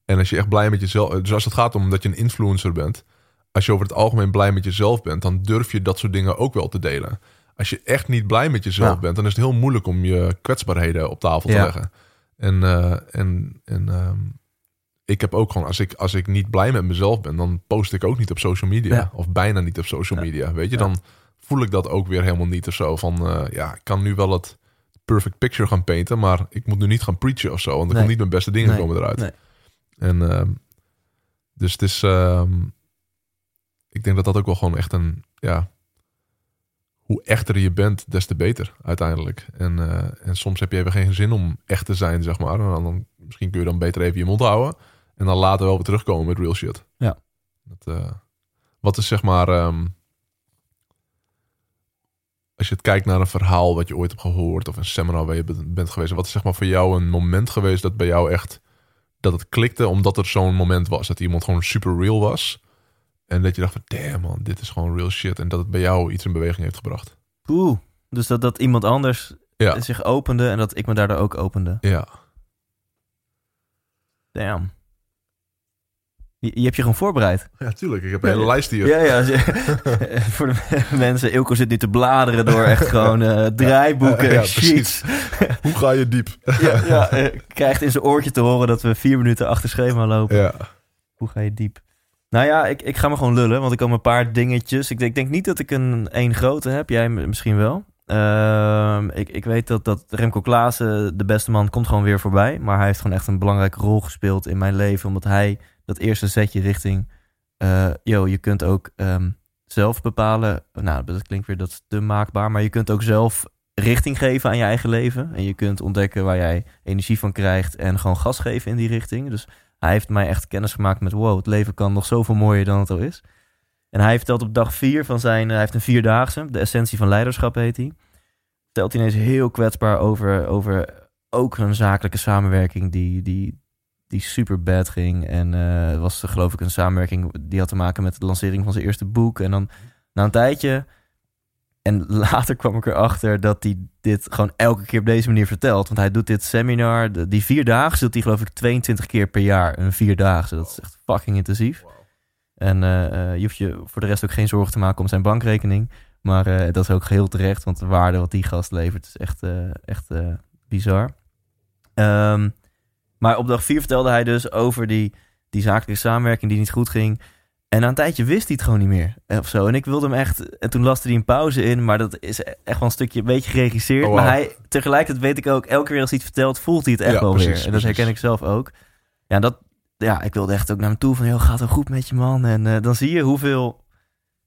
En als je echt blij met jezelf... Dus als het gaat om dat je een influencer bent... Als je over het algemeen blij met jezelf bent... dan durf je dat soort dingen ook wel te delen. Als je echt niet blij met jezelf Ja. bent... dan is het heel moeilijk om je kwetsbaarheden op tafel te Ja. leggen. En, eh, en, en ehm, ik heb ook gewoon... Als ik, als ik niet blij met mezelf ben... dan post ik ook niet op social media. Ja. Of bijna niet op social media. Weet je, dan voel ik dat ook weer helemaal niet of zo. Van, eh, ja, ik kan nu wel het perfect picture gaan painten... maar ik moet nu niet gaan preachen of zo. Want dan Nee. komt niet mijn beste dingen Nee. komen eruit. Nee. En ehm, dus het is... ehm, ik denk dat dat ook wel gewoon echt een... Ja, hoe echter je bent, des te beter uiteindelijk. En, eh, en soms heb je even geen zin om echt te zijn, zeg maar. En dan, dan- misschien kun je dan beter even je mond houden. En dan later wel weer terugkomen met real shit. Ja. Dat, eh, wat is zeg maar... ehm, als je het kijkt naar een verhaal wat je ooit hebt gehoord... of een seminar waar je bent- geweest... wat is zeg maar voor jou een moment geweest dat bij jou echt... dat het klikte omdat er zo'n moment was. Dat iemand gewoon super real was... En dat je dacht van, damn man, dit is gewoon real shit. En dat het bij jou iets in beweging heeft gebracht. Oeh, dus dat, dat iemand anders Ja, zich opende en dat ik me daardoor ook opende. ja. Damn. Je, je hebt je gewoon voorbereid. Ja, tuurlijk. Ik heb een hele lijst hier. Ja, ja. Voor de mensen, Ilko zit nu te bladeren door echt gewoon eh, draaiboeken, Ja, sheets. Hoe ga je diep? ja, ja, eh, krijgt in zijn oortje te horen dat we vier minuten achter schema lopen. Ja. Hoe ga je diep? Nou ja, ik, ik ga me gewoon lullen, want ik kom een paar dingetjes. Ik, denk- ik denk niet dat ik een één grote heb. Jij misschien wel. Ehm, ik, ik weet dat, dat Remco Klaassen, de beste man, komt gewoon weer voorbij. Maar hij heeft gewoon echt een belangrijke rol gespeeld in mijn leven. Omdat hij dat eerste zetje richting... eh yo, je kunt ook ehm, zelf bepalen... Nou, dat klinkt weer dat te maakbaar. Maar je kunt ook zelf richting geven aan je eigen leven. En je kunt ontdekken waar jij energie van krijgt. En gewoon gas geven in die richting. Dus hij heeft mij echt kennis gemaakt met... wow, het leven kan nog zoveel mooier dan het al is. En hij vertelt op dag vier van zijn... hij heeft een vierdaagse, de essentie van leiderschap heet hij. Vertelt hij ineens heel kwetsbaar over, over ook een zakelijke samenwerking... die, die, die super bad ging. En eh, het was geloof ik een samenwerking die had te maken met de lancering van zijn eerste boek. En dan na een tijdje... En later kwam ik erachter dat hij dit gewoon elke keer op deze manier vertelt. Want hij doet dit seminar, de- die vierdaagse doet hij geloof ik 22 keer per jaar. Een vierdaagse, dat is echt fucking intensief. En eh, eh, je hoeft je voor de rest ook geen zorgen te maken om zijn bankrekening. Maar eh, dat is ook heel terecht, want de waarde wat die gast levert is echt, eh, echt eh, bizar. Ehm, maar op dag vier vertelde hij dus over die, die zakelijke samenwerking die niet goed ging. En na een tijdje wist hij het gewoon niet meer. eh, Of zo. En ik wilde hem echt. En toen laste hij een pauze in. Maar dat is echt wel een stukje een beetje geregisseerd. Oh, wow. Maar hij, tegelijkertijd weet ik ook, elke keer als hij het vertelt, voelt hij het echt Ja, wel precies, weer. En dat precies. herken ik zelf ook. Ja, dat, ja, ik wilde echt ook naar hem toe van, joh, gaat het goed met je man? En eh, dan zie je hoeveel...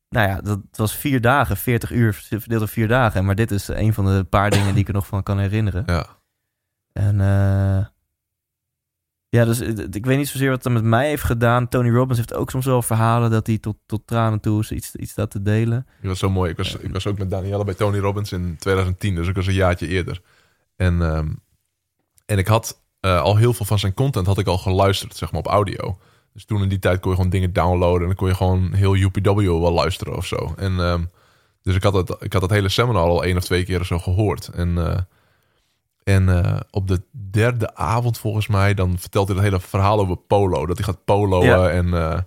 Nou ja, dat was vier dagen, 40 uur verdeeld op vier dagen. Maar dit is een van de paar dingen die ik er nog van kan herinneren. Ja. En eh, ja, dus eh, ik weet niet zozeer wat het met mij heeft gedaan. Tony Robbins heeft ook soms wel verhalen dat hij tot, tot tranen toe is iets, iets staat te delen. Het was zo mooi. Ik was, ik was ook met Danielle bij Tony Robbins in 2010. Dus ik was een jaartje eerder. En, ehm, en ik had eh, al heel veel van zijn content had ik al geluisterd, zeg maar, op audio. Dus toen in die tijd kon je gewoon dingen downloaden. En dan kon je gewoon heel UPW wel luisteren of zo. En ehm, dus ik had, het, ik had het hele seminar al één of twee keer of zo gehoord. En, eh, en eh, op de derde avond volgens mij, dan vertelt hij het hele verhaal over polo. Dat hij gaat poloen Ja. en... eh,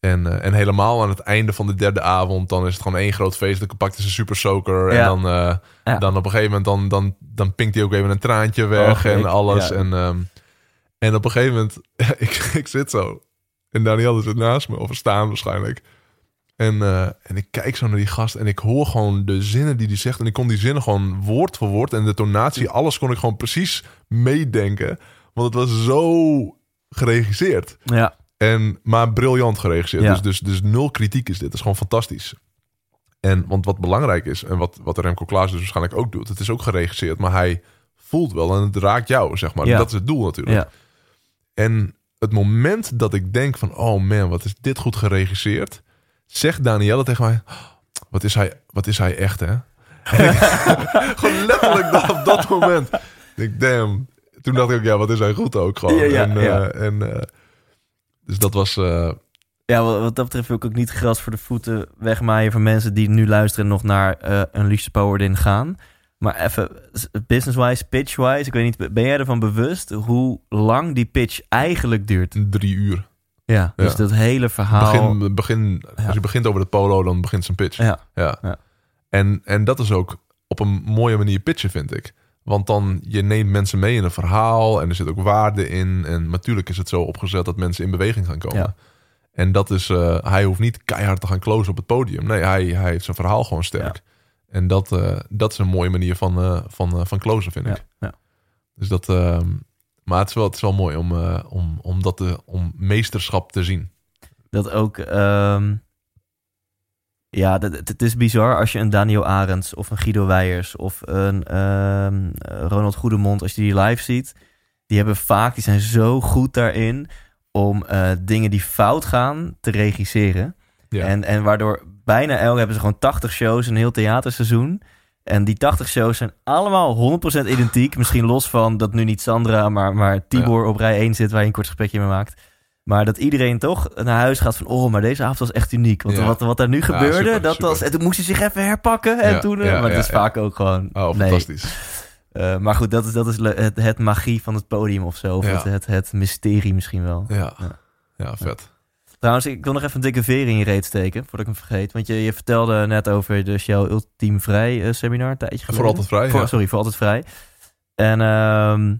en, eh, en helemaal aan het einde van de derde avond, dan is het gewoon één groot feest. Dan pakt hij zijn super soaker. En dan, Ja. dan op een gegeven moment, dan, dan, dan pinkt hij ook even een traantje weg en ik- alles. En, ehm, en op een gegeven moment, ik, ik zit zo. En Danielle zit naast me, of staan waarschijnlijk. En, eh, en ik kijk zo naar die gast en ik hoor gewoon de zinnen die hij zegt. En ik kon die zinnen gewoon woord voor woord en de tonatie, alles kon ik gewoon precies meedenken. Want het was zo geregisseerd. Ja, En, maar briljant geregisseerd. Ja. Dus, dus, dus nul kritiek is dit. Het is gewoon fantastisch. En want wat belangrijk is, en wat, wat Remco Klaas dus waarschijnlijk ook doet, het is ook geregisseerd, maar hij voelt wel en het raakt jou, zeg maar. Ja. Dat is het doel natuurlijk. ja, En het moment dat ik denk van, oh man, wat is dit goed geregisseerd, zegt Danielle tegen mij, "Oh, wat is hij, wat is hij echt, hè? Ik- gewoon letterlijk dat, op dat moment. Ik damn. Toen dacht ik ook, ja, wat is hij goed ook gewoon. Ja, ja, en, eh, en, eh, dus dat was, eh, Ja, wat, wat dat betreft wil ik ook niet gras voor de voeten wegmaaien voor mensen die nu luisteren en nog naar een Liefste Powered in gaan. Maar even business-wise, pitch-wise, ik weet niet, ben jij ervan bewust hoe lang die pitch eigenlijk duurt? drie uur. Ja, dus Ja. dat hele verhaal. Begin, begin, Ja. Als je begint over het polo, dan begint zijn pitch. Ja, Ja. Ja. En, en dat is ook op een mooie manier pitchen, vind ik. Want dan, je neemt mensen mee in een verhaal en er zit ook waarde in. En natuurlijk is het zo opgezet dat mensen in beweging gaan komen. Ja. En dat is, eh, hij hoeft niet keihard te gaan closen op het podium. Nee, hij, hij heeft zijn verhaal gewoon sterk. En dat, eh, dat is een mooie manier van, eh, van, van closen, vind ja, ik. ja. Dus dat, ehm, maar het is wel, het is wel mooi om, eh, om, om, dat te, om meesterschap te zien. Dat ook. ehm, ja, het is bizar als je een Daniel Arends of een Guido Weijers of een ehm, Ronald Goedemond, als je die live ziet, die hebben vaak, die zijn zo goed daarin om eh, dingen die fout gaan te regisseren. Ja. En, en waardoor bijna elk hebben ze gewoon 80 shows, een heel theaterseizoen. En die 80 shows zijn allemaal 100% identiek. Misschien los van dat nu niet Sandra, maar, maar Tibor op rij 1 zit waar je een kort gesprekje mee maakt. Maar dat iedereen toch naar huis gaat van... oh, maar deze avond was echt uniek. Want Ja. wat, wat daar nu Ja, gebeurde, super, dat super. was... En toen moest hij zich even herpakken. En Ja, toen, ja, maar het is vaak ook gewoon... Oh, nee. fantastisch. Eh, maar goed, dat is, dat is het, het magie van het podium of zo. Of het, het, het mysterie misschien wel. Ja. Ja, vet. Trouwens, ik wil nog even een dikke veer in je reet steken, voordat ik hem vergeet. Want je, je vertelde net over dus jouw Ultiem Vrij eh, seminar een tijdje Voor geleden. altijd vrij. Voor- ja. Sorry, voor altijd vrij. En ehm,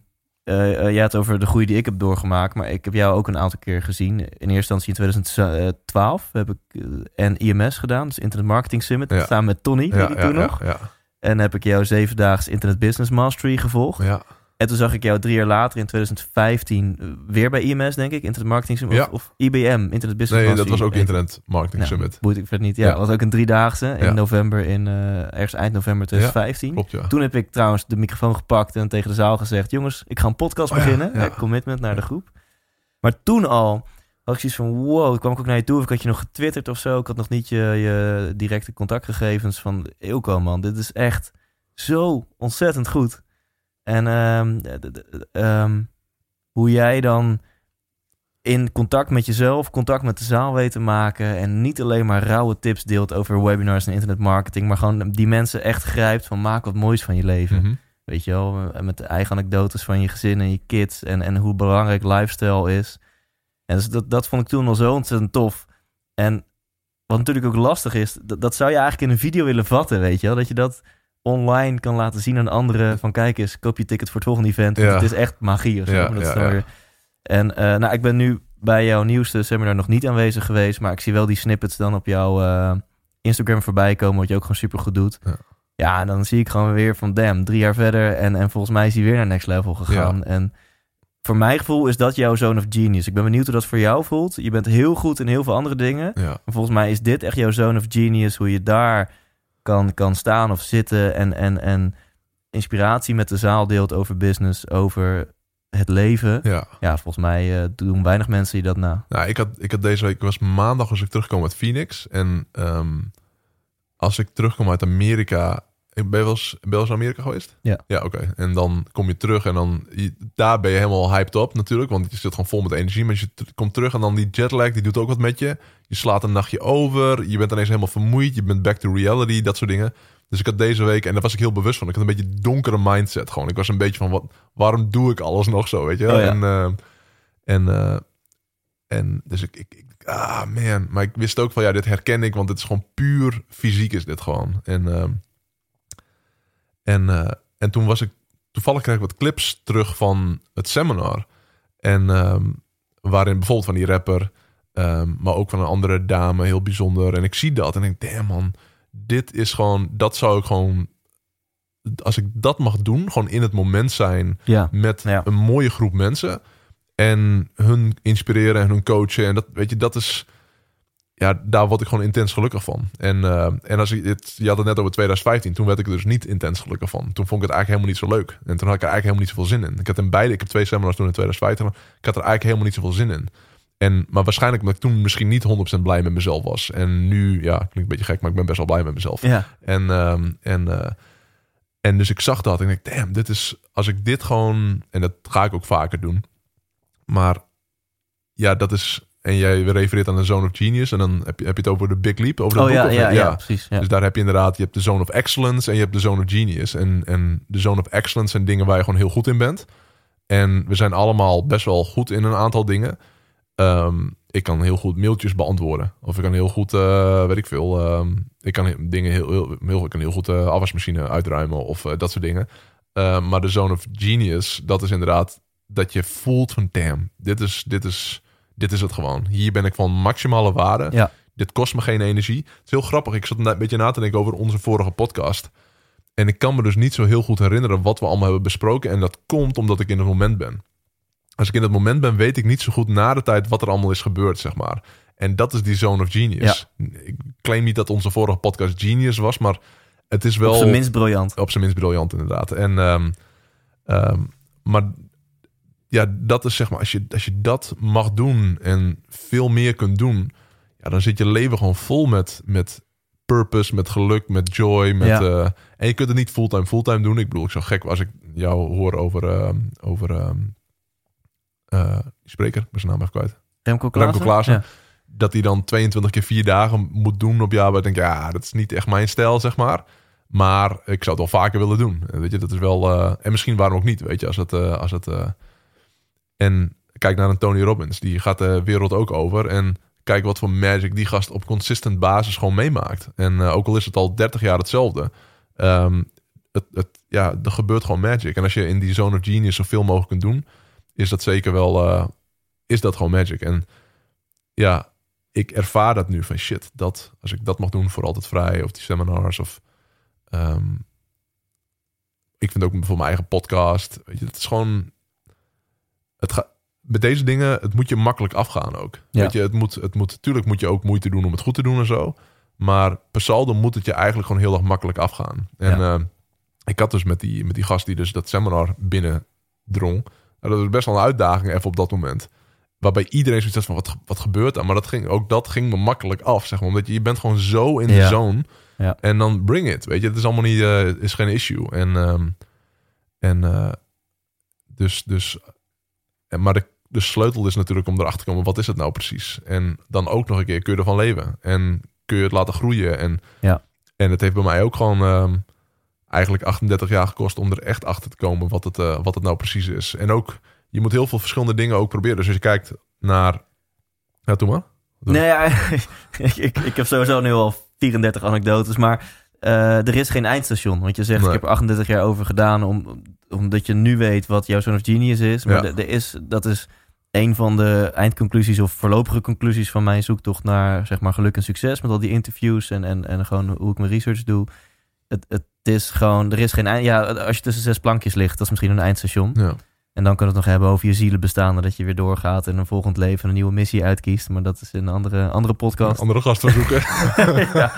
eh, eh, jij had over de groei die ik heb doorgemaakt, maar ik heb jou ook een aantal keer gezien. In eerste instantie in 2012 heb ik en IMS gedaan, dus Internet Marketing Summit, Ja. samen met Tony, Ja, die toen nog. Ja, En heb ik jou zevendaags Internet Business Mastery gevolgd. ja. En toen zag ik jou drie jaar later in 2015 eh, weer bij IMS, denk ik, Internet Marketing Summit, Ja. of, of IBM, Internet Business Nee, dat was ook Internet Marketing Nou, Summit. Boeit ik verder niet. Ja, Ja. dat was ook een driedaagse in Ja. november, in eh, ergens eind november 2015. Klopt, ja. Toen heb ik trouwens de microfoon gepakt en tegen de zaal gezegd: Jongens, ik ga een podcast Oh beginnen. Commitment naar de groep. Maar toen al had ik zoiets van: Wow, ik kwam ik ook naar je toe. Of ik had je nog getwitterd of zo. Ik had nog niet je, je directe contactgegevens van Ilko, man. Dit is echt zo ontzettend goed. En ehm, ehm, hoe jij dan in contact met jezelf, contact met de zaal weet te maken. En niet alleen maar rauwe tips deelt over webinars en internetmarketing. Maar gewoon die mensen echt grijpt van maak wat moois van je leven. Mhm. Weet je wel, met de eigen anekdotes van je gezin en je kids. En, en hoe belangrijk lifestyle is. En dus dat, dat vond ik toen al zo ontzettend tof. En wat natuurlijk ook lastig is, dat, dat zou je eigenlijk in een video willen vatten, weet je wel. Dat je dat online kan laten zien aan anderen. Van kijk eens, koop je ticket voor het volgende event. Want Ja. het is echt magie. Of zo. Ja, dat ja, En eh, nou, ik ben nu bij jouw nieuwste seminar nog niet aanwezig geweest. Maar ik zie wel die snippets dan op jouw eh, Instagram voorbij komen. Wat je ook gewoon super goed doet. Ja. En dan zie ik gewoon weer van damn, drie jaar verder. En, en volgens mij is hij weer naar next level gegaan. En voor mijn gevoel is dat jouw zone of genius. Ik ben benieuwd hoe dat voor jou voelt. Je bent heel goed in heel veel andere dingen. Maar volgens mij is dit echt jouw zone of genius. Hoe je daar kan, kan staan of zitten. En, en, en inspiratie met de zaal deelt over business, over het leven. ja. Ja, volgens mij eh, doen weinig mensen die dat na. Nou, ik had, ik had deze week, ik was maandag als ik terugkwam uit Phoenix. En ehm, als ik terugkom uit Amerika. Ik ben je wel eens, ben je wel eens in Amerika geweest? Ja. Ja, oké. En dan kom je terug en dan, je- daar ben je helemaal hyped op natuurlijk. Want je zit gewoon vol met energie. Maar je komt terug en dan die jetlag, die doet ook wat met je. Je slaat een nachtje over. Je bent ineens helemaal vermoeid. Je bent back to reality, dat soort dingen. Dus ik had deze week, en daar was ik heel bewust van. Ik had een beetje donkere mindset gewoon. Ik was een beetje van, wat, waarom doe ik alles nog zo, weet je? Oh ja. En, eh, en, eh, en dus ik, ik, ik- ah man. Maar ik wist ook van, ja, dit herken ik. Want het is gewoon puur fysiek is dit gewoon. En, ehm, en, eh, en toen was ik, toevallig kreeg ik wat clips terug van het seminar. En ehm, waarin bijvoorbeeld van die rapper, ehm, maar ook van een andere dame, heel bijzonder. En ik zie dat en ik denk, damn man, dit is gewoon, dat zou ik gewoon, als ik dat mag doen, gewoon in het moment zijn Ja. met Ja. een mooie groep mensen en hun inspireren en hun coachen. En dat, weet je, dat is, ja, daar word ik gewoon intens gelukkig van. En, eh, en als ik dit, je had het net over 2015, toen werd ik er dus niet intens gelukkig van. Toen vond ik het eigenlijk helemaal niet zo leuk. En toen had ik er eigenlijk helemaal niet zoveel zin in. Ik had in beide, ik heb twee seminars toen in 2015, maar ik had er eigenlijk helemaal niet zoveel zin in. En, maar waarschijnlijk omdat ik toen misschien niet 100% blij met mezelf was. En nu, ja, klinkt een beetje gek, maar ik ben best wel blij met mezelf. Ja. En, ehm, en, eh, en dus ik zag dat en ik dacht, damn, dit is, als ik dit gewoon, en dat ga ik ook vaker doen. Maar ja, dat is, en jij refereert aan de Zone of Genius en dan heb je, heb je het over de Big Leap, over dat Oh boek, ja, of- ja, ja, precies. Ja. Dus daar heb je inderdaad, je hebt de Zone of Excellence en je hebt de Zone of Genius. En, en de Zone of Excellence zijn dingen waar je gewoon heel goed in bent. En we zijn allemaal best wel goed in een aantal dingen. Ehm, ik kan heel goed mailtjes beantwoorden. Of ik kan heel goed, eh, weet ik veel. ehm, ik kan dingen heel, heel, heel, ik kan heel goed de afwasmachine uitruimen of eh, dat soort dingen. Ehm, maar de Zone of Genius, dat is inderdaad dat je voelt van damn, dit is, dit is, dit is het gewoon. Hier ben ik van maximale waarde. Ja. Dit kost me geen energie. Het is heel grappig. Ik zat een beetje na te denken over onze vorige podcast. En ik kan me dus niet zo heel goed herinneren wat we allemaal hebben besproken. En dat komt omdat ik in het moment ben. Als ik in het moment ben, weet ik niet zo goed na de tijd wat er allemaal is gebeurd, zeg maar. En dat is die zone of genius. Ik claim niet dat onze vorige podcast genius was, maar het is wel Op zijn minst briljant. op zijn minst briljant inderdaad. En, ehm, ehm, maar ja, dat is zeg maar, als je, als je dat mag doen en veel meer kunt doen, ja, dan zit je leven gewoon vol met, met purpose, met geluk, met joy. Met, Ja. eh, en je kunt het niet fulltime, fulltime doen. Ik bedoel, ik zou gek als ik jou hoor over, ehm, over eh, die spreker, ik ben zijn naam even kwijt. Remco Klaassen? Remco Klaassen. Ja. Dat hij dan 22 keer vier dagen moet doen op jaar. Ik denk, ja, dat is niet echt mijn stijl, zeg maar. Maar ik zou het wel vaker willen doen. Eh, Weet je, dat is wel. eh, en misschien waarom ook niet, weet je, als het. als het en kijk naar een Tony Robbins, die gaat de wereld ook over. En kijk wat voor magic die gast op consistent basis gewoon meemaakt. En ook al is het al 30 jaar hetzelfde. ehm, het, het, ja, er gebeurt gewoon magic. En als je in die zone of genius zoveel mogelijk kunt doen, is dat zeker wel, eh, is dat gewoon magic. En ja, ik ervaar dat nu van shit, dat als ik dat mag doen voor altijd vrij, of die seminars, of ehm, ik vind ook voor mijn eigen podcast, weet je, het is gewoon, het gaat, met deze dingen, het moet je makkelijk afgaan ook. Ja. Weet je, het moet, het moet, natuurlijk moet je ook moeite doen om het goed te doen en zo. Maar per saldo moet het je eigenlijk gewoon heel erg makkelijk afgaan. En Ja. eh, ik had dus met die, met die gast die dus dat seminar binnendrong. Dat was best wel een uitdaging even op dat moment. Waarbij iedereen zoiets had van, wat, wat gebeurt er? Maar dat ging, ook dat ging me makkelijk af, zeg maar. Omdat je, je bent gewoon zo in de zone. Ja. En dan bring it, weet je. Het is allemaal niet, eh, is geen issue. En, ehm, en eh, dus, dus, en, maar de, de sleutel is natuurlijk om erachter te komen, wat is het nou precies? En dan ook nog een keer, kun je ervan leven? En kun je het laten groeien? En, Ja. en het heeft bij mij ook gewoon ehm, eigenlijk 38 jaar gekost om er echt achter te komen wat het, eh, wat het nou precies is. En ook, je moet heel veel verschillende dingen ook proberen. Dus als je kijkt naar, ja, doe maar. Nee, ja, ik, ik, ik heb sowieso nu al 34 anekdotes, maar eh, er is geen eindstation. Want je zegt, Nee. ik heb er 38 jaar over gedaan, om, omdat je nu weet wat jouw Zone of Genius is. Maar Ja. er is, dat is een van de eindconclusies of voorlopige conclusies van mijn zoektocht naar zeg maar, geluk en succes. Met al die interviews en, en, en gewoon hoe ik mijn research doe. Het, het is gewoon, er is geen eind. Ja, als je tussen zes plankjes ligt, dat is misschien een eindstation. Ja. En dan kunnen we het nog hebben over je zielenbestaan. en Dat je weer doorgaat en een volgend leven een nieuwe missie uitkiest. Maar dat is in een andere, andere podcast. Andere gasten zoeken. ja.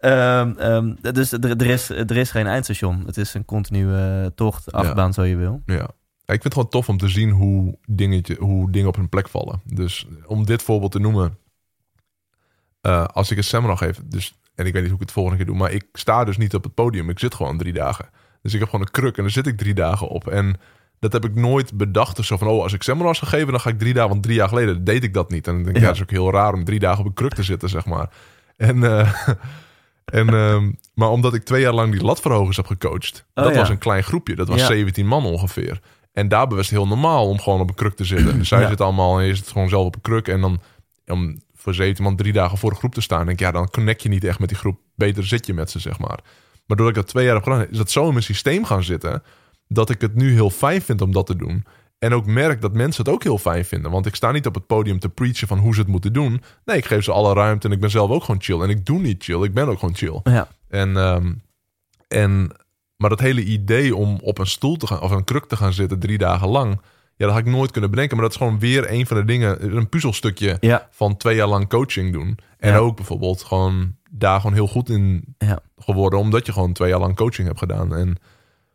Ehm, ehm, dus er, er, is, er is geen eindstation. Het is een continue eh, tocht, achtbaan zo je wil. Ja. Ja, ik vind het gewoon tof om te zien hoe, dingetje, hoe dingen op hun plek vallen. Dus om dit voorbeeld te noemen. eh, als ik een seminar geef, dus, en ik weet niet hoe ik het volgende keer doe, maar ik sta dus niet op het podium. Ik zit gewoon drie dagen. Dus ik heb gewoon een kruk en daar zit ik drie dagen op. En dat heb ik nooit bedacht. Dus zo van, oh, als ik seminars ga geven, dan ga ik drie dagen. Want drie jaar geleden deed ik dat niet. En dan denk ik, Ja. ja, dat is ook heel raar om drie dagen op een kruk te zitten, zeg maar. En, eh, en, ehm, maar omdat ik twee jaar lang die latverhogers heb gecoacht, Oh, dat ja. was een klein groepje. Dat was Ja. 17 man ongeveer. En daarbij was het heel normaal om gewoon op een kruk te zitten. Dus zij Ja. zit allemaal en je zit gewoon zelf op een kruk. En dan om voor 17 man drie dagen voor de groep te staan, denk ik, ja, dan connect je niet echt met die groep. Beter zit je met ze, zeg maar. Maar doordat ik dat twee jaar heb gedaan, is dat zo in mijn systeem gaan zitten, dat ik het nu heel fijn vind om dat te doen. En ook merk dat mensen het ook heel fijn vinden. Want ik sta niet op het podium te preachen van hoe ze het moeten doen. Nee, ik geef ze alle ruimte en ik ben zelf ook gewoon chill. En ik doe niet chill, ik ben ook gewoon chill. Ja, En, ehm, en, maar dat hele idee om op een stoel te gaan, of een kruk te gaan zitten drie dagen lang, ja, dat had ik nooit kunnen bedenken. Maar dat is gewoon weer een van de dingen, een puzzelstukje ja, van twee jaar lang coaching doen. En Ja. ook bijvoorbeeld gewoon daar gewoon heel goed in ja. geworden, omdat je gewoon twee jaar lang coaching hebt gedaan. En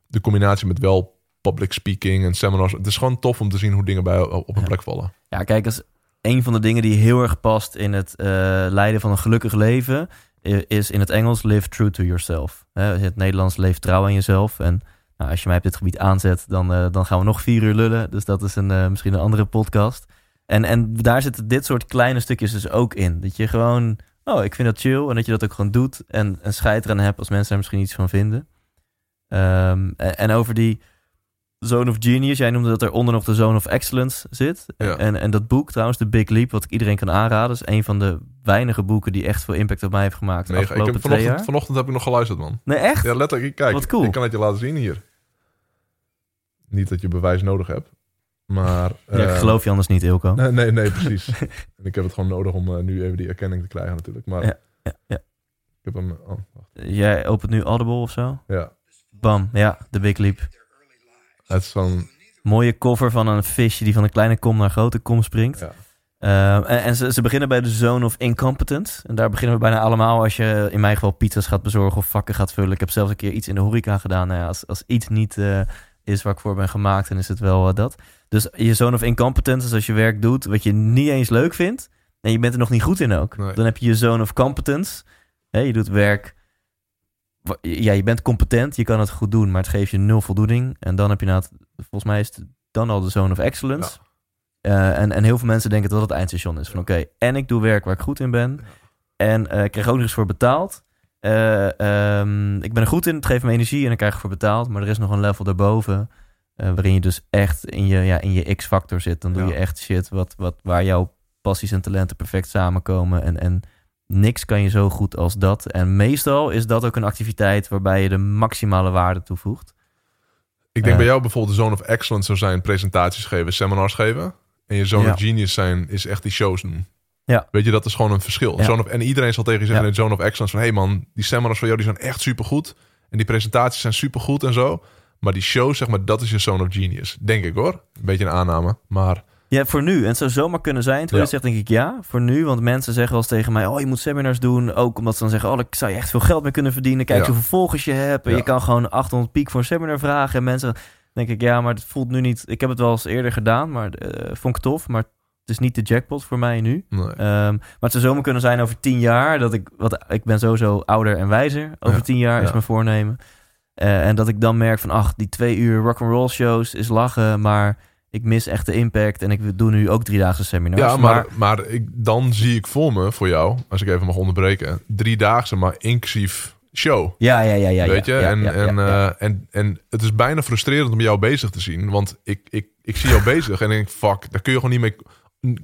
de combinatie met wel public speaking en seminars, het is gewoon tof om te zien hoe dingen bij op een plek vallen. Ja, kijk, als een van de dingen die heel erg past in het eh, leiden van een gelukkig leven, is in het Engels live true to yourself. Hè, in het Nederlands leef trouw aan jezelf. En nou, als je mij op dit gebied aanzet, dan, eh, dan gaan we nog vier uur lullen. Dus dat is een, eh, misschien een andere podcast. En, en daar zitten dit soort kleine stukjes dus ook in. Dat je gewoon, oh, ik vind dat chill. En dat je dat ook gewoon doet. En een scheid eraan hebt als mensen daar misschien iets van vinden. Ehm, en, en over die Zone of Genius, jij noemde dat er onder nog de Zone of Excellence zit. Ja. En, en dat boek trouwens, The Big Leap, wat ik iedereen kan aanraden, is een van de weinige boeken die echt veel impact op mij heeft gemaakt de Nee, ik heb vanochtend, jaar. vanochtend heb ik nog geluisterd, man. Nee, echt? Ja, letterlijk. Kijk, Wat cool. ik kan het je laten zien hier. Niet dat je bewijs nodig hebt. Maar... Ja, ik eh, geloof je anders niet, Ilko. Nee, nee, nee, precies. en ik heb het gewoon nodig om eh, nu even die erkenning te krijgen natuurlijk. Maar Ja, ja, ja. ik heb hem... Oh, wacht. Jij opent nu Audible of zo? Ja, Bam, ja, The Big Leap. het is zo'n... Mooie cover van een visje die van een kleine kom naar een grote kom springt. Ja. Ehm, en en ze, ze beginnen bij de zone of incompetence. En daar beginnen we bijna allemaal als je in mijn geval pizza's gaat bezorgen of vakken gaat vullen. Ik heb zelfs een keer iets in de horeca gedaan. Nou ja, als, als iets niet eh, is waar ik voor ben gemaakt, dan is het wel eh, dat. Dus je zone of incompetence is als je werk doet wat je niet eens leuk vindt. En je bent er nog niet goed in ook. Nee. Dan heb je je zone of competence. Hè, je doet werk. Ja, je bent competent, je kan het goed doen, maar het geeft je nul voldoening. En dan heb je nou, volgens mij is het dan al de zone of excellence. Eh, en, en heel veel mensen denken dat dat het eindstation is. Van oké, en ik doe werk waar ik goed in ben. En eh, ik krijg ook nog eens voor betaald. Eh, ehm, ik ben er goed in, het geeft me energie en ik krijg ervoor betaald. Maar er is nog een level daarboven. waarin je dus echt in je, ja, in je X-factor zit. Dan doe Ja. je echt shit wat, wat, waar jouw passies en talenten perfect samenkomen. En, en niks kan je zo goed als dat. En meestal is dat ook een activiteit waarbij je de maximale waarde toevoegt. Ik denk bij jou bijvoorbeeld de Zone of Excellence zou zijn presentaties geven, seminars geven. En je Ja. of Genius zijn is echt die shows doen. Ja. Weet je, dat is gewoon een verschil. Ja. Zone of, en iedereen zal tegen je zeggen in Zone of Excellence van... hé hey man, die seminars van jou die zijn echt supergoed. En die presentaties zijn supergoed en zo. Maar die shows, zeg maar, dat is je Zone of Genius. Denk ik hoor. Een beetje een aanname. Maar Ja, voor nu. En het zou zomaar kunnen zijn. Terwijl Ja. zegt, denk ik ja. Voor nu, want mensen zeggen wel eens tegen mij... oh, je moet seminars doen. Ook omdat ze dan zeggen... oh, ik zou je echt veel geld mee kunnen verdienen. Kijk Ja. hoeveel volgers je hebt. En Ja. je kan gewoon 800 piek voor een seminar vragen. En mensen denk ik, ja, maar het voelt nu niet... Ik heb het wel eens eerder gedaan, maar eh, vond ik tof. Maar het is niet de jackpot voor mij nu. nee. Ehm, maar het zou zomaar kunnen zijn over tien jaar... dat ik... Want ik ben sowieso ouder en wijzer. Over Ja. tien jaar is mijn voornemen. Eh, en dat ik dan merk van... ach, die twee uur rock'n'roll shows is lachen... maar ik mis echt de impact... en ik doe nu ook driedaagse seminars. ja, maar, maar ik, dan zie ik voor me, voor jou... als ik even mag onderbreken... driedaagse, maar inclusief show. Ja, ja, ja, ja. weet je? ja, en, ja, en, eh, en, en het is bijna frustrerend om jou bezig te zien. Want ik, ik, ik zie jou bezig en denk, fuck, daar kun je gewoon niet mee...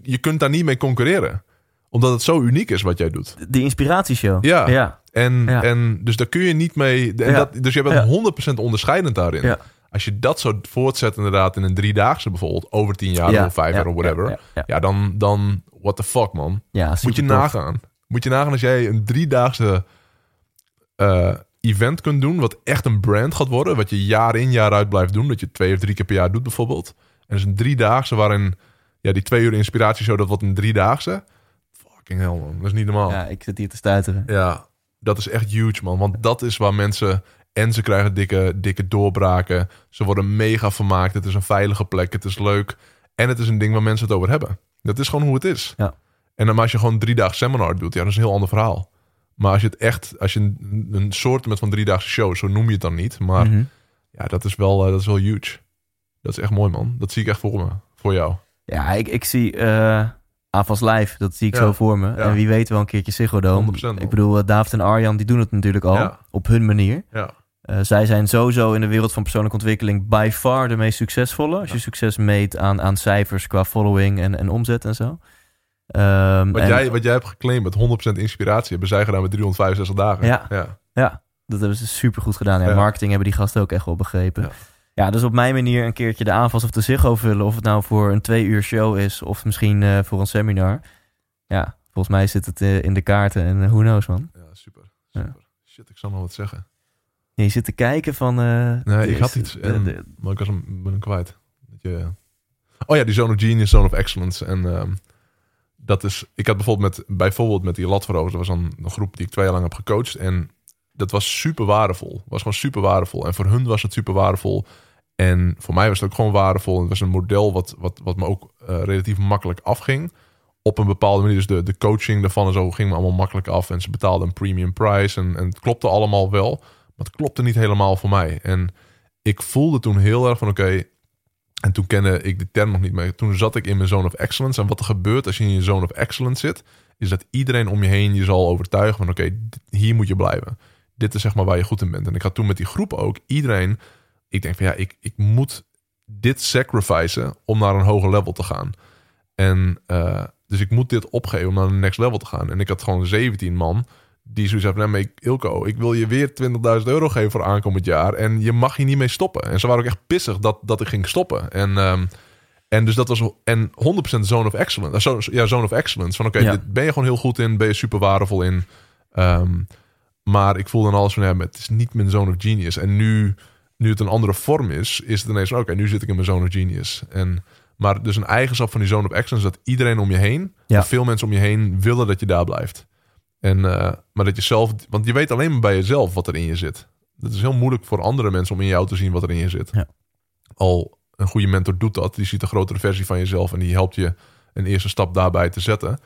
Je kunt daar niet mee concurreren. Omdat het zo uniek is wat jij doet. Die inspiratieshow. Ja. ja. En, en dus daar kun je niet mee... En dat, dus je bent Ja. 100% onderscheidend daarin. Als je dat zo voortzet inderdaad in een driedaagse bijvoorbeeld... over tien jaar Ja, of vijf ja, jaar of whatever... Ja, dan, dan... What the fuck, man? Ja, Moet je nagaan. Moet je nagaan als jij een driedaagse eh, event kunt doen... wat echt een brand gaat worden... wat je jaar in jaar uit blijft doen... dat je twee of drie keer per jaar doet bijvoorbeeld. En dus een driedaagse waarin... ja, die twee uur inspiratieshow... dat wordt een driedaagse... fucking hell, man. Dat is niet normaal. Ja, ik zit hier te stuiteren. Ja, dat is echt huge, man. Want dat is waar mensen... En ze krijgen dikke, dikke doorbraken. Ze worden mega vermaakt. Het is een veilige plek. Het is leuk. En het is een ding waar mensen het over hebben. Dat is gewoon hoe het is. Ja. En dan als je gewoon drie dagen seminar doet, ja, dat is een heel ander verhaal. Maar als je het echt, als je een, een soort met van driedaagse show, zo noem je het dan niet. Maar Mhm. ja, dat is wel, eh, dat is wel huge. Dat is echt mooi, man. Dat zie ik echt voor me, voor jou. Ja, ik, ik zie eh AFAS Live. Dat zie ik Ja. zo voor me. En wie weet wel een keertje Ziggo Dome. 100% man. Ik bedoel, eh, David en Arjan, die doen het natuurlijk al. Ja. Op hun manier. Ja, zij zijn sowieso in de wereld van persoonlijke ontwikkeling by far de meest succesvolle. Als je succes meet aan, aan cijfers qua following en, en omzet en zo. Ehm, wat, en- jij, wat jij hebt geclaimd met 100% inspiratie, hebben zij gedaan met 365 dagen. Ja. ja. Ja, dat hebben ze super goed gedaan. Ja. Marketing hebben die gasten ook echt wel begrepen. Ja. Ja. dus op mijn manier een keertje de aanvas of de Ziggo vullen. Of het nou voor een twee uur show is of misschien eh, voor een seminar. Ja, volgens mij zit het eh, in de kaarten en eh, who knows man. Ja, super. Super. Shit, ik zal nog wat zeggen. Je zit te kijken van... Nee, ik had iets. de- En, de- maar ik was hem, ben hem kwijt. Dat je, oh ja, die Zone of Genius, Zone of Excellence. En ehm, dat is... Ik had bijvoorbeeld met, bijvoorbeeld met die Latverhoos... Dat was een groep die ik twee jaar lang heb gecoacht. En dat was super waardevol. was gewoon super waardevol. En voor hun was het super waardevol. En voor mij was het ook gewoon waardevol. Het was een model wat, wat, wat me ook eh, relatief makkelijk afging. Op een bepaalde manier. Dus de, de coaching daarvan en zo ging me allemaal makkelijk af. En ze betaalden een premium price. En, en het klopte allemaal wel. Maar het klopte niet helemaal voor mij. En ik voelde toen heel erg van oké. En toen kende ik de term nog niet meer. Toen zat ik in mijn zone of excellence. En wat er gebeurt als je in je zone of excellence zit. Is dat iedereen om je heen je zal overtuigen van oké, hier moet je blijven. Dit is zeg maar waar je goed in bent. En ik had toen met die groep ook iedereen. Ik denk van ja, ik, ik moet dit sacrificen om naar een hoger level te gaan. En eh, dus ik moet dit opgeven om naar een next level te gaan. En ik had gewoon 17 man die zoiets hebben. Nee, Ilko, ik wil je weer 20.000 euro geven voor aankomend jaar. En je mag hier niet mee stoppen. En ze waren ook echt pissig dat, dat ik ging stoppen. En, ehm, en dus dat was en 100% zone of excellence. Eh, ja, zone of excellence. Van oké, Ja. dit ben je gewoon heel goed in. Ben je super waardevol in. Ehm, maar ik voel dan alles van, ja, het is niet mijn zone of genius. En nu, nu het een andere vorm is, is het ineens van, oké, nu zit ik in mijn zone of genius. En, maar dus een eigenschap van die zone of excellence, dat iedereen om je heen, Ja. veel mensen om je heen, willen dat je daar blijft. En, eh, maar dat je zelf, want je weet alleen maar bij jezelf wat er in je zit. Het is heel moeilijk voor andere mensen om in jou te zien wat er in je zit. Ja. Al een goede mentor doet dat, die ziet een grotere versie van jezelf en die helpt je een eerste stap daarbij te zetten.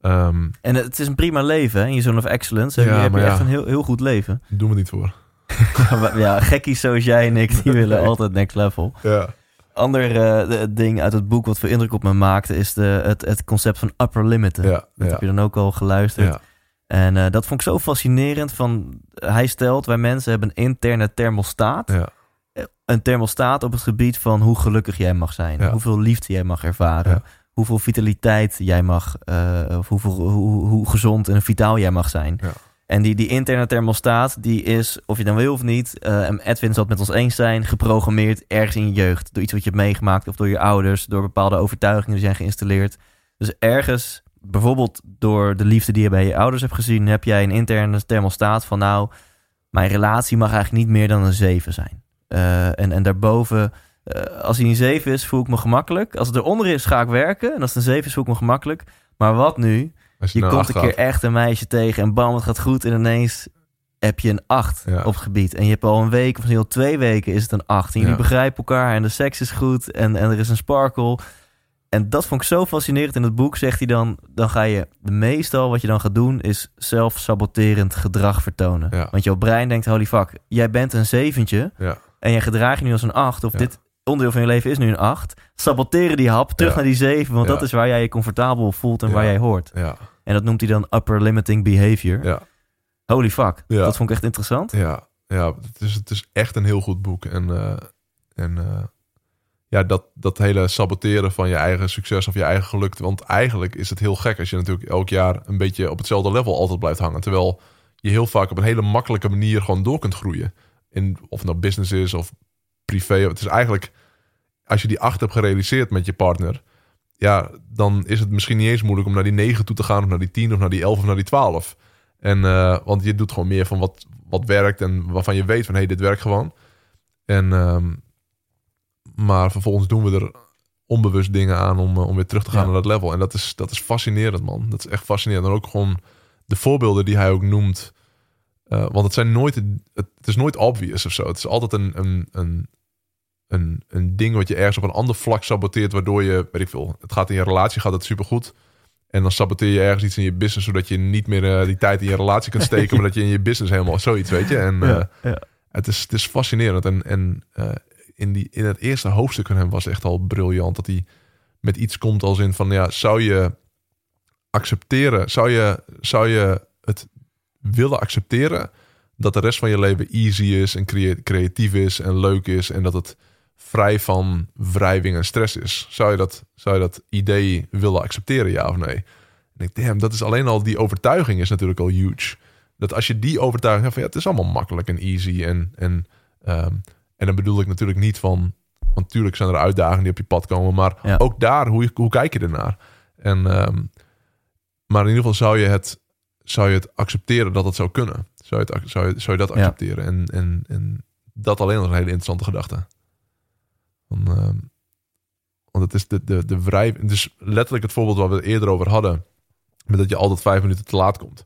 Ehm En het is een prima leven, hè? in je zone of excellence. Ja, je maar je echt een heel, heel goed leven. doen we niet voor. ja, gekkies zoals jij en ik, die willen altijd next level. Ja. Ander eh, ding uit het boek wat veel indruk op me maakte... is de, het, het concept van upper limiten. Ja, Dat heb je dan ook al geluisterd. En eh, dat vond ik zo fascinerend. Van, hij stelt, wij mensen hebben een interne thermostaat. ja, Een thermostaat op het gebied van hoe gelukkig jij mag zijn. Ja. Hoeveel liefde jij mag ervaren. Ja. hoeveel vitaliteit jij mag, uh, of hoeveel, hoe, hoe, gezond en vitaal jij mag zijn. Ja. En die, die interne thermostaat, die is, of je dan wil of niet, uh, Edwin zal het met ons eens zijn, geprogrammeerd ergens in je jeugd. Door iets wat je hebt meegemaakt, of door je ouders, door bepaalde overtuigingen die zijn geïnstalleerd. Dus ergens, bijvoorbeeld door de liefde die je bij je ouders hebt gezien, heb jij een interne thermostaat van nou, mijn relatie mag eigenlijk niet meer dan een 7 zijn. Uh, en, en daarboven uh, als hij een 7 is, voel ik me gemakkelijk. Als het eronder is, ga ik werken. En als het een 7 is, voel ik me gemakkelijk. Maar wat nu? Je, Je nou komt een keer echt een meisje tegen en bam, het gaat goed. En ineens heb je een 8 Ja. op het gebied. En je hebt al een week of misschien al twee weken is het een 8. En jullie Ja. begrijpen elkaar en de seks is goed en, en er is een sparkle. En dat vond ik zo fascinerend in het boek, zegt hij dan. Dan ga je meestal wat je dan gaat doen, is zelfsaboterend gedrag vertonen. Ja. Want jouw brein denkt, holy fuck, jij bent een zeventje. Ja. En jij gedraagt je nu als een 8. Of Ja. dit onderdeel van je leven is nu een 8. Saboteren die hap, terug naar die 7. Want dat is waar jij je comfortabel voelt en waar jij hoort. Ja, En dat noemt hij dan upper limiting behavior. ja, Holy fuck. Dat vond ik echt interessant. ja, ja. Het is, het is echt een heel goed boek. En, eh, en eh, ja, dat, dat hele saboteren van je eigen succes of je eigen geluk. Want eigenlijk is het heel gek als je natuurlijk elk jaar een beetje op hetzelfde level altijd blijft hangen. Terwijl je heel vaak op een hele makkelijke manier gewoon door kunt groeien. In, of het nou business is of privé. Het is eigenlijk, als je die acht hebt gerealiseerd met je partner, ja, dan is het misschien niet eens moeilijk om naar die negen toe te gaan, of naar die tien, of naar die elf, of naar die twaalf. En, eh, want je doet gewoon meer van wat, wat werkt en waarvan je weet van, hé, hey, dit werkt gewoon. En, ehm, maar vervolgens doen we er onbewust dingen aan om, eh, om weer terug te gaan Ja. naar dat level. En dat is, dat is fascinerend, man. Dat is echt fascinerend. En ook gewoon de voorbeelden die hij ook noemt. Eh, want het zijn nooit, het, het is nooit obvious of zo. Het is altijd een, een, een, een, een ding wat je ergens op een ander vlak saboteert, waardoor je, weet ik veel, het gaat in je relatie, gaat het supergoed. En dan saboteer je ergens iets in je business, zodat je niet meer eh, die tijd in je relatie kunt steken, maar dat je in je business helemaal zoiets, weet je. En Ja, ja. het, is, het is fascinerend. En, en in, die, in het eerste hoofdstuk van hem was echt al briljant dat hij met iets komt als in van, ja, zou je accepteren, zou je, zou je het willen accepteren dat de rest van je leven easy is en crea- creatief is en leuk is en dat het vrij van wrijving en stress is. Zou je dat, zou je dat idee willen accepteren, ja of nee? En ik damn, dat is alleen al die overtuiging is natuurlijk al huge. Dat als je die overtuiging hebt van ja, het is allemaal makkelijk en easy en en ehm, en dan bedoel ik natuurlijk niet van, want natuurlijk zijn er uitdagingen die op je pad komen, maar Ja. ook daar hoe, hoe kijk je ernaar? En ehm, maar in ieder geval zou je het zou je het accepteren dat het zou kunnen. Zou je, het, zou je, zou je dat Ja. accepteren? En, en, en dat alleen al een hele interessante gedachte. Want, ehm, want het is de, de, de wrijf... Dus letterlijk het voorbeeld waar we het eerder over hadden. Met dat je altijd vijf minuten te laat komt.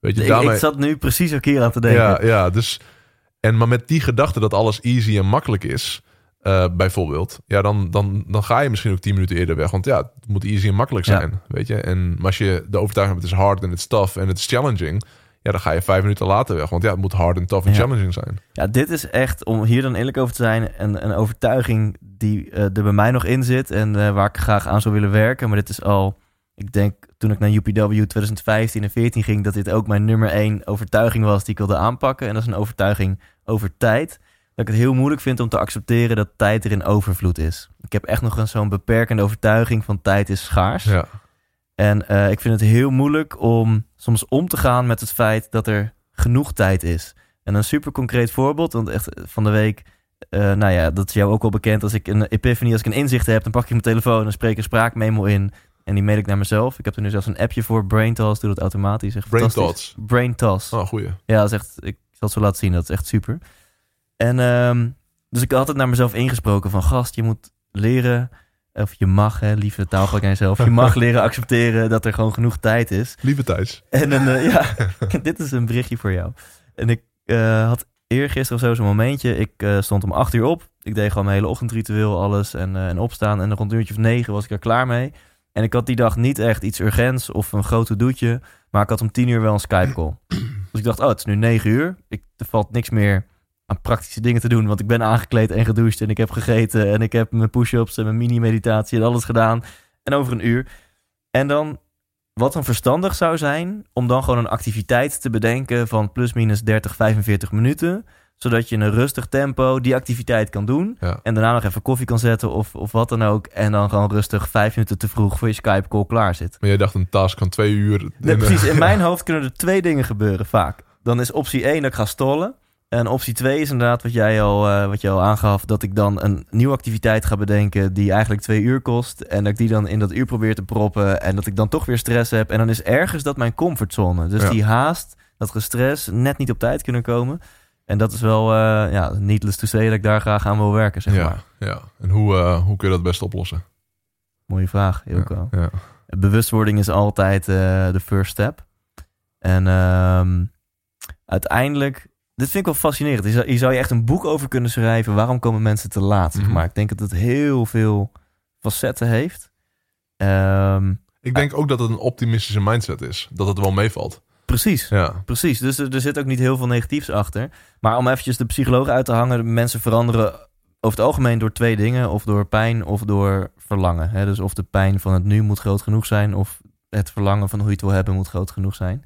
Weet je, Ik, daarmee... ik zat nu precies ook hier aan te denken. Ja, ja, dus... En maar met die gedachte dat alles easy en makkelijk is... eh, bijvoorbeeld, ja, dan, dan, dan ga je misschien ook tien minuten eerder weg. Want ja, het moet easy en makkelijk Ja. zijn, weet je. En maar als je de overtuiging hebt, het is hard en het is tough en het is challenging... ja, dan ga je vijf minuten later weg. Want ja, het moet hard en tough en Ja. challenging zijn. Ja, dit is echt, om hier dan eerlijk over te zijn, een, een overtuiging die eh, er bij mij nog in zit en eh, waar ik graag aan zou willen werken. Maar dit is al, ik denk toen ik naar UPW 2015 en 14 ging, dat dit ook mijn nummer één overtuiging was die ik wilde aanpakken. En dat is een overtuiging over tijd. Dat ik het heel moeilijk vind om te accepteren dat tijd er in overvloed is. Ik heb echt nog een zo'n beperkende overtuiging van tijd is schaars. Ja, En eh, ik vind het heel moeilijk om soms om te gaan met het feit dat er genoeg tijd is. En een super concreet voorbeeld, want echt eh, van de week, eh, nou ja, dat is jou ook wel bekend. Als ik een epiphany, als ik een inzicht heb, dan pak ik mijn telefoon en spreek een spraakmemo in. En die mail ik naar mezelf. Ik heb er nu zelfs een appje voor, Brain Toss, doe dat automatisch. Echt Brain fantastisch. Thoughts. Brain Toss. oh, goeie. Ja, dat is echt, ik zal het zo laten zien, dat is echt super. En ehm, dus ik had het naar mezelf ingesproken van gast, je moet leren, of je mag, hè, lieve taalgebruik aan jezelf, je mag leren accepteren dat er gewoon genoeg tijd is. Lieve Thijs. En dan, eh, ja, dit is een berichtje voor jou. En ik eh, had eergisteren of zo zo'n momentje, ik eh, stond om acht uur op, ik deed gewoon mijn hele ochtendritueel, alles en, en opstaan. En rond een uurtje of negen was ik er klaar mee. En ik had die dag niet echt iets urgents of een groot doetje, maar ik had om tien uur wel een Skype call. Dus ik dacht, oh, het is nu negen uur. Ik, er valt niks meer aan praktische dingen te doen, want ik ben aangekleed en gedoucht en ik heb gegeten en ik heb mijn push-ups en mijn mini-meditatie en alles gedaan. En over een uur. En dan, wat dan verstandig zou zijn, om dan gewoon een activiteit te bedenken van plus minus 30, 45 minuten. Zodat je in een rustig tempo die activiteit kan doen. Ja. En daarna nog even koffie kan zetten of, of wat dan ook. En dan gewoon rustig vijf minuten te vroeg voor je Skype call klaar zit. Maar jij dacht een task van twee uur. Nee, precies. In mijn hoofd kunnen er twee dingen gebeuren vaak. Dan is optie 1 dat ik ga stollen. En optie 2 is inderdaad wat jij, al, eh, wat jij al aangaf. Dat ik dan een nieuwe activiteit ga bedenken die eigenlijk twee uur kost. En dat ik die dan in dat uur probeer te proppen. En dat ik dan toch weer stress heb. En dan is ergens dat mijn comfortzone. Dus Ja. die haast, dat gestres, net niet op tijd kunnen komen. En dat is wel, eh ja, needless to say dat ik daar graag aan wil werken, zeg ja, maar. ja. En hoe, eh, hoe kun je dat best oplossen? Mooie vraag, Ilko. Ja, ja. bewustwording is altijd eh, de first step. En ehm, uiteindelijk, dit vind ik wel fascinerend. Hier zou, je echt een boek over kunnen schrijven. Waarom komen mensen te laat? zeg Mhm. Maar ik denk dat het heel veel facetten heeft. Ehm, Ik denk ook dat het een optimistische mindset is. Dat het wel meevalt. Precies. Ja, Precies, dus er, er zit ook niet heel veel negatiefs achter. Maar om eventjes de psycholoog uit te hangen, mensen veranderen over het algemeen door twee dingen. Of door pijn of door verlangen. Hè? Dus of de pijn van het nu moet groot genoeg zijn, of het verlangen van hoe je het wil hebben moet groot genoeg zijn.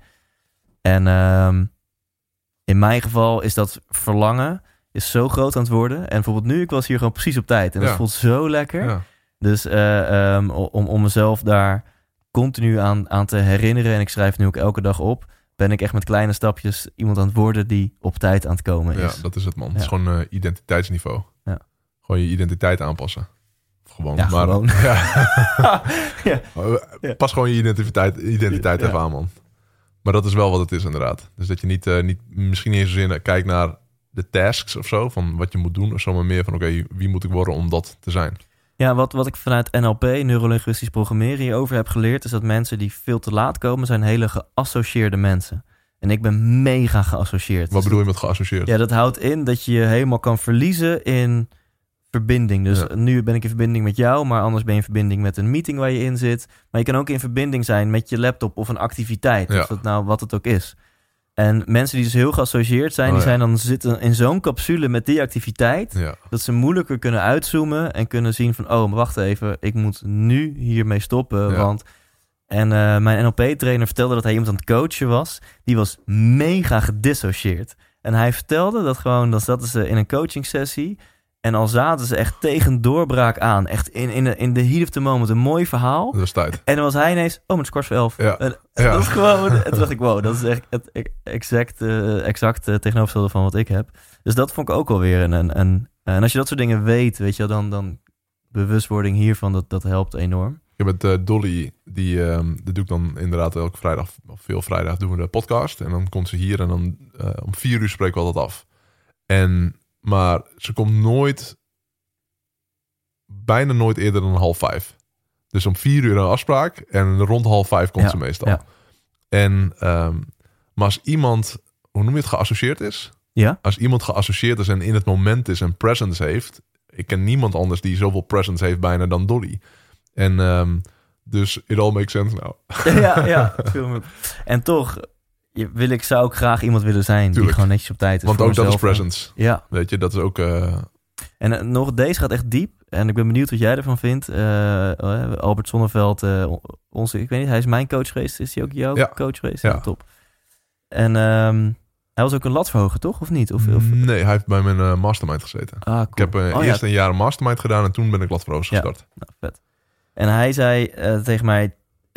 En ehm, in mijn geval is dat verlangen is zo groot aan het worden. En bijvoorbeeld nu, ik was hier gewoon precies op tijd. En dat voelt zo lekker. ja. Dus eh, ehm, om, om mezelf daar continu aan, aan te herinneren, en ik schrijf nu ook elke dag op, ben ik echt met kleine stapjes iemand aan het worden die op tijd aan het komen ja, is. dat is het man. Het Ja. is gewoon eh, identiteitsniveau. Ja. Gewoon je identiteit aanpassen. Gewoon, Ja, maar, gewoon. Ja. Ja. Eh, Pas gewoon je identiteit, identiteit Ja. even aan, man. Maar dat is wel wat het is, inderdaad. Dus dat je niet, eh, niet misschien niet eens zozeer kijkt naar de tasks of zo, van wat je moet doen, of zo, maar meer van, oké, wie moet ik worden om dat te zijn? Ja, wat, wat ik vanuit NLP, neurolinguistisch programmeren, hierover heb geleerd, is dat mensen die veel te laat komen, zijn hele geassocieerde mensen. En ik ben mega geassocieerd. Wat bedoel je met geassocieerd? Ja, dat houdt in dat je je helemaal kan verliezen in verbinding. Dus Ja. nu ben ik in verbinding met jou, maar anders ben je in verbinding met een meeting waar je in zit. Maar je kan ook in verbinding zijn met je laptop of een activiteit, Ja. of dat nou wat het ook is. En mensen die dus heel geassocieerd zijn, Oh, die zijn dan zitten in zo'n capsule met die activiteit, dat ze moeilijker kunnen uitzoomen en kunnen zien van, oh, maar wacht even, ik moet nu hiermee stoppen, want... En eh, mijn NLP-trainer vertelde dat hij iemand aan het coachen was. Die was mega gedissocieerd. En hij vertelde dat gewoon, dan zaten ze in een coaching sessie. En al zaten ze echt tegen doorbraak aan. Echt in, in, de, in de heat of the moment. Een mooi verhaal. dat was tijd. En dan was hij ineens, oh, is kwart voor elf. Ja. En, Ja. Dat is gewoon, en toen dacht ik, wow, dat is echt het e- exact, eh, exact eh, tegenovergestelde van wat ik heb. Dus dat vond ik ook alweer een, een, een... En als je dat soort dingen weet, weet je dan, dan bewustwording hiervan, dat, dat helpt enorm. Ik heb het eh, Dolly, die, ehm dat doe ik dan inderdaad elke vrijdag, of veel vrijdag doen we de podcast. En dan komt ze hier en dan om vier uur spreken we altijd af. En, maar ze komt nooit, bijna nooit eerder dan half vijf. Dus om vier uur een afspraak en rond half vijf komt Ja, ze meestal. ja. En, ehm, maar als iemand, hoe noem je het, geassocieerd is? Ja? Als iemand geassocieerd is en in het moment is en presence heeft. Ik ken niemand anders die zoveel presence heeft bijna dan Dolly. En ehm, dus it all makes sense nou. ja, ja. En toch je, wil ik, zou ik graag iemand willen zijn die gewoon netjes op tijd is. Want ook dat is presence. Ja, Weet je, dat is ook... eh, en eh, nog deze gaat echt diep. En ik ben benieuwd wat jij ervan vindt. Eh, Albert Zonneveld, onze, ik weet niet, hij is mijn coach geweest. Is hij ook jouw Ja. coach geweest? Ja. top. En ehm, hij was ook een latverhoger, toch? Of niet? Of, of, nee, hij heeft bij mijn mastermind gezeten. ah, cool. Ik heb Oh, ja, eerst een jaar een mastermind gedaan en toen ben ik Ja. gestart. Nou, vet. En hij zei tegen mij,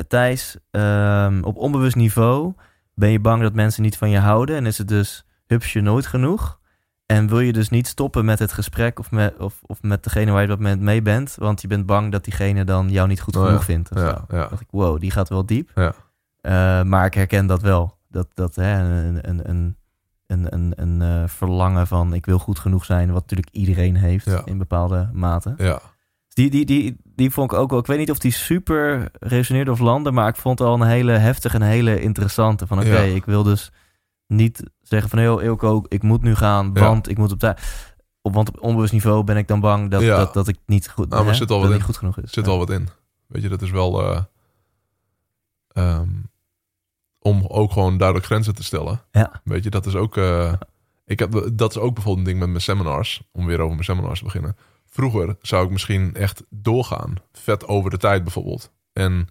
Thijs, ehm, op onbewust niveau ben je bang dat mensen niet van je houden en is het dus hupsje nooit genoeg. En wil je dus niet stoppen met het gesprek of met, of, of met degene waar je op dat moment mee bent, want je bent bang dat diegene dan jou niet goed Oh, genoeg ja. vindt. Ja, dacht ik, wow, die gaat wel diep. Ja. Eh, maar ik herken dat wel. Dat, dat hè, een, een, een, een, een, een eh, verlangen van ik wil goed genoeg zijn, wat natuurlijk iedereen heeft in bepaalde mate. ja. Die, die, die, die vond ik ook wel. Ik weet niet of die super resoneerde of landde, maar ik vond het al een hele heftige en hele interessante. Van oké, Ja. ik wil dus niet zeggen van heel Ilko, ik moet nu gaan, Ja. want ik moet op tijd. Op, want op onbewust niveau ben ik dan bang dat, Ja. dat, dat ik niet goed, Nou, maar hè, zit dat wat in. niet goed genoeg is. Er zit wel wat in. Weet je, dat is wel... eh, ehm, om ook gewoon duidelijk grenzen te stellen. Ja. Weet je, dat is ook... eh, ik heb, dat is ook bijvoorbeeld een ding met mijn seminars. Om weer over mijn seminars te beginnen. Vroeger zou ik misschien echt doorgaan. Vet over de tijd bijvoorbeeld. En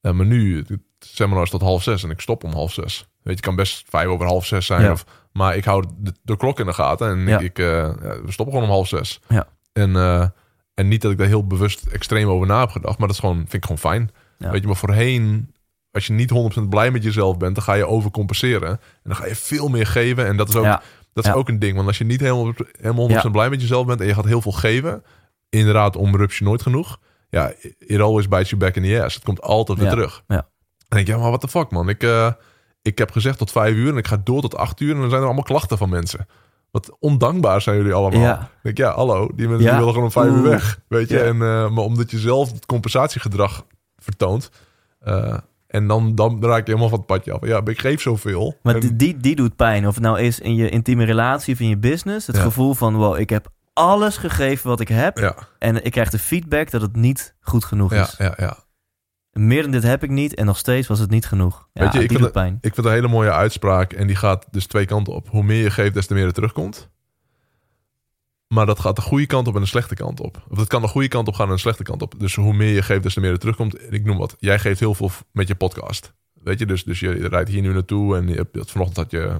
eh, maar nu, het seminar is tot half zes en ik stop om half zes. Weet je, het kan best vijf over half zes zijn Ja. of Maar ik hou de, de klok in de gaten. En Ja. ik, ja, we stoppen gewoon om half zes. Ja. En, eh, en niet dat ik daar heel bewust extreem over na heb gedacht. Maar dat is gewoon, vind ik gewoon fijn. Weet je, maar voorheen... Als je niet 100% blij met jezelf bent, dan ga je overcompenseren. En dan ga je veel meer geven. En dat is ook, Ja. Dat is Ja. ook een ding. Want als je niet helemaal, helemaal 100% Ja. blij met jezelf bent... en je gaat heel veel geven... inderdaad, om rupsje nooit genoeg. Ja, it always bites you back in the ass. Het komt altijd weer Ja. terug. Ja. En denk je, ja, maar what the fuck, man. Ik, eh, ik heb gezegd tot vijf uur en ik ga door tot acht uur... en dan zijn er allemaal klachten van mensen. Wat ondankbaar zijn jullie allemaal. Ja. Dan denk ik, ja, hallo, die mensen die willen gewoon om vijf uur weg. Weet je, en, eh, maar omdat je zelf het compensatiegedrag vertoont... eh, en dan, dan raak je helemaal van het padje af. Ja, ik geef zoveel. Maar En- die, die, doet pijn. Of het nou is in je intieme relatie of in je business. Het Ja. gevoel van, wow, ik heb alles gegeven wat ik heb. ja, En ik krijg de feedback dat het niet goed genoeg ja, is. ja, ja. Meer dan dit heb ik niet en nog steeds was het niet genoeg. Ja, Weet je, ik vind pijn. Ik vind het een hele mooie uitspraak en die gaat dus twee kanten op. Hoe meer je geeft, des te meer er terugkomt. Maar dat gaat de goede kant op en de slechte kant op. Of dat kan de goede kant op gaan en de slechte kant op. Dus hoe meer je geeft, des te meer er terugkomt. Ik noem wat. Jij geeft heel veel met je podcast. Weet je, dus, dus je rijdt hier nu naartoe en je hebt, vanochtend had je...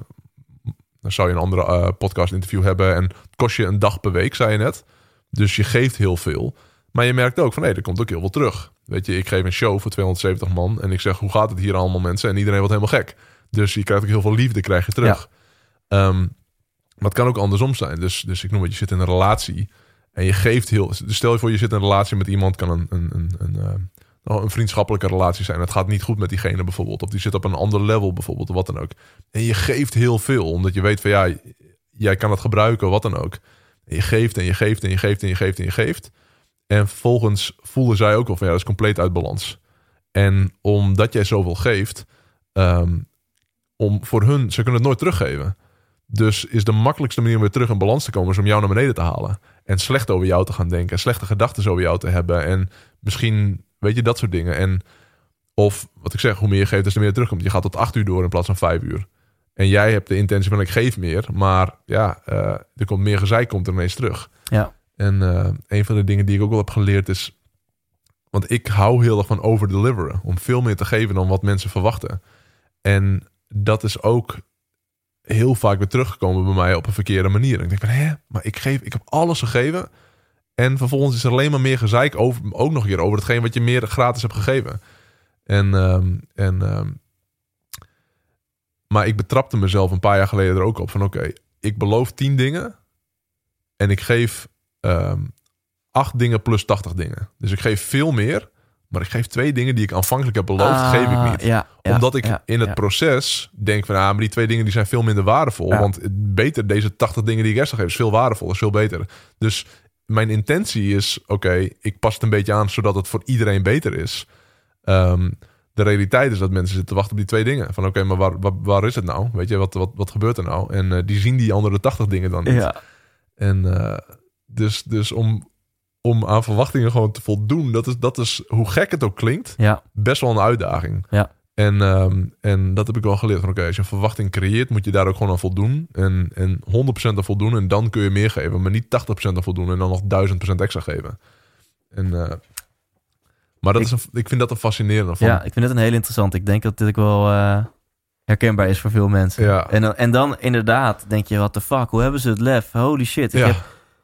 Dan zou je een andere eh, podcast interview hebben en het kost je een dag per week, zei je net. Dus je geeft heel veel. Maar je merkt ook van, hé, er komt ook heel veel terug. Weet je, ik geef een show voor 270 man en ik zeg, hoe gaat het hier allemaal mensen? En iedereen wordt helemaal gek. Dus je krijgt ook heel veel liefde, krijg je terug. Ehm, maar het kan ook andersom zijn. Dus, dus ik noem het, je zit in een relatie en je geeft heel... Dus stel je voor, je zit in een relatie met iemand, kan een, een, een, een, eh, nou, een vriendschappelijke relatie zijn. Het gaat niet goed met diegene bijvoorbeeld. Of die zit op een ander level bijvoorbeeld, of wat dan ook. En je geeft heel veel, omdat je weet van ja, jij kan het gebruiken, wat dan ook. En je geeft en je geeft en je geeft en je geeft en je geeft. En vervolgens voelen zij ook wel van ja, dat is compleet uit balans. En omdat jij zoveel geeft, ehm, om voor hun, ze kunnen het nooit teruggeven. Dus is de makkelijkste manier om weer terug in balans te komen, is om jou naar beneden te halen. En slecht over jou te gaan denken. En slechte gedachten over jou te hebben. En misschien, weet je, dat soort dingen. En of, wat ik zeg, hoe meer je geeft, des te meer er terugkomt. Je gaat tot acht uur door in plaats van vijf uur. En jij hebt de intentie van ik geef meer. Maar ja, eh, er komt meer gezeik, komt er ineens terug. Ja. En eh, een van de dingen die ik ook wel heb geleerd is... Want ik hou heel erg van overdeliveren. Om veel meer te geven dan wat mensen verwachten. En dat is ook heel vaak weer teruggekomen bij mij op een verkeerde manier. En ik denk van, hè, maar ik, geef, ik heb alles gegeven. En vervolgens is er alleen maar meer gezeik over, ook nog een keer over hetgeen wat je meer gratis hebt gegeven. En, ehm, en ehm, maar ik betrapte mezelf een paar jaar geleden er ook op van oké, ik beloof tien dingen en ik geef ehm, acht dingen plus 80 dingen. Dus ik geef veel meer, maar ik geef twee dingen die ik aanvankelijk heb beloofd, Ah, geef ik niet. Ja, ja, Omdat ik ja, in het proces denk van, ah, maar die twee dingen die zijn veel minder waardevol. Want beter deze 80 dingen die ik extra geef is veel waardevol, is veel beter. Dus mijn intentie is, oké, ik pas het een beetje aan zodat het voor iedereen beter is. Ehm, de realiteit is dat mensen zitten te wachten op die twee dingen. Van oké, maar waar, waar, waar is het nou? Weet je, wat, wat, wat gebeurt er nou? En eh, die zien die andere 80 dingen dan niet. En eh, dus, dus om, om aan verwachtingen gewoon te voldoen, dat is, dat is, hoe gek het ook klinkt, ja, best wel een uitdaging. Ja. En, ehm, en dat heb ik wel geleerd. Van oké, als je een verwachting creëert, moet je daar ook gewoon aan voldoen. En, en 100% aan voldoen. En dan kun je meer geven. Maar niet 80% aan voldoen. En dan nog 1000% extra geven. En, eh, maar dat Ik- is een, ik vind dat een fascinerende. Van, ja, ik vind het een heel interessant. Ik denk dat dit ook wel eh, herkenbaar is voor veel mensen. Ja. En, dan- en dan inderdaad denk je, what the fuck, hoe hebben ze het lef? Holy shit, ik, ja, heb,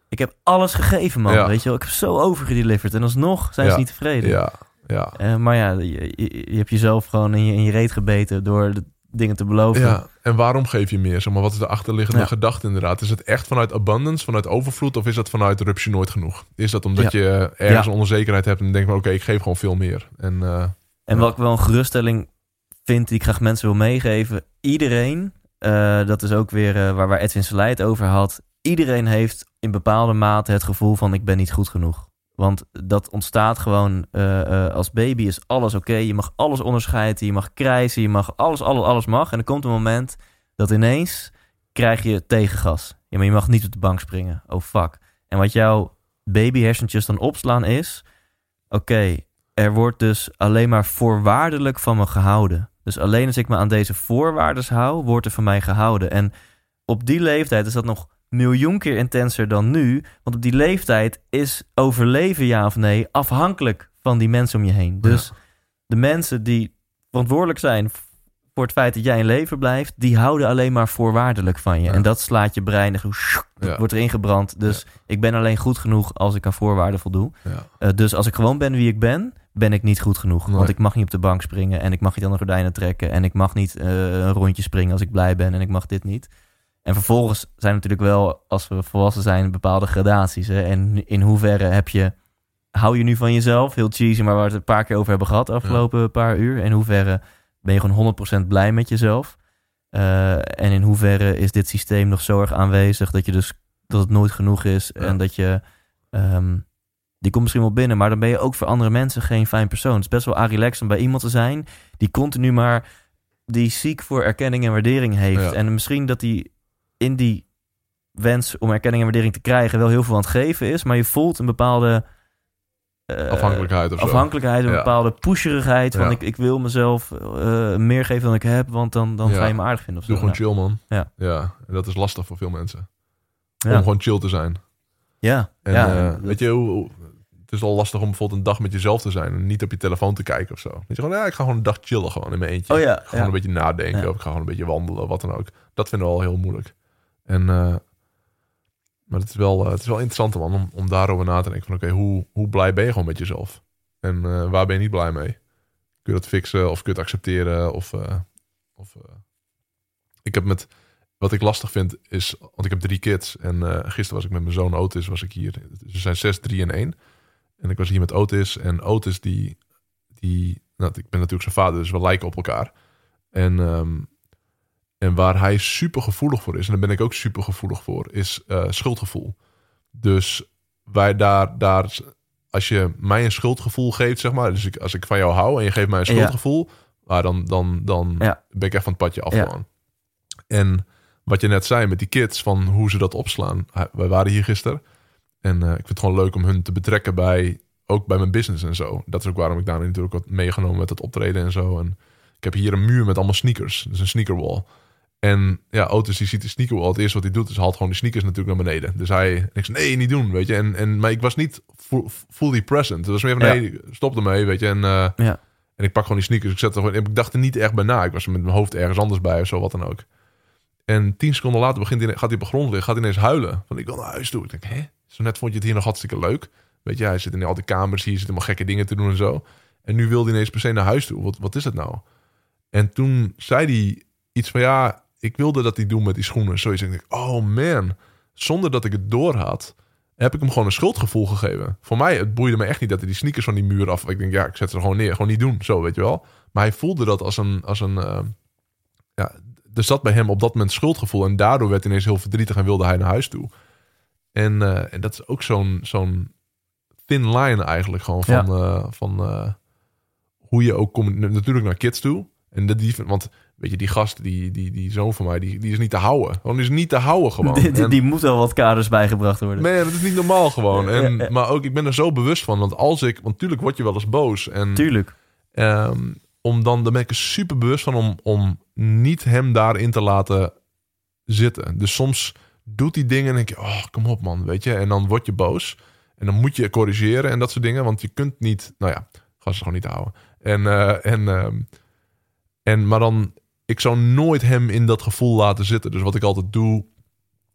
ik heb alles gegeven, man. Ja. Weet je wel, ik heb zo overgedeliverd. En alsnog zijn Ja. ze niet tevreden. ja, ja. Eh, maar ja, je, je, je hebt jezelf gewoon in je, in je reet gebeten door de dingen te beloven. Ja, en waarom geef je meer? Zeg maar, wat is de achterliggende Ja. gedachte inderdaad? Is het echt vanuit abundance, vanuit overvloed... of is dat vanuit rupsje nooit genoeg? Is dat omdat je ergens onzekerheid hebt... en denkt van oké, ik geef gewoon veel meer. En eh, En wat ik wel een geruststelling vind, die ik graag mensen wil meegeven. Iedereen, eh, dat is ook weer waar, waar Edwin Selei het over had. Iedereen heeft in bepaalde mate het gevoel van ik ben niet goed genoeg. Want dat ontstaat gewoon eh, eh, als baby is alles oké. Je mag alles onderscheiden, je mag krijsen, je mag alles, alles, alles mag. En er komt een moment dat ineens krijg je tegengas. Ja, maar je mag niet op de bank springen. Oh fuck. En wat jouw baby hersentjes dan opslaan is... Oké, er wordt dus alleen maar voorwaardelijk van me gehouden. Dus alleen als ik me aan deze voorwaarden hou, wordt er van mij gehouden. En op die leeftijd is dat nog miljoen keer intenser dan nu. Want op die leeftijd is overleven, ja of nee, afhankelijk van die mensen om je heen. Dus de mensen die verantwoordelijk zijn voor het feit dat jij in leven blijft, die houden alleen maar voorwaardelijk van je. Ja. En dat slaat je brein, Ja. wordt erin gebrand. Dus ik ben alleen goed genoeg als ik aan voorwaarden voldoe. Eh, dus als ik gewoon ben wie ik ben, ben ik niet goed genoeg. Nee. Want ik mag niet op de bank springen en ik mag niet aan de gordijnen trekken en ik mag niet eh, een rondje springen als ik blij ben en ik mag dit niet. En vervolgens zijn natuurlijk wel, als we volwassen zijn, bepaalde gradaties. Hè? En in hoeverre heb je, hou je nu van jezelf? Heel cheesy, maar waar we het een paar keer over hebben gehad de afgelopen paar uur. In hoeverre ben je gewoon 100% blij met jezelf? Eh, en in hoeverre is dit systeem nog zo erg aanwezig dat je dus dat het nooit genoeg is Ja. en dat je ehm, die komt misschien wel binnen, maar dan ben je ook voor andere mensen geen fijn persoon. Het is best wel relaxed om bij iemand te zijn die continu maar die ziek voor erkenning en waardering heeft. Ja. En misschien dat die in die wens om erkenning en waardering te krijgen wel heel veel aan het geven is, maar je voelt een bepaalde eh, Afhankelijkheid of zo. afhankelijkheid, een Ja. bepaalde pusherigheid van Ja. ik, ik wil mezelf eh, meer geven dan ik heb, want dan, dan Ja. ga je me aardig vinden of zo. Doe gewoon chill, man. Ja. ja. En dat is lastig voor veel mensen. ja. Om gewoon chill te zijn. ja. En ja. eh, weet je, hoe, hoe- het is al lastig om bijvoorbeeld een dag met jezelf te zijn. En niet op je telefoon te kijken of zo. Weet je, gewoon, ja, ik ga gewoon een dag chillen gewoon in mijn eentje. Oh ja, Gewoon een beetje nadenken. Of ik ga gewoon een beetje wandelen, wat dan ook. Dat vinden we al heel moeilijk. En, eh, maar het is, wel, eh, het is wel interessant man, om, om daarover na te denken. Van oké, hoe, hoe blij ben je gewoon met jezelf? En eh, waar ben je niet blij mee? Kun je dat fixen of kun je het accepteren? Of, of, ik heb met, wat ik lastig vind is, want ik heb drie kids. En gisteren was ik met mijn zoon Otis, was ik hier. Ze zijn zes, drie en één. En ik was hier met Otis. En Otis die, die nou, ik ben natuurlijk zijn vader, dus we lijken op elkaar. En, ehm, en waar hij super gevoelig voor is, en daar ben ik ook super gevoelig voor, is eh, schuldgevoel. Dus wij daar, daar, als je mij een schuldgevoel geeft, zeg maar, dus ik, als ik van jou hou en je geeft mij een Ja. schuldgevoel, ah, dan, dan, dan Ja. ben ik echt van het padje af Ja. gewoon. En wat je net zei met die kids, van hoe ze dat opslaan. Wij waren hier gisteren. En eh, ik vind het gewoon leuk om hun te betrekken bij, ook bij mijn business en zo. Dat is ook waarom ik daar natuurlijk wat meegenomen met het optreden en zo. En ik heb hier een muur met allemaal sneakers. Dus een sneakerwall. En ja, Otis die ziet die sneakerwall. Het eerste wat hij doet is haalt gewoon die sneakers natuurlijk naar beneden. Dus hij, zei nee, niet doen, weet je. En, en, maar ik was niet fu- fully present. Het was meer van, Ja. nee, stop ermee, weet je. En, eh, Ja. en ik pak gewoon die sneakers. Ik, zet er gewoon, ik dacht er niet echt bij na. Ik was met mijn hoofd ergens anders bij of zo, wat dan ook. En tien seconden later begint hij, gaat hij op de grond liggen. Gaat hij ineens huilen. Van, ik wil naar huis toe. Ik denk, hè? Zo net vond je het hier nog hartstikke leuk. Weet je, hij zit in al die kamers hier. Zit helemaal gekke dingen te doen en zo. En nu wil hij ineens per se naar huis toe. Wat, wat is het nou? En toen zei hij iets van, ja, ik wilde dat hij doen met die schoenen. Zoiets. En ik denk, oh man. Zonder dat ik het door had, heb ik hem gewoon een schuldgevoel gegeven. Voor mij, het boeide me echt niet dat hij die sneakers van die muur af... Ik denk, ja, ik zet ze gewoon neer. Gewoon niet doen, zo, weet je wel. Maar hij voelde dat als een... Als een eh, ja, er zat bij hem op dat moment schuldgevoel. En daardoor werd hij ineens heel verdrietig en wilde hij naar huis toe. En, eh, en dat is ook zo'n zo'n thin line eigenlijk gewoon van, eh, van hoe je ook komt. Natuurlijk naar kids toe. En dat die, want weet je, die gast, die, die, die zoon van mij, die, die is niet te houden. Gewoon is niet te houden gewoon. Die, die, En- die moet wel wat kaders bijgebracht worden. Man, dat is niet normaal gewoon. En. Maar ook, ik ben er zo bewust van. Want als ik, want natuurlijk word je wel eens boos. En Tuurlijk. Ehm, om dan, dan ben ik er super bewust van om, om niet hem daarin te laten zitten. Dus soms doet hij dingen en denk je, oh, kom op man, weet je. En dan word je boos. En dan moet je corrigeren en dat soort dingen. Want je kunt niet, nou ja, gast is gewoon niet te houden. En, eh, en, ehm, en, maar dan, ik zou nooit hem in dat gevoel laten zitten. Dus wat ik altijd doe,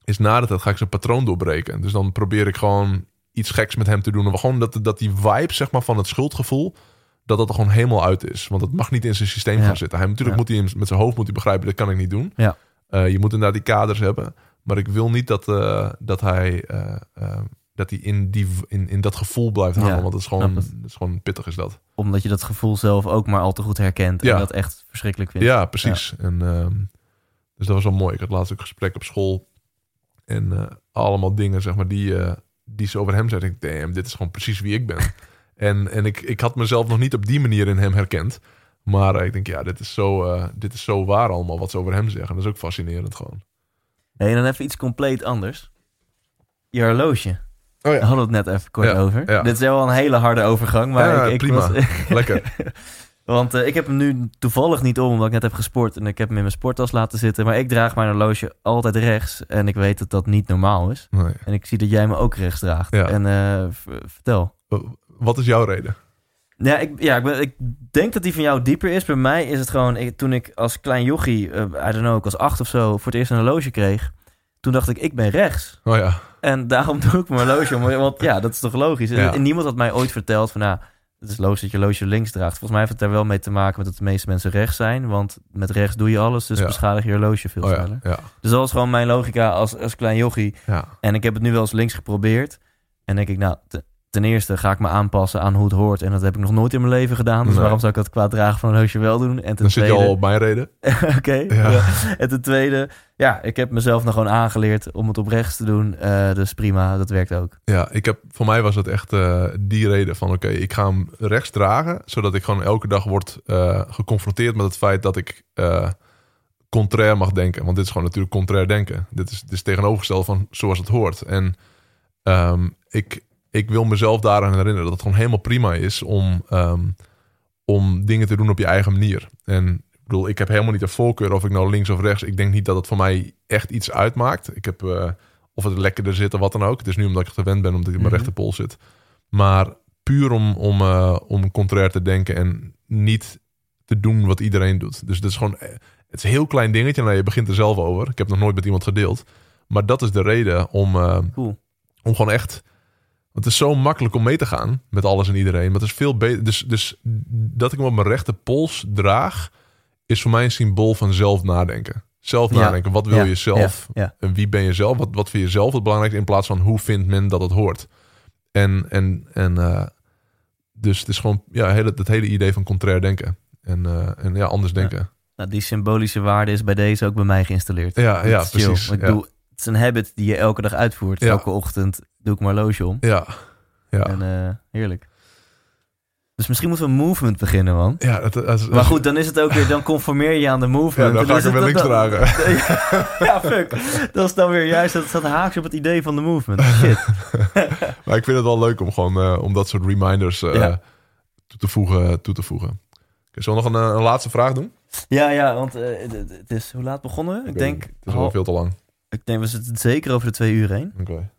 is na de tijd ga ik zijn patroon doorbreken. Dus dan probeer ik gewoon iets geks met hem te doen. Of gewoon dat, dat die vibe, zeg maar, van het schuldgevoel dat dat er gewoon helemaal uit is. Want het mag niet in zijn systeem Ja. gaan zitten. Hij, natuurlijk Ja. moet hij met zijn hoofd moet hij begrijpen, dat kan ik niet doen. Ja. Eh, je moet inderdaad die kaders hebben. Maar ik wil niet dat, eh, dat hij, eh, dat hij in, die, in, in dat gevoel blijft hangen. Ja, want het is, gewoon, is gewoon pittig is dat. Omdat je dat gevoel zelf ook maar al te goed herkent. Ja. En dat echt verschrikkelijk vindt. Ja, precies. En, ehm, dus dat was wel mooi. Ik had laatst ook een gesprek op school. En eh, allemaal dingen, zeg maar, die, eh, die ze over hem zeiden. Ik denk, damn, dit is gewoon precies wie ik ben. en en ik, ik had mezelf nog niet op die manier in hem herkend. Maar eh, ik denk, ja, dit is, zo, dit is zo waar allemaal wat ze over hem zeggen. Dat is ook fascinerend gewoon. Hey, en dan even iets compleet anders. Je horloge. Oh hadden we het net even kort Ja, over. ja. Dit is wel een hele harde overgang. Maar Ja, ik, ik prima. was- Lekker. want eh, ik heb hem nu toevallig niet om, omdat ik net heb gesport. En ik heb hem in mijn sporttas laten zitten. Maar ik draag mijn horloge altijd rechts. En ik weet dat dat niet normaal is. Nee. En ik zie dat jij me ook rechts draagt. Ja. En eh, vertel. Wat is jouw reden? Ja, ik, ja ik, ben, ik denk dat die van jou dieper is. Bij mij is het gewoon... Ik, toen ik als klein jochie, uh, I don't know, ik was acht of zo... voor het eerst een horloge kreeg... toen dacht ik, ik ben rechts. Oh ja. En daarom doe ik mijn horloge om. Want ja, dat is toch logisch. Ja. En niemand had mij ooit verteld van... nou, het is logisch dat je horloge links draagt. Volgens mij heeft het daar wel mee te maken... met dat de meeste mensen rechts zijn. Want met rechts doe je alles... dus Ja. beschadig je horloge veel Oh sneller. Ja. Dus dat was gewoon mijn logica als, als klein jochie. Ja. En ik heb het nu wel eens links geprobeerd. En denk ik, nou, ten eerste ga ik me aanpassen aan hoe het hoort. En dat heb ik nog nooit in mijn leven gedaan. Dus Nee. waarom zou ik dat qua dragen van een horloge wel doen? En ten Dan zit je al op mijn reden. Oké. Ja. ja. En ten tweede, ja, ik heb mezelf nog gewoon aangeleerd om het op rechts te doen. Eh, dus prima, dat werkt ook. Ja, ik heb, voor mij was het echt eh, die reden van... oké, ik ga hem rechts dragen... zodat ik gewoon elke dag word eh, geconfronteerd met het feit... dat ik contrair mag denken. Want dit is gewoon natuurlijk contrair denken. Dit is, dit is tegenovergesteld van zoals het hoort. En ehm, ik, ik wil mezelf daaraan herinneren... dat het gewoon helemaal prima is om, ehm, om dingen te doen op je eigen manier. En ik bedoel, ik heb helemaal niet een voorkeur of ik nou links of rechts... ik denk niet dat het voor mij echt iets uitmaakt. Ik heb... eh, of het lekkerder zit of wat dan ook. Het is nu omdat ik gewend ben, omdat ik in mijn Mhm. rechterpool zit. Maar puur om, om, eh, om contrair te denken en niet te doen wat iedereen doet. Dus het is gewoon, eh, het is een heel klein dingetje. Nou, je begint er zelf over. Ik heb nog nooit met iemand gedeeld. Maar dat is de reden om, Cool. om gewoon echt... Want het is zo makkelijk om mee te gaan met alles en iedereen. Maar het is veel beter. Dus, dus dat ik hem op mijn rechterpols draag... is voor mij een symbool van zelf nadenken. Zelf Ja. nadenken. Wat wil Ja, je zelf? Ja. En wie ben je zelf? Wat, wat vind je zelf het belangrijkste in plaats van hoe vindt men dat het hoort? En, en, en eh, dus het is gewoon ja, hele, het hele idee van contrair denken. En, eh, en ja, anders denken. Nou, die symbolische waarde is bij deze ook bij mij geïnstalleerd. Ja, ja, chill. precies. Ik doe, het is een habit die je elke dag uitvoert. Elke ochtend doe ik mijn horloge om. Ja, ja. En eh, heerlijk. Dus misschien moeten we een movement beginnen, man. ja Maar goed, dan is het ook weer, dan conformeer je aan de ja, movement. dan En ga ik hem weer het- links dan- dragen. ja, fuck. Dat is dan weer juist, dat staat haaks op het idee van de movement. Shit. Maar ik vind het wel leuk om gewoon eh, om dat soort reminders eh, Ja. toe, te voegen, toe te voegen. Oké, zullen we nog een, een laatste vraag doen? Ja, ja, want het- is, hoe laat begonnen? Ik denk. Het is wel hal- veel te lang. ik denk, we zitten zeker over de twee uur heen. Oké.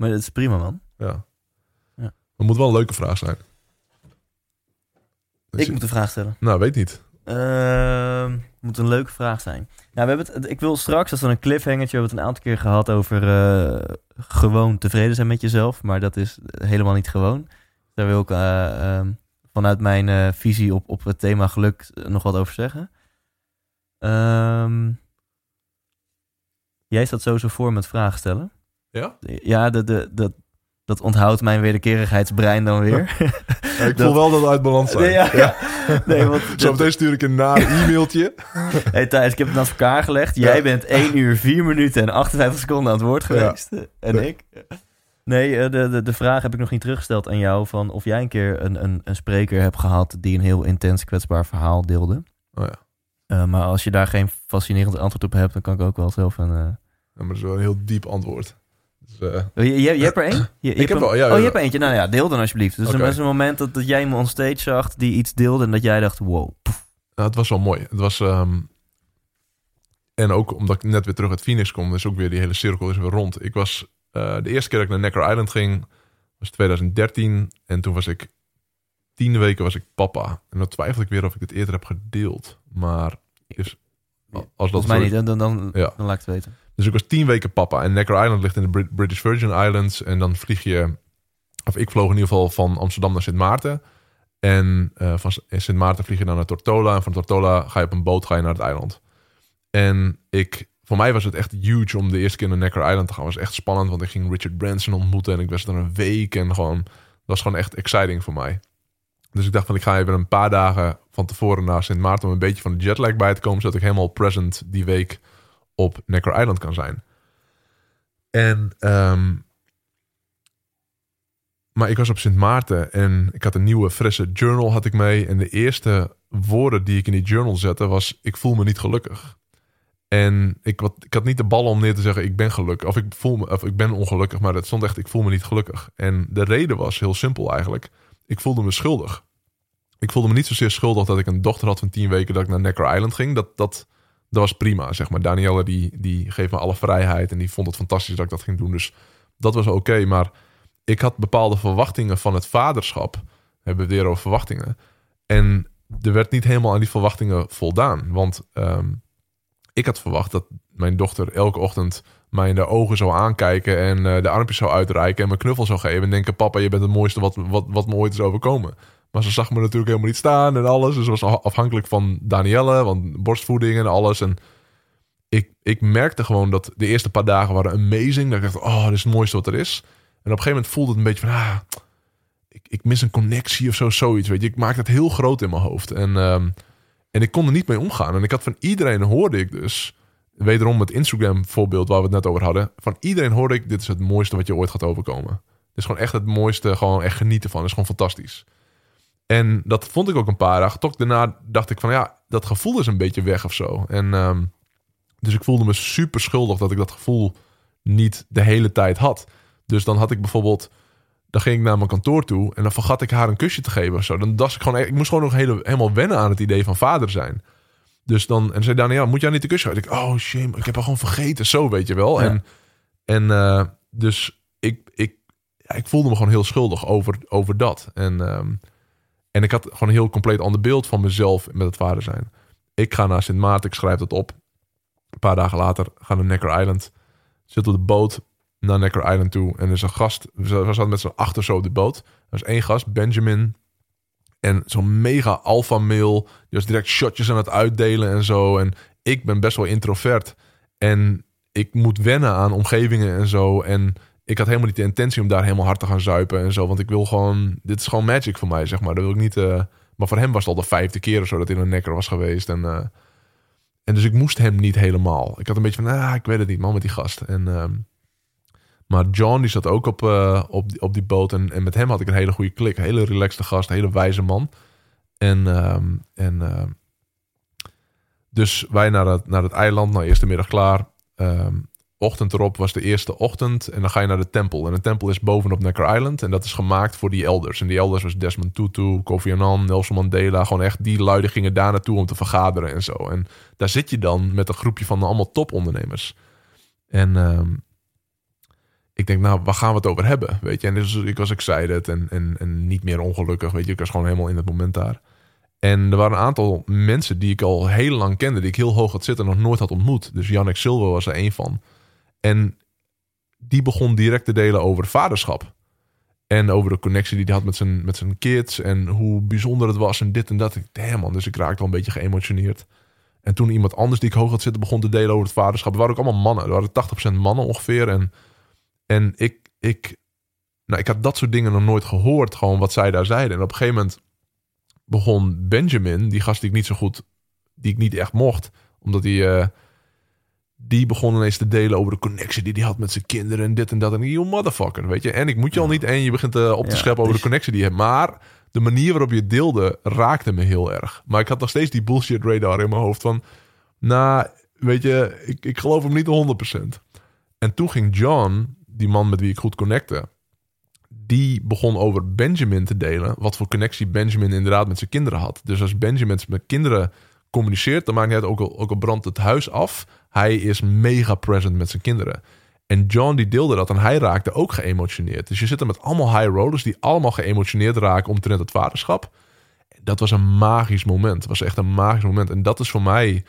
Maar dat is prima, man. Ja. Ja. Het moet wel een leuke vraag zijn. Dus- Ik moet een vraag stellen. Nou, weet niet. Ehm, moet een leuke vraag zijn. Nou, we hebben het, ik wil straks, is dan een cliffhangertje, we hebben het een aantal keer gehad over eh, gewoon tevreden zijn met jezelf. Maar dat is helemaal niet gewoon. Daar wil ik eh, ehm, vanuit mijn eh, visie op, op het thema geluk nog wat over zeggen. Ehm, jij staat sowieso voor met vragen stellen. Ja? Ja, de, de, de, dat onthoudt mijn wederkerigheidsbrein dan weer. Ja, ik Dat- voel wel dat we uit balans zijn. Nee, ja, ja. Nee, want Zo meteen stuur ik een naar e-mailtje. Hey Thijs, ik heb het naast elkaar gelegd. Jij Ja. bent 1 uur 4 minuten en 58 seconden aan het woord geweest. En Nee. ik? Nee, eh, de, de, de vraag heb ik nog niet teruggesteld aan jou... van of jij een keer een, een, een spreker hebt gehad... die een heel intens kwetsbaar verhaal deelde. Oh ja. Eh, maar als je daar geen fascinerend antwoord op hebt... dan kan ik ook wel zelf een... eh, Ja, maar dat is wel een heel diep antwoord. Dus, eh, Oh, Je, je, je hebt er één? Je, je heb wel, ja, oh, je hebt er eentje. Nou ja, deel dan alsjeblieft. Dus er was een moment dat, dat jij me on stage zag... die iets deelde en dat jij dacht... wow, poef. nou, het was wel mooi. Het was... ehm, en ook omdat ik net weer terug uit Phoenix kom... is ook weer die hele cirkel is weer rond. Ik was... eh, de eerste keer dat ik naar Necker Island ging... was 2013. En toen was ik... Tien weken was ik papa. En dan twijfel ik weer of ik dit eerder heb gedeeld. Maar... Dus, als dat Volgens mij niet. Dan, dan, dan, Ja. dan laat ik het weten. Dus ik was tien weken papa. En Necker Island ligt in de Brit- British Virgin Islands. En dan vlieg je... Of ik vloog in ieder geval van Amsterdam naar Sint Maarten. En eh, van Sint Maarten vlieg je dan naar Tortola. En van Tortola ga je op een boot ga je naar het eiland. En ik... Voor mij was het echt huge om de eerste keer naar Necker Island te gaan. Was echt spannend, want ik ging Richard Branson ontmoeten. En ik was er een week. En gewoon... Dat was gewoon echt exciting voor mij. Dus ik dacht van, ik ga even een paar dagen van tevoren naar Sint Maarten... om een beetje van de jetlag bij te komen... zodat ik helemaal present die week op Necker Island kan zijn. En, ehm, maar ik was op Sint Maarten en ik had een nieuwe frisse journal had ik mee. En de eerste woorden die ik in die journal zette was, ik voel me niet gelukkig. En ik, wat, ik had niet de ballen om neer te zeggen, ik ben gelukkig. Of ik, voel me, of ik ben ongelukkig, maar het stond echt, ik voel me niet gelukkig. En de reden was heel simpel eigenlijk. Ik voelde me schuldig. Ik voelde me niet zozeer schuldig dat ik een dochter had van tien weken dat ik naar Necker Island ging. Dat, dat, dat was prima, zeg maar. Danielle die, die geeft me alle vrijheid en die vond het fantastisch dat ik dat ging doen. Dus dat was oké. maar ik had bepaalde verwachtingen van het vaderschap hebben we weer over verwachtingen. En er werd niet helemaal aan die verwachtingen voldaan. Want ehm, ik had verwacht dat mijn dochter elke ochtend mij in de ogen zou aankijken en eh, de armpjes zou uitreiken en me knuffel zou geven en denken: Papa, je bent het mooiste wat, wat, wat me ooit is overkomen. Maar ze zag me natuurlijk helemaal niet staan en alles. Dus was afhankelijk van Danielle, want borstvoeding en alles. En ik, ik merkte gewoon dat de eerste paar dagen waren amazing. Dat ik dacht, oh, dit is het mooiste wat er is. En op een gegeven moment voelde het een beetje van, ah, ik, ik mis een connectie of zo, zoiets. Weet je, ik maakte het heel groot in mijn hoofd. En, ehm, en ik kon er niet mee omgaan. En ik had van iedereen hoorde ik dus, wederom het Instagram voorbeeld waar we het net over hadden. Van iedereen hoorde ik, dit is het mooiste wat je ooit gaat overkomen. Het is gewoon echt het mooiste, gewoon echt genieten van. Is gewoon fantastisch. En dat vond ik ook een paar dagen. Toch daarna dacht ik van ja, dat gevoel is een beetje weg of zo. En ehm, dus ik voelde me super schuldig dat ik dat gevoel niet de hele tijd had. Dus dan had ik bijvoorbeeld, dan ging ik naar mijn kantoor toe en dan vergat ik haar een kusje te geven of zo. Dan dacht ik gewoon, ik moest gewoon nog hele, helemaal wennen aan het idee van vader zijn. Dus dan, en zei Daniel, moet jij niet de kusje geven? Ik, oh shame, ik heb haar gewoon vergeten, zo weet je wel. En, en uh, dus ik, ik, ja, ik voelde me gewoon heel schuldig over, over dat. En um, en ik had gewoon een heel compleet ander beeld van mezelf met het vader zijn. Ik ga naar Sint Maarten, ik schrijf dat op. Een paar dagen later ga naar Necker Island. Zit op de boot naar Necker Island toe. En er is een gast, we zaten met z'n achter zo op de boot. Er was één gast, Benjamin. En zo'n mega alpha male. Die was direct shotjes aan het uitdelen en zo. En ik ben best wel introvert. En ik moet wennen aan omgevingen en zo. En ik had helemaal niet de intentie om daar helemaal hard te gaan zuipen en zo. Want ik wil gewoon, dit is gewoon magic voor mij, zeg maar. Dat wil ik niet. Uh, maar voor hem was het al de vijfde keer of zo dat hij een nekker was geweest. En, uh, en dus ik moest hem niet helemaal. Ik had een beetje van, ah, ik weet het niet, man, met die gast. En, uh, maar John, die zat ook op, uh, op, die, op die boot. En, en met hem had ik een hele goede klik. Hele relaxte gast, een hele wijze man. En, en dus wij naar het, naar het eiland, nou, eerste middag klaar. Ochtend erop was de eerste ochtend. En dan ga je naar de tempel. En de tempel is bovenop Necker Island. En dat is gemaakt voor die elders. En die elders was Desmond Tutu, Kofi Annan, Nelson Mandela. Gewoon echt, die luiden gingen daar naartoe om te vergaderen en zo. En daar zit je dan met een groepje van allemaal topondernemers. En uh, ik denk, nou, waar gaan we het over hebben? Weet je, en dus ik was excited en, en, en niet meer ongelukkig. Weet je, ik was gewoon helemaal in het moment daar. En er waren een aantal mensen die ik al heel lang kende, die ik heel hoog had zitten en nog nooit had ontmoet. Dus Jannik Silva was er een van. En die begon direct te delen over vaderschap. En over de connectie die hij had met zijn, met zijn kids. En hoe bijzonder het was en dit en dat. Ik, damn man, dus ik raakte al een beetje geëmotioneerd. En toen iemand anders die ik hoog had zitten begon te delen over het vaderschap. Er waren ook allemaal mannen. Er waren 80% mannen ongeveer. En, en ik, ik, nou, ik had dat soort dingen nog nooit gehoord. Gewoon wat zij daar zeiden. En op een gegeven moment begon Benjamin, die gast die ik niet zo goed, die ik niet echt mocht. Omdat hij... Uh, die begon ineens te delen over de connectie die hij had met zijn kinderen en dit en dat. En you motherfucker, weet je. En ik moet je al niet en je begint uh, op te scheppen over de connectie die je hebt. Maar de manier waarop je het deelde raakte me heel erg. Maar ik had nog steeds die bullshit radar in mijn hoofd van... Nou, weet je, ik, ik geloof hem niet 100%. En toen ging John, die man met wie ik goed connecte... die begon over Benjamin te delen... wat voor connectie Benjamin inderdaad met zijn kinderen had. Dus als Benjamin met kinderen communiceert... dan maakt hij ook al, ook al brandt het huis af hij is mega present met zijn kinderen. En John die deelde dat en hij raakte ook geëmotioneerd. Dus je zit er met allemaal high rollers die allemaal geëmotioneerd raken omtrent het vaderschap. Dat was een magisch moment. Het was echt een magisch moment. En dat is voor mij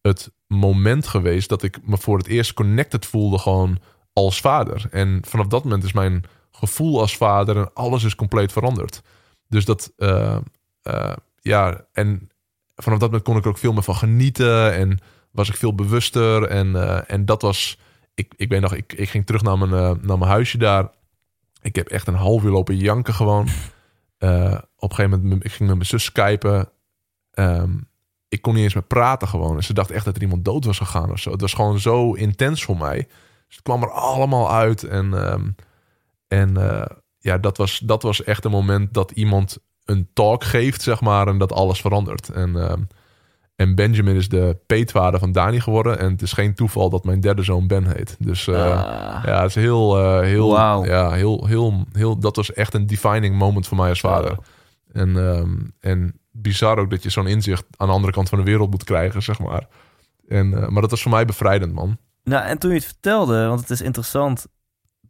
het moment geweest dat ik me voor het eerst connected voelde gewoon als vader. En vanaf dat moment is mijn gevoel als vader en alles is compleet veranderd. Dus dat, uh, uh, ja, en vanaf dat moment kon ik er ook veel meer van genieten en was ik veel bewuster. En, eh, en dat was. Ik, ik weet nog, ik, ik ging terug naar mijn, uh, naar mijn huisje daar. Ik heb echt een half uur lopen janken gewoon. Uh, op een gegeven moment, ik ging met mijn zus skypen. Um, ik kon niet eens meer praten gewoon. En ze dacht echt dat er iemand dood was gegaan of zo. Het was gewoon zo intens voor mij. Dus het kwam er allemaal uit. En, um, en ja, dat was, dat was echt een moment dat iemand een talk geeft, zeg maar. En dat alles verandert. En um, en Benjamin is de peetvader van Dani geworden. En het is geen toeval dat mijn derde zoon Ben heet. Dus uh, ja, het is heel, uh, heel, wow. ja, heel, heel, heel, dat was echt een defining moment voor mij als vader. En, um, en bizar ook dat je zo'n inzicht aan de andere kant van de wereld moet krijgen, zeg maar. En, uh, maar dat was voor mij bevrijdend, man. Nou, en toen je het vertelde, want het is interessant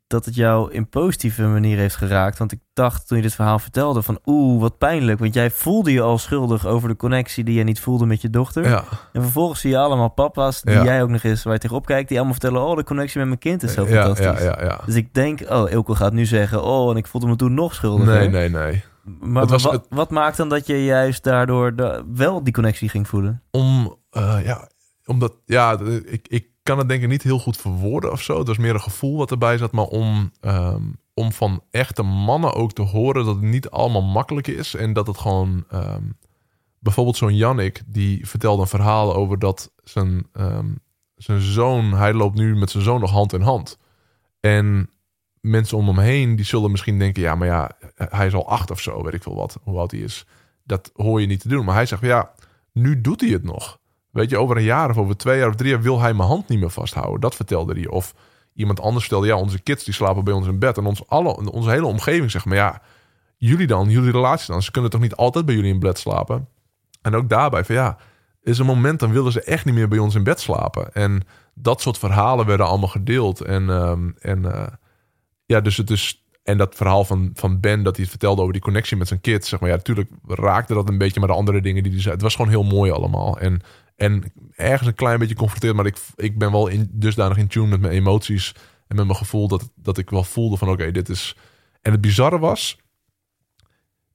dat het jou in positieve manier heeft geraakt. Want ik dacht toen je dit verhaal vertelde van oeh, wat pijnlijk. Want jij voelde je al schuldig over de connectie die je niet voelde met je dochter. Ja, En vervolgens zie je allemaal papa's, die Ja. jij ook nog eens waar je tegenop kijkt, die allemaal vertellen, oh, de connectie met mijn kind is zo ja, fantastisch. ja, ja, ja. Dus ik denk, oh, Ilko gaat nu zeggen, oh, en ik voelde me toen nog schuldig. Nee, nee, nee. Maar Het was- wat, het- wat maakt dan dat je juist daardoor de- wel die connectie ging voelen? Om, eh, ja, omdat, ja, ik, ik kan het denk ik niet heel goed verwoorden of zo. Het was meer een gevoel wat erbij zat, maar om, ehm, om van echte mannen ook te horen dat het niet allemaal makkelijk is. En dat het gewoon, ehm, bijvoorbeeld zo'n Jannik, die vertelde een verhaal over dat zijn, ehm, zijn zoon, hij loopt nu met zijn zoon nog hand in hand. En mensen om hem heen, die zullen misschien denken, ja, maar ja, hij is al acht of zo, weet ik veel wat, hoe oud hij is. Dat hoor je niet te doen. Maar hij zegt, ja, nu doet hij het nog. Weet je, over een jaar of over twee jaar of drie jaar wil hij mijn hand niet meer vasthouden. Dat vertelde hij. Of iemand anders vertelde, ja, onze kids die slapen bij ons in bed. En ons alle, onze hele omgeving zegt, maar ja, jullie dan, jullie relatie dan. Ze kunnen toch niet altijd bij jullie in bed slapen? En ook daarbij van, ja, is een moment, dan willen ze echt niet meer bij ons in bed slapen. En dat soort verhalen werden allemaal gedeeld. En, ehm, en eh, ja, dus het is... En dat verhaal van, van Ben, dat hij het vertelde over die connectie met zijn kids. Zeg maar, ja, natuurlijk raakte dat een beetje, maar de andere dingen die hij zei. Het was gewoon heel mooi allemaal. En, en ergens een klein beetje confronteerd, maar ik, ik ben wel in, dusdanig in tune met mijn emoties en met mijn gevoel dat, dat ik wel voelde van oké, dit is... En het bizarre was,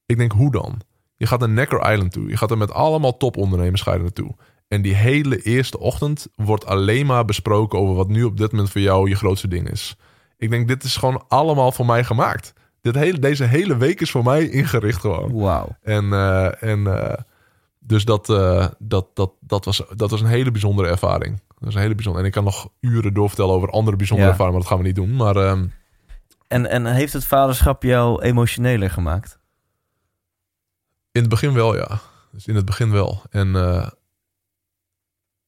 ik denk hoe dan? Je gaat naar Necker Island toe. Je gaat er met allemaal topondernemers ga je naartoe. En die hele eerste ochtend wordt alleen maar besproken over wat nu op dit moment voor jou je grootste ding is. Ik denk, dit is gewoon allemaal voor mij gemaakt. Dit hele, deze hele week is voor mij ingericht gewoon. Wauw. En, eh, en eh, dus dat, eh, dat, dat, dat, was, dat was een hele bijzondere ervaring. Dat is een hele bijzondere. En ik kan nog uren doorvertellen over andere bijzondere Ja. ervaringen, maar dat gaan we niet doen. Maar ehm, En, en heeft het vaderschap jou emotioneler gemaakt? in het begin wel, ja. Dus in het begin wel. En eh,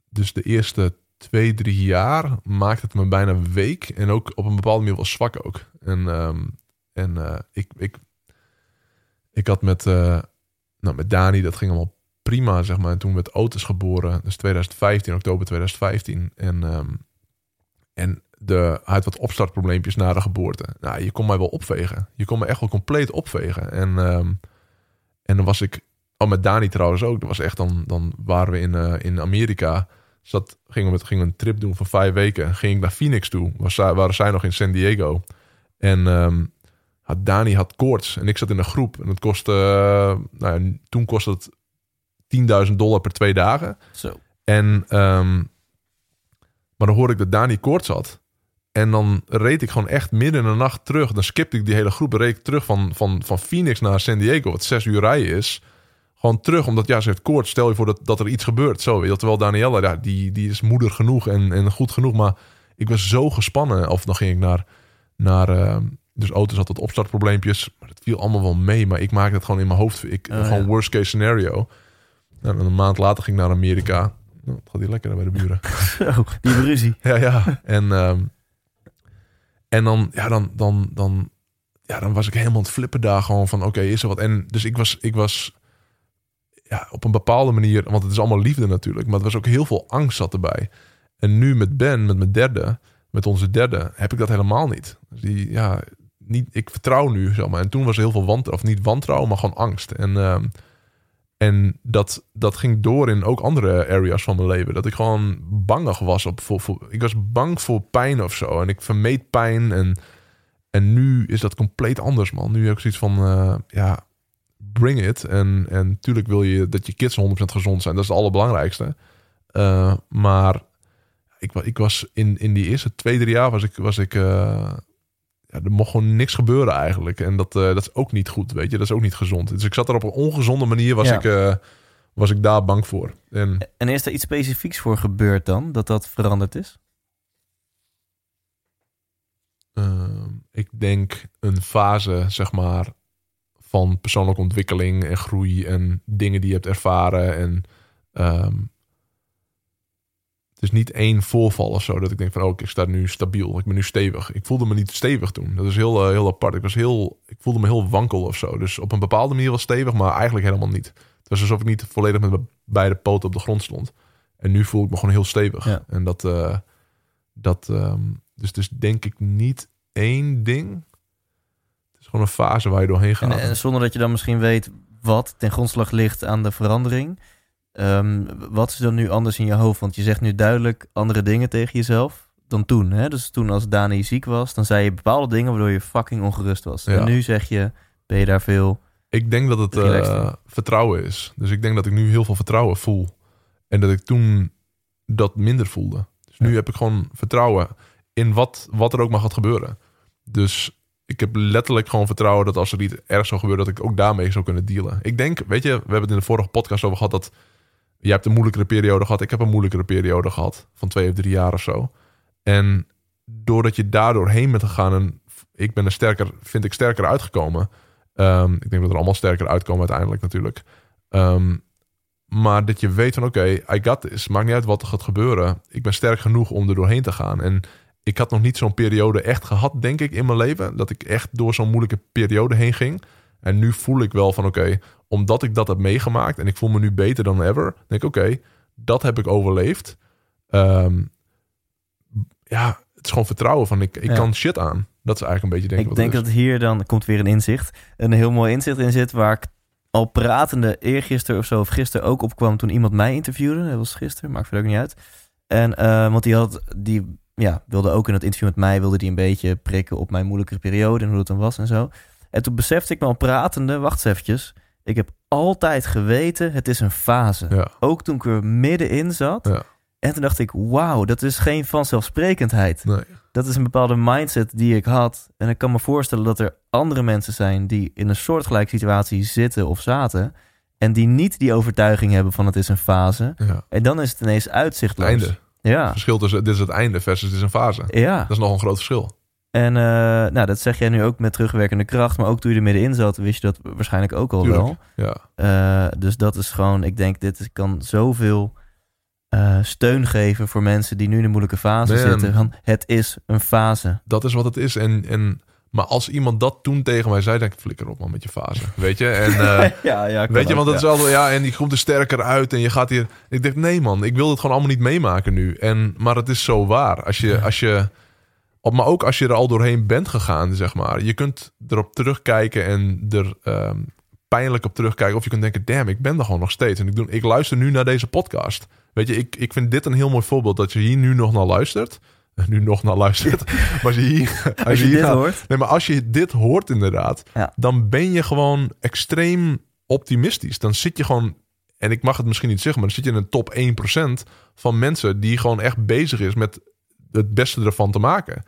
dus de eerste twee, drie jaar maakt het me bijna week. En ook op een bepaalde manier wel zwak ook. En, ehm, en eh, ik, ik, ik had met, nou, met Dani, dat ging allemaal prima, zeg maar. En toen werd Otis geboren, dus 2015, oktober 2015. En, ehm, en de, hij had wat opstartprobleempjes na de geboorte. Nou, je kon mij wel opvegen. Je kon me echt wel compleet opvegen. En, ehm, en dan was ik, oh met Dani trouwens ook. Dat was echt dan, dan waren we in, eh, in Amerika. Zat, gingen, we gingen een trip doen van vijf weken. Ging ik naar Phoenix toe. Was, waren zij nog in San Diego. En ehm, had, Dani had koorts. En ik zat in een groep. En het kostte, eh, nou toen kostte het 10.000 dollar per twee dagen. Zo. En, ehm, maar dan hoorde ik dat Dani koorts had. En dan reed ik gewoon echt midden in de nacht terug. Dan skipte ik die hele groep. Dan reed ik terug van, van, van Phoenix naar San Diego, wat zes uur rijden is. Gewoon terug, omdat ja, ze heeft koorts. Stel je voor dat, dat er iets gebeurt. Zo, weet je. Terwijl Danielle, ja, die, die is moeder genoeg en, en goed genoeg. Maar ik was zo gespannen. Of dan ging ik naar... naar ehm, dus auto's had wat opstartprobleempjes. Maar dat viel allemaal wel mee. Maar ik maakte het gewoon in mijn hoofd. Ik, Oh, gewoon ja. worst case scenario. En een maand later ging ik naar Amerika. Nou, het gaat hier lekker bij de buren. Zo, die ruzie. Ja, ja. En, ehm, en dan, ja, dan, dan, dan, ja, dan was ik helemaal aan het flippen daar gewoon van, oké, is er wat? En dus ik was, ik was, ja, op een bepaalde manier, want het is allemaal liefde natuurlijk, maar het was ook heel veel angst zat erbij. En nu met Ben, met mijn derde, met onze derde, heb ik dat helemaal niet. Dus die, ja, niet, ik vertrouw nu, zeg maar. En toen was er heel veel wantrouwen, of niet wantrouwen, maar gewoon angst. En, ehm, en dat, dat ging door in ook andere areas van mijn leven. Dat ik gewoon bangig was. Op, voor, voor, ik was bang voor pijn of zo. En ik vermeed pijn. En, en nu is dat compleet anders, man. Nu heb ik zoiets van, eh, ja, bring it. En, en natuurlijk wil je dat je kids 100% gezond zijn. Dat is het allerbelangrijkste. Eh, maar ik, ik was in, in die eerste twee, drie jaar was ik... Was ik eh, ja, er mocht gewoon niks gebeuren eigenlijk. En dat, eh, dat is ook niet goed, weet je. Dat is ook niet gezond. Dus ik zat er op een ongezonde manier, was, Ja. ik, eh, was ik daar bang voor. En En is er iets specifieks voor gebeurd dan, dat dat veranderd is? Ehm, ik denk een fase, zeg maar, van persoonlijke ontwikkeling en groei en dingen die je hebt ervaren. En ehm, is niet één voorval of zo dat ik denk van, oh, ik sta nu stabiel, ik ben nu stevig. Ik voelde me niet stevig toen. Dat is heel, eh, heel apart. Ik was heel, ik voelde me heel wankel of zo. Dus op een bepaalde manier was stevig, maar eigenlijk helemaal niet. Het was alsof ik niet volledig met mijn beide poten op de grond stond. En nu voel ik me gewoon heel stevig. Ja. En dat, eh, dat, ehm, dus, dus denk ik niet één ding. Het is gewoon een fase waar je doorheen gaat. En, en zonder dat je dan misschien weet wat ten grondslag ligt aan de verandering. Ehm, wat is dan nu anders in je hoofd? Want je zegt nu duidelijk andere dingen tegen jezelf dan toen. Hè? Dus toen als Dani ziek was, dan zei je bepaalde dingen waardoor je fucking ongerust was. Ja. En nu zeg je, ben je daar veel... Ik denk dat het eh, vertrouwen is. Dus ik denk dat ik nu heel veel vertrouwen voel. En dat ik toen dat minder voelde. Dus nu heb ik gewoon vertrouwen in wat, wat er ook maar gaat gebeuren. Dus ik heb letterlijk gewoon vertrouwen dat als er iets erg zou gebeuren, dat ik ook daarmee zou kunnen dealen. Ik denk, weet je, we hebben het in de vorige podcast over gehad dat jij hebt een moeilijkere periode gehad. Ik heb een moeilijkere periode gehad van twee of drie jaar of zo. En doordat je daardoor heen bent gegaan en ik ben er sterker, vind ik sterker uitgekomen. Ehm, ik denk dat er allemaal sterker uitkomen uiteindelijk natuurlijk. Ehm, maar dat je weet van oké, I got this. Maakt niet uit wat er gaat gebeuren. Ik ben sterk genoeg om er doorheen te gaan. En ik had nog niet zo'n periode echt gehad, denk ik, in mijn leven. Dat ik echt door zo'n moeilijke periode heen ging. En nu voel ik wel van oké, omdat ik dat heb meegemaakt en ik voel me nu beter dan ever. Denk ik oké, dat heb ik overleefd. Ehm, ja, het is gewoon vertrouwen van ik, ik Ja. kan shit aan. Dat is eigenlijk een beetje denk ik Ik denk dat hier dan komt weer een inzicht. Een heel mooi inzicht in zit waar ik al pratende eergisteren of zo, of gisteren ook opkwam toen iemand mij interviewde. Dat was gisteren, maakt verder ook niet uit. En, eh, want die had, die ja, wilde ook in het interview met mij, wilde die een beetje prikken op mijn moeilijkere periode en hoe het dan was en zo. En toen besefte ik me al pratende, wacht eens eventjes. Ik heb altijd geweten, het is een fase. Ja, Ook toen ik er middenin zat. Ja. En toen dacht ik, wauw, dat is geen vanzelfsprekendheid. nee. Dat is een bepaalde mindset die ik had. En ik kan me voorstellen dat er andere mensen zijn die in een soortgelijke situatie zitten of zaten. En die niet die overtuiging hebben van het is een fase. Ja. En dan is het ineens Het uitzichtloos. einde. Ja. verschil tussen dit is het einde versus dit is een fase. Ja. Dat is nog een groot verschil. En eh, nou, dat zeg jij nu ook met terugwerkende kracht. Maar ook toen je er middenin zat, wist je dat waarschijnlijk ook al Tuurlijk. wel. Ja, Eh, dus dat is gewoon, ik denk, dit kan zoveel eh, steun geven voor mensen die nu in een moeilijke fase Man. zitten. Van, het is een fase. dat is wat het is. En, en, maar als iemand dat toen tegen mij zei, denk ik, flikker op man met je fase. Weet je? En, ja, ja, weet je, want dat is altijd, ja, en die komt er sterker uit en je gaat hier. Ik denk, nee man, ik wil het gewoon allemaal niet meemaken nu. En, maar het is zo waar. Als je, als je, op, maar ook als je er al doorheen bent gegaan, zeg maar. Je kunt erop terugkijken en er ehm, pijnlijk op terugkijken. Of je kunt denken, damn, ik ben er gewoon nog steeds. En ik, doe, ik luister nu naar deze podcast. Weet je, ik, ik vind dit een heel mooi voorbeeld dat je hier nu nog naar luistert. Nu nog naar luistert. maar als je hier, Als je hier dit hoort. Nee, maar als je dit hoort inderdaad, Ja. dan ben je gewoon extreem optimistisch. Dan zit je gewoon, en ik mag het misschien niet zeggen, maar dan zit je in een top 1% van mensen die gewoon echt bezig is met het beste ervan te maken.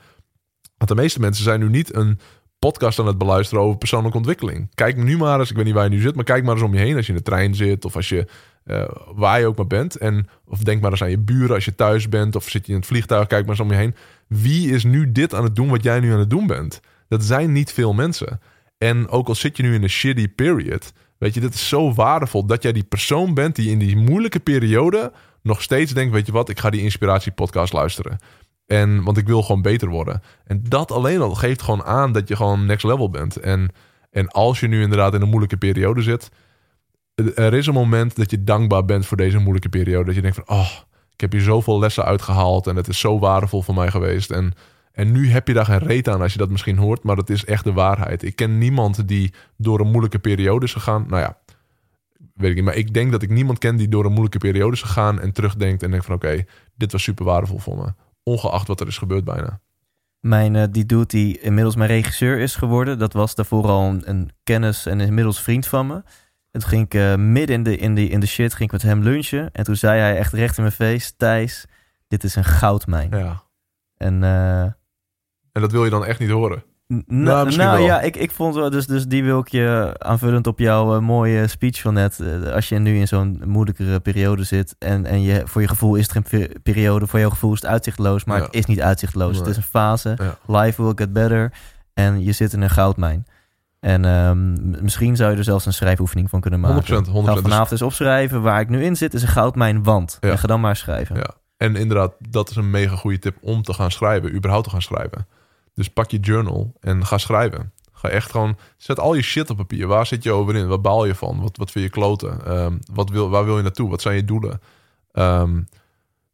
Want de meeste mensen zijn nu niet een podcast aan het beluisteren over persoonlijke ontwikkeling. Kijk nu maar eens, ik weet niet waar je nu zit, maar kijk maar eens om je heen als je in de trein zit of als je eh, waar je ook maar bent. En, of denk maar eens aan je buren als je thuis bent of zit je in het vliegtuig, kijk maar eens om je heen. Wie is nu dit aan het doen wat jij nu aan het doen bent? Dat zijn niet veel mensen. En ook al zit je nu in een shitty period, weet je, dit is zo waardevol dat jij die persoon bent die in die moeilijke periode nog steeds denkt, weet je wat, ik ga die inspiratiepodcast luisteren. En, want ik wil gewoon beter worden. En dat alleen al geeft gewoon aan dat je gewoon next level bent. En, en als je nu inderdaad in een moeilijke periode zit, er is een moment dat je dankbaar bent voor deze moeilijke periode. Dat je denkt van, oh, ik heb hier zoveel lessen uitgehaald en het is zo waardevol voor mij geweest. En, en nu heb je daar geen reet aan als je dat misschien hoort, maar dat is echt de waarheid. Ik ken niemand die door een moeilijke periode is gegaan. Nou ja, weet ik niet, maar ik denk dat ik niemand ken die door een moeilijke periode is gegaan en terugdenkt en denkt van, oké, dit was super waardevol voor me. Ongeacht wat er is gebeurd bijna. Mijn, eh, die dude die inmiddels mijn regisseur is geworden, dat was daarvoor al een, een kennis en inmiddels vriend van me. En toen ging ik eh, midden in de, in, de, in de shit ging ik met hem lunchen. En toen zei hij echt recht in mijn face, Thijs, dit is een goudmijn. Ja. En eh, En dat wil je dan echt niet horen. Nou, nou, nou ja, ik, ik vond wel, dus, dus die wil ik je aanvullend op jouw eh, mooie speech van net. eh, als je nu in zo'n moeilijkere periode zit en, en je, voor je gevoel is het geen pe- periode, voor jouw gevoel is het uitzichtloos, maar Ja. het is niet uitzichtloos. Nee. Het is een fase. Ja. Life will get better. En je zit in een goudmijn. En ehm, misschien zou je er zelfs een schrijfoefening van kunnen maken. 100%, 100%. Ga vanavond eens opschrijven. Waar ik nu in zit is een goudmijn want. Ja. En ga dan maar schrijven. Ja. En inderdaad, dat is een mega goede tip om te gaan schrijven, überhaupt te gaan schrijven. Dus pak je journal en ga schrijven. Ga echt gewoon, zet al je shit op papier. Waar zit je over in? Wat baal je van? Wat, wat vind je kloten? Ehm, wat wil, waar wil je naartoe? Wat zijn je doelen? Ehm,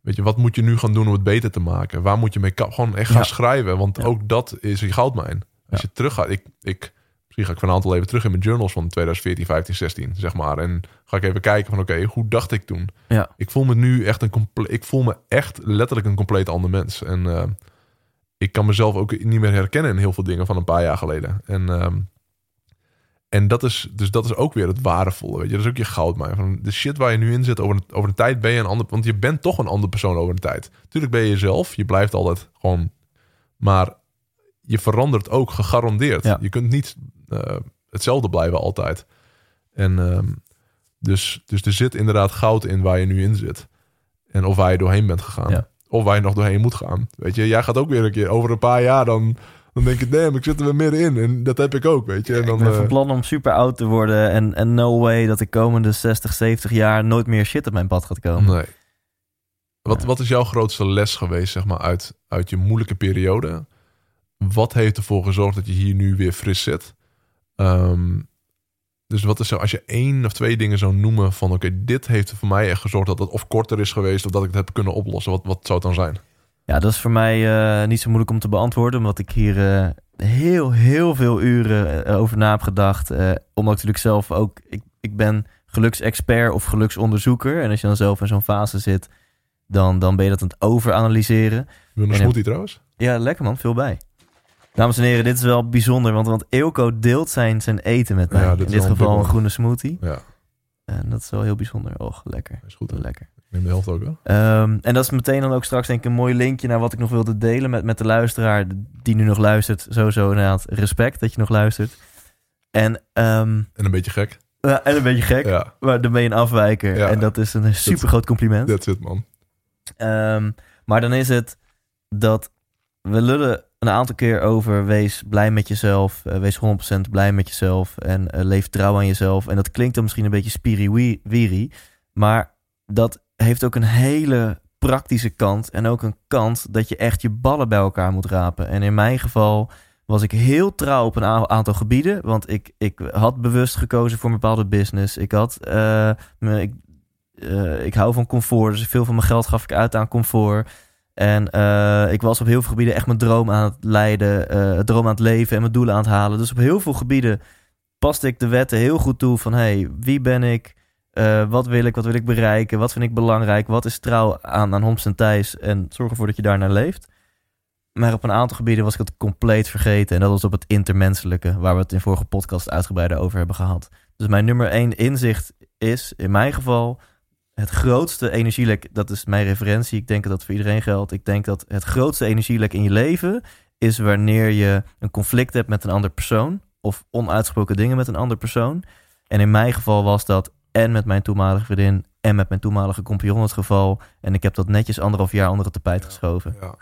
Weet je, wat moet je nu gaan doen om het beter te maken? Waar moet je mee kap- Gewoon echt gaan Ja. schrijven, want Ja. ook dat is je goudmijn. Als je terug gaat, ik, ik, misschien ga ik van een aantal even terug in mijn journals van 2014, 15, 16, zeg maar. En ga ik even kijken van, oké, hoe dacht ik toen? Ja. Ik voel me nu echt een compleet, ik voel me echt letterlijk een compleet ander mens. En eh, ik kan mezelf ook niet meer herkennen in heel veel dingen van een paar jaar geleden. En, ehm, en dat is, dus dat is ook weer het waardevolle, weet je. Dat is ook je goudmijn. Van de shit waar je nu in zit, over een, over een tijd ben je een ander... Want je bent toch een andere persoon over een tijd. Tuurlijk ben je jezelf, je blijft altijd gewoon... Maar je verandert ook gegarandeerd. Ja. Je kunt niet eh, hetzelfde blijven altijd. En ehm, dus, dus er zit inderdaad goud in waar je nu in zit. En of waar je doorheen bent gegaan. Ja. Of waar je nog doorheen moet gaan. Weet je, jij gaat ook weer een keer over een paar jaar dan... Dan denk je, damn, ik zit er weer middenin. En dat heb ik ook, weet je. En dan, ik ben eh, van plan om super oud te worden. En, en no way dat de komende 60, 70 jaar nooit meer shit op mijn pad gaat komen. Nee. Wat, wat is jouw grootste les geweest, zeg maar, uit, uit je moeilijke periode? Wat heeft ervoor gezorgd dat je hier nu weer fris zit? Ehm, dus wat is zo, als je één of twee dingen zou noemen van, oké, dit heeft voor mij echt gezorgd dat het of korter is geweest of dat ik het heb kunnen oplossen. Wat, wat zou het dan zijn? Ja, dat is voor mij eh, niet zo moeilijk om te beantwoorden. Omdat ik hier eh, heel, heel veel uren eh, over na heb gedacht. Eh, omdat ik natuurlijk zelf ook... Ik, ik ben geluksexpert of geluksonderzoeker. En als je dan zelf in zo'n fase zit... Dan, dan ben je dat aan het overanalyseren. Wil je een En- smoothie trouwens? Ja, lekker man. Veel bij. Dames en heren, dit is wel bijzonder. Want, want Eelco deelt zijn, zijn eten met mij. Ja, dit in dit geval een groene smoothie. Ja, En dat is wel heel bijzonder. Och, lekker. is goed. Hè? Lekker. Neem de helft ook wel. Ehm, en dat is meteen dan ook straks denk ik een mooi linkje naar wat ik nog wilde delen met, met de luisteraar die nu nog luistert. Sowieso inderdaad respect dat je nog luistert. En, ehm, En een beetje gek. en een beetje gek, Ja, maar dan ben je een afwijker. Ja. En dat is een super groot compliment. that's it, man. Ehm, maar dan is het dat we lullen een aantal keer over wees blij met jezelf, eh, wees 100% blij met jezelf en eh, leef trouw aan jezelf. En dat klinkt dan misschien een beetje spiriwiri, maar dat heeft ook een hele praktische kant en ook een kant dat je echt je ballen bij elkaar moet rapen. En in mijn geval was ik heel trouw op een aantal gebieden, want ik, ik had bewust gekozen voor een bepaalde business. Ik had, eh, me, ik, ik hou van comfort, dus veel van mijn geld gaf ik uit aan comfort. En eh, ik was op heel veel gebieden echt mijn droom aan het leiden, het droom aan het leven en mijn doelen aan het halen. Dus op heel veel gebieden paste ik de wetten heel goed toe van hey, wie ben ik? Eh, wat wil ik? Wat wil ik bereiken? Wat vind ik belangrijk? Wat is trouw aan, aan Homs en Thijs? En zorg ervoor dat je daarnaar leeft. Maar op een aantal gebieden was ik het compleet vergeten. En dat was op het intermenselijke, waar we het in vorige podcast uitgebreider over hebben gehad. Dus mijn nummer één inzicht is, in mijn geval, het grootste energielek, dat is mijn referentie. Ik denk dat dat voor iedereen geldt. Ik denk dat het grootste energielek in je leven is wanneer je een conflict hebt met een ander persoon. Of onuitgesproken dingen met een ander persoon. En in mijn geval was dat en met mijn toenmalige vriendin en met mijn toenmalige compagnon het geval. En ik heb dat netjes anderhalf jaar onder het tapijt geschoven. Ja.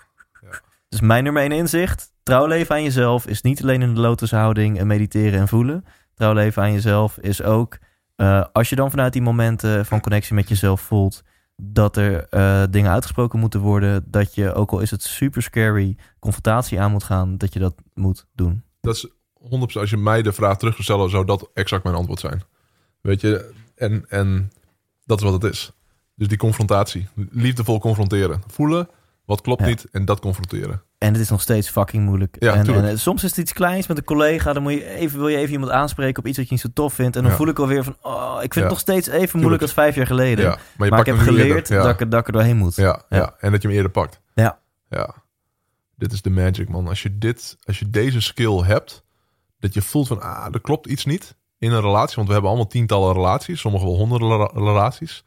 Dus mijn nummer één inzicht. Trouw leven aan jezelf is niet alleen in de lotushouding en mediteren en voelen. Trouw leven aan jezelf is ook... eh, als je dan vanuit die momenten van connectie met jezelf voelt... dat er eh, dingen uitgesproken moeten worden... dat je, ook al is het super scary, confrontatie aan moet gaan... dat je dat moet doen. Dat is 100%. Als je mij de vraag terug zou stellen, zou dat exact mijn antwoord zijn. Weet je, en, en dat is wat het is. Dus die confrontatie. Liefdevol confronteren. Voelen, wat klopt Ja. niet, en dat confronteren. En het is nog steeds fucking moeilijk. Ja, en, soms is het iets kleins met een collega. Dan moet je even, wil je even iemand aanspreken op iets wat je niet zo tof vindt. En dan Ja. voel ik alweer van... Oh, ik vind Ja. het nog steeds even moeilijk als vijf jaar geleden. Ja, maar je maar ik heb geleerd dat, ik, er- dat ik er doorheen moet. Ja, ja. En dat je hem eerder pakt. Ja. Ja. Dit is de magic, man. Als je, dit, als je deze skill hebt, dat je voelt van, ah, er klopt iets niet in een relatie. Want we hebben allemaal tientallen relaties, sommige wel honderden rela- relaties.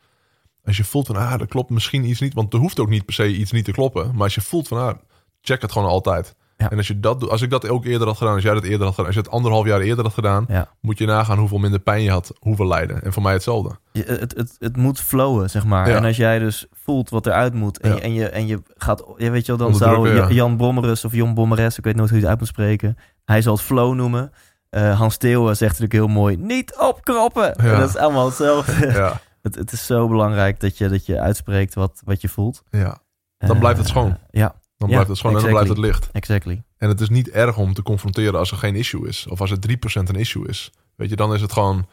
Als je voelt van, ah, er klopt misschien iets niet. Want er hoeft ook niet per se iets niet te kloppen. Maar als je voelt van, ah, check het gewoon altijd. Ja. En als je dat doet, als ik dat ook eerder had gedaan, als jij dat eerder had gedaan, als je het anderhalf jaar eerder had gedaan, Ja. moet je nagaan hoeveel minder pijn je had, hoeveel lijden. En voor mij hetzelfde. Je- het, het, het moet flowen, zeg maar. Ja. En als jij dus voelt wat eruit moet... en, je, en, je, en je gaat... Ja, weet je wel, dan zou ja. Ja- Jan Bommeres of Jon Bommeres... ik weet nooit hoe je het uit moet spreken... hij zal het flow noemen. Eh, Hans Steeuwen zegt natuurlijk heel mooi... niet opkroppen! Dat is allemaal hetzelfde. Ja, het, het is zo belangrijk dat je, dat je uitspreekt wat, wat je voelt. ja. Dan blijft het Eh, schoon. ja, Dan blijft het schoon en dan blijft het licht. exactly. En het is niet erg om te confronteren als er geen issue is. Of als het 3% een issue is. Weet je, dan is het gewoon...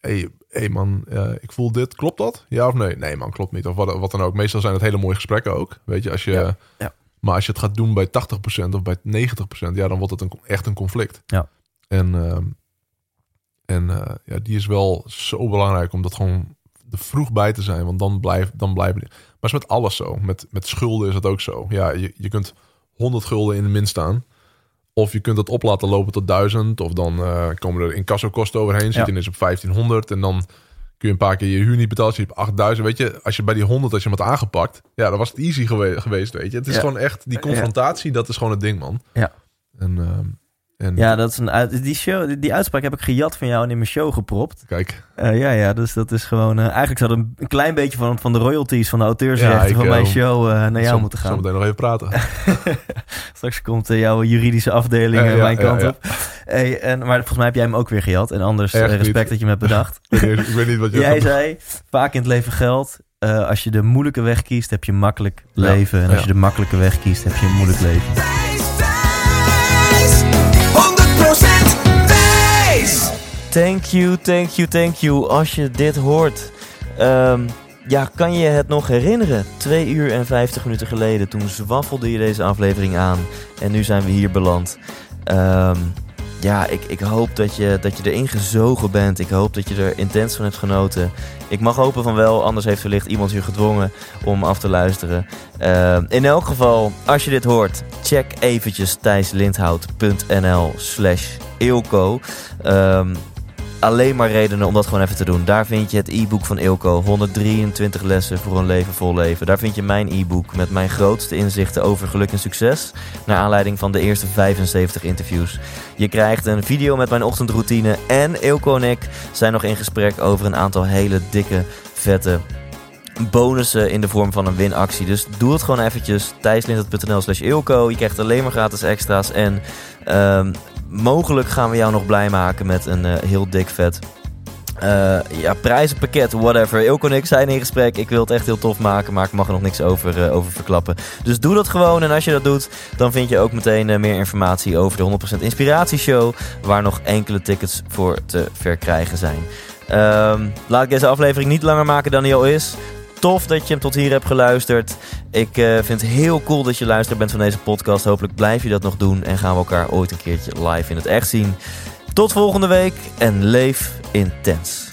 hey, hey man, eh, ik voel dit, klopt dat? Ja of nee? Nee man, klopt niet. Of wat, wat dan ook. Meestal zijn het hele mooie gesprekken ook. Weet je, als je... Ja, ja. Maar als je het gaat doen bij 80% of bij 90%, ja, dan wordt het een, echt een conflict. Ja. En, ehm, en eh, ja, die is wel zo belangrijk om dat gewoon er vroeg bij te zijn. Want dan, blijf, dan blijven. Maar is met alles zo. Met, met schulden is het ook zo. Ja, je, je kunt 100 gulden in de min staan. Of je kunt het op laten lopen tot 1000. Of dan eh, komen er incassokosten overheen. Zit Ja. je ineens op 1500. En dan kun je een paar keer je huur niet betalen. Zit je op 8000. Weet je, als je bij die 100 als je hem had aangepakt. Ja, dan was het easy gewe- geweest. Weet je, het is Ja. gewoon echt die confrontatie. Dat is gewoon het ding, man. Ja. En, ehm, en Ja, dat is een uit, die, show, die, uitspraak heb ik gejat van jou en in mijn show gepropt. kijk. Eh, ja, ja, dus dat is gewoon... eh, eigenlijk zou een, een klein beetje van, van de royalties, van de auteursrechten ik, van mijn eh, show naar jou zo, moeten gaan. meteen nog even praten. Straks komt jouw juridische afdeling Ja, ja, mijn kant op. Hey, en, maar volgens mij heb jij hem ook weer gejat. En anders Echt respect niet. dat je hem hebt bedacht. ik, weet niet, ik weet niet wat je... jij zei, vaak in het leven geldt... eh, als je de moeilijke weg kiest, heb je makkelijk leven. En als je de makkelijke weg kiest, heb je een moeilijk leven. Thank you, thank you, thank you. Als je dit hoort. Ehm, ja, kan je het nog herinneren? Twee uur en 50 minuten geleden. Toen zwaffelde je deze aflevering aan. En nu zijn we hier beland. Ehm, ja, ik, ik hoop dat je, dat je erin gezogen bent. Ik hoop dat je er intens van hebt genoten. Ik mag hopen van wel, anders heeft wellicht iemand je gedwongen om af te luisteren. Ehm, in elk geval, als je dit hoort, check eventjes thijslindhout.nl slash Eelco. Alleen maar redenen om dat gewoon even te doen. Daar vind je het e-book van Ilko. 123 lessen voor een leven vol leven. Daar vind je mijn e-book met mijn grootste inzichten over geluk en succes. Naar aanleiding van de eerste 75 interviews. Je krijgt een video met mijn ochtendroutine. En Ilko en ik zijn nog in gesprek over een aantal hele dikke, vette bonussen in de vorm van een winactie. Dus doe het gewoon eventjes. thijslindert.nl slash Ilko. Je krijgt alleen maar gratis extra's. En ehm, mogelijk gaan we jou nog blij maken met een eh, heel dik vet eh, ja, prijzenpakket, whatever. Ilko en ik zijn in gesprek. Ik wil het echt heel tof maken, maar ik mag er nog niks over, eh, over verklappen. Dus doe dat gewoon. En als je dat doet, dan vind je ook meteen meer informatie over de 100% Inspiratieshow. Waar nog enkele tickets voor te verkrijgen zijn. Ehm, laat ik deze aflevering niet langer maken dan hij al is. Tof dat je hem tot hier hebt geluisterd. Ik eh, vind het heel cool dat je luisteraar bent van deze podcast. Hopelijk blijf je dat nog doen en gaan we elkaar ooit een keertje live in het echt zien. Tot volgende week en leef intens.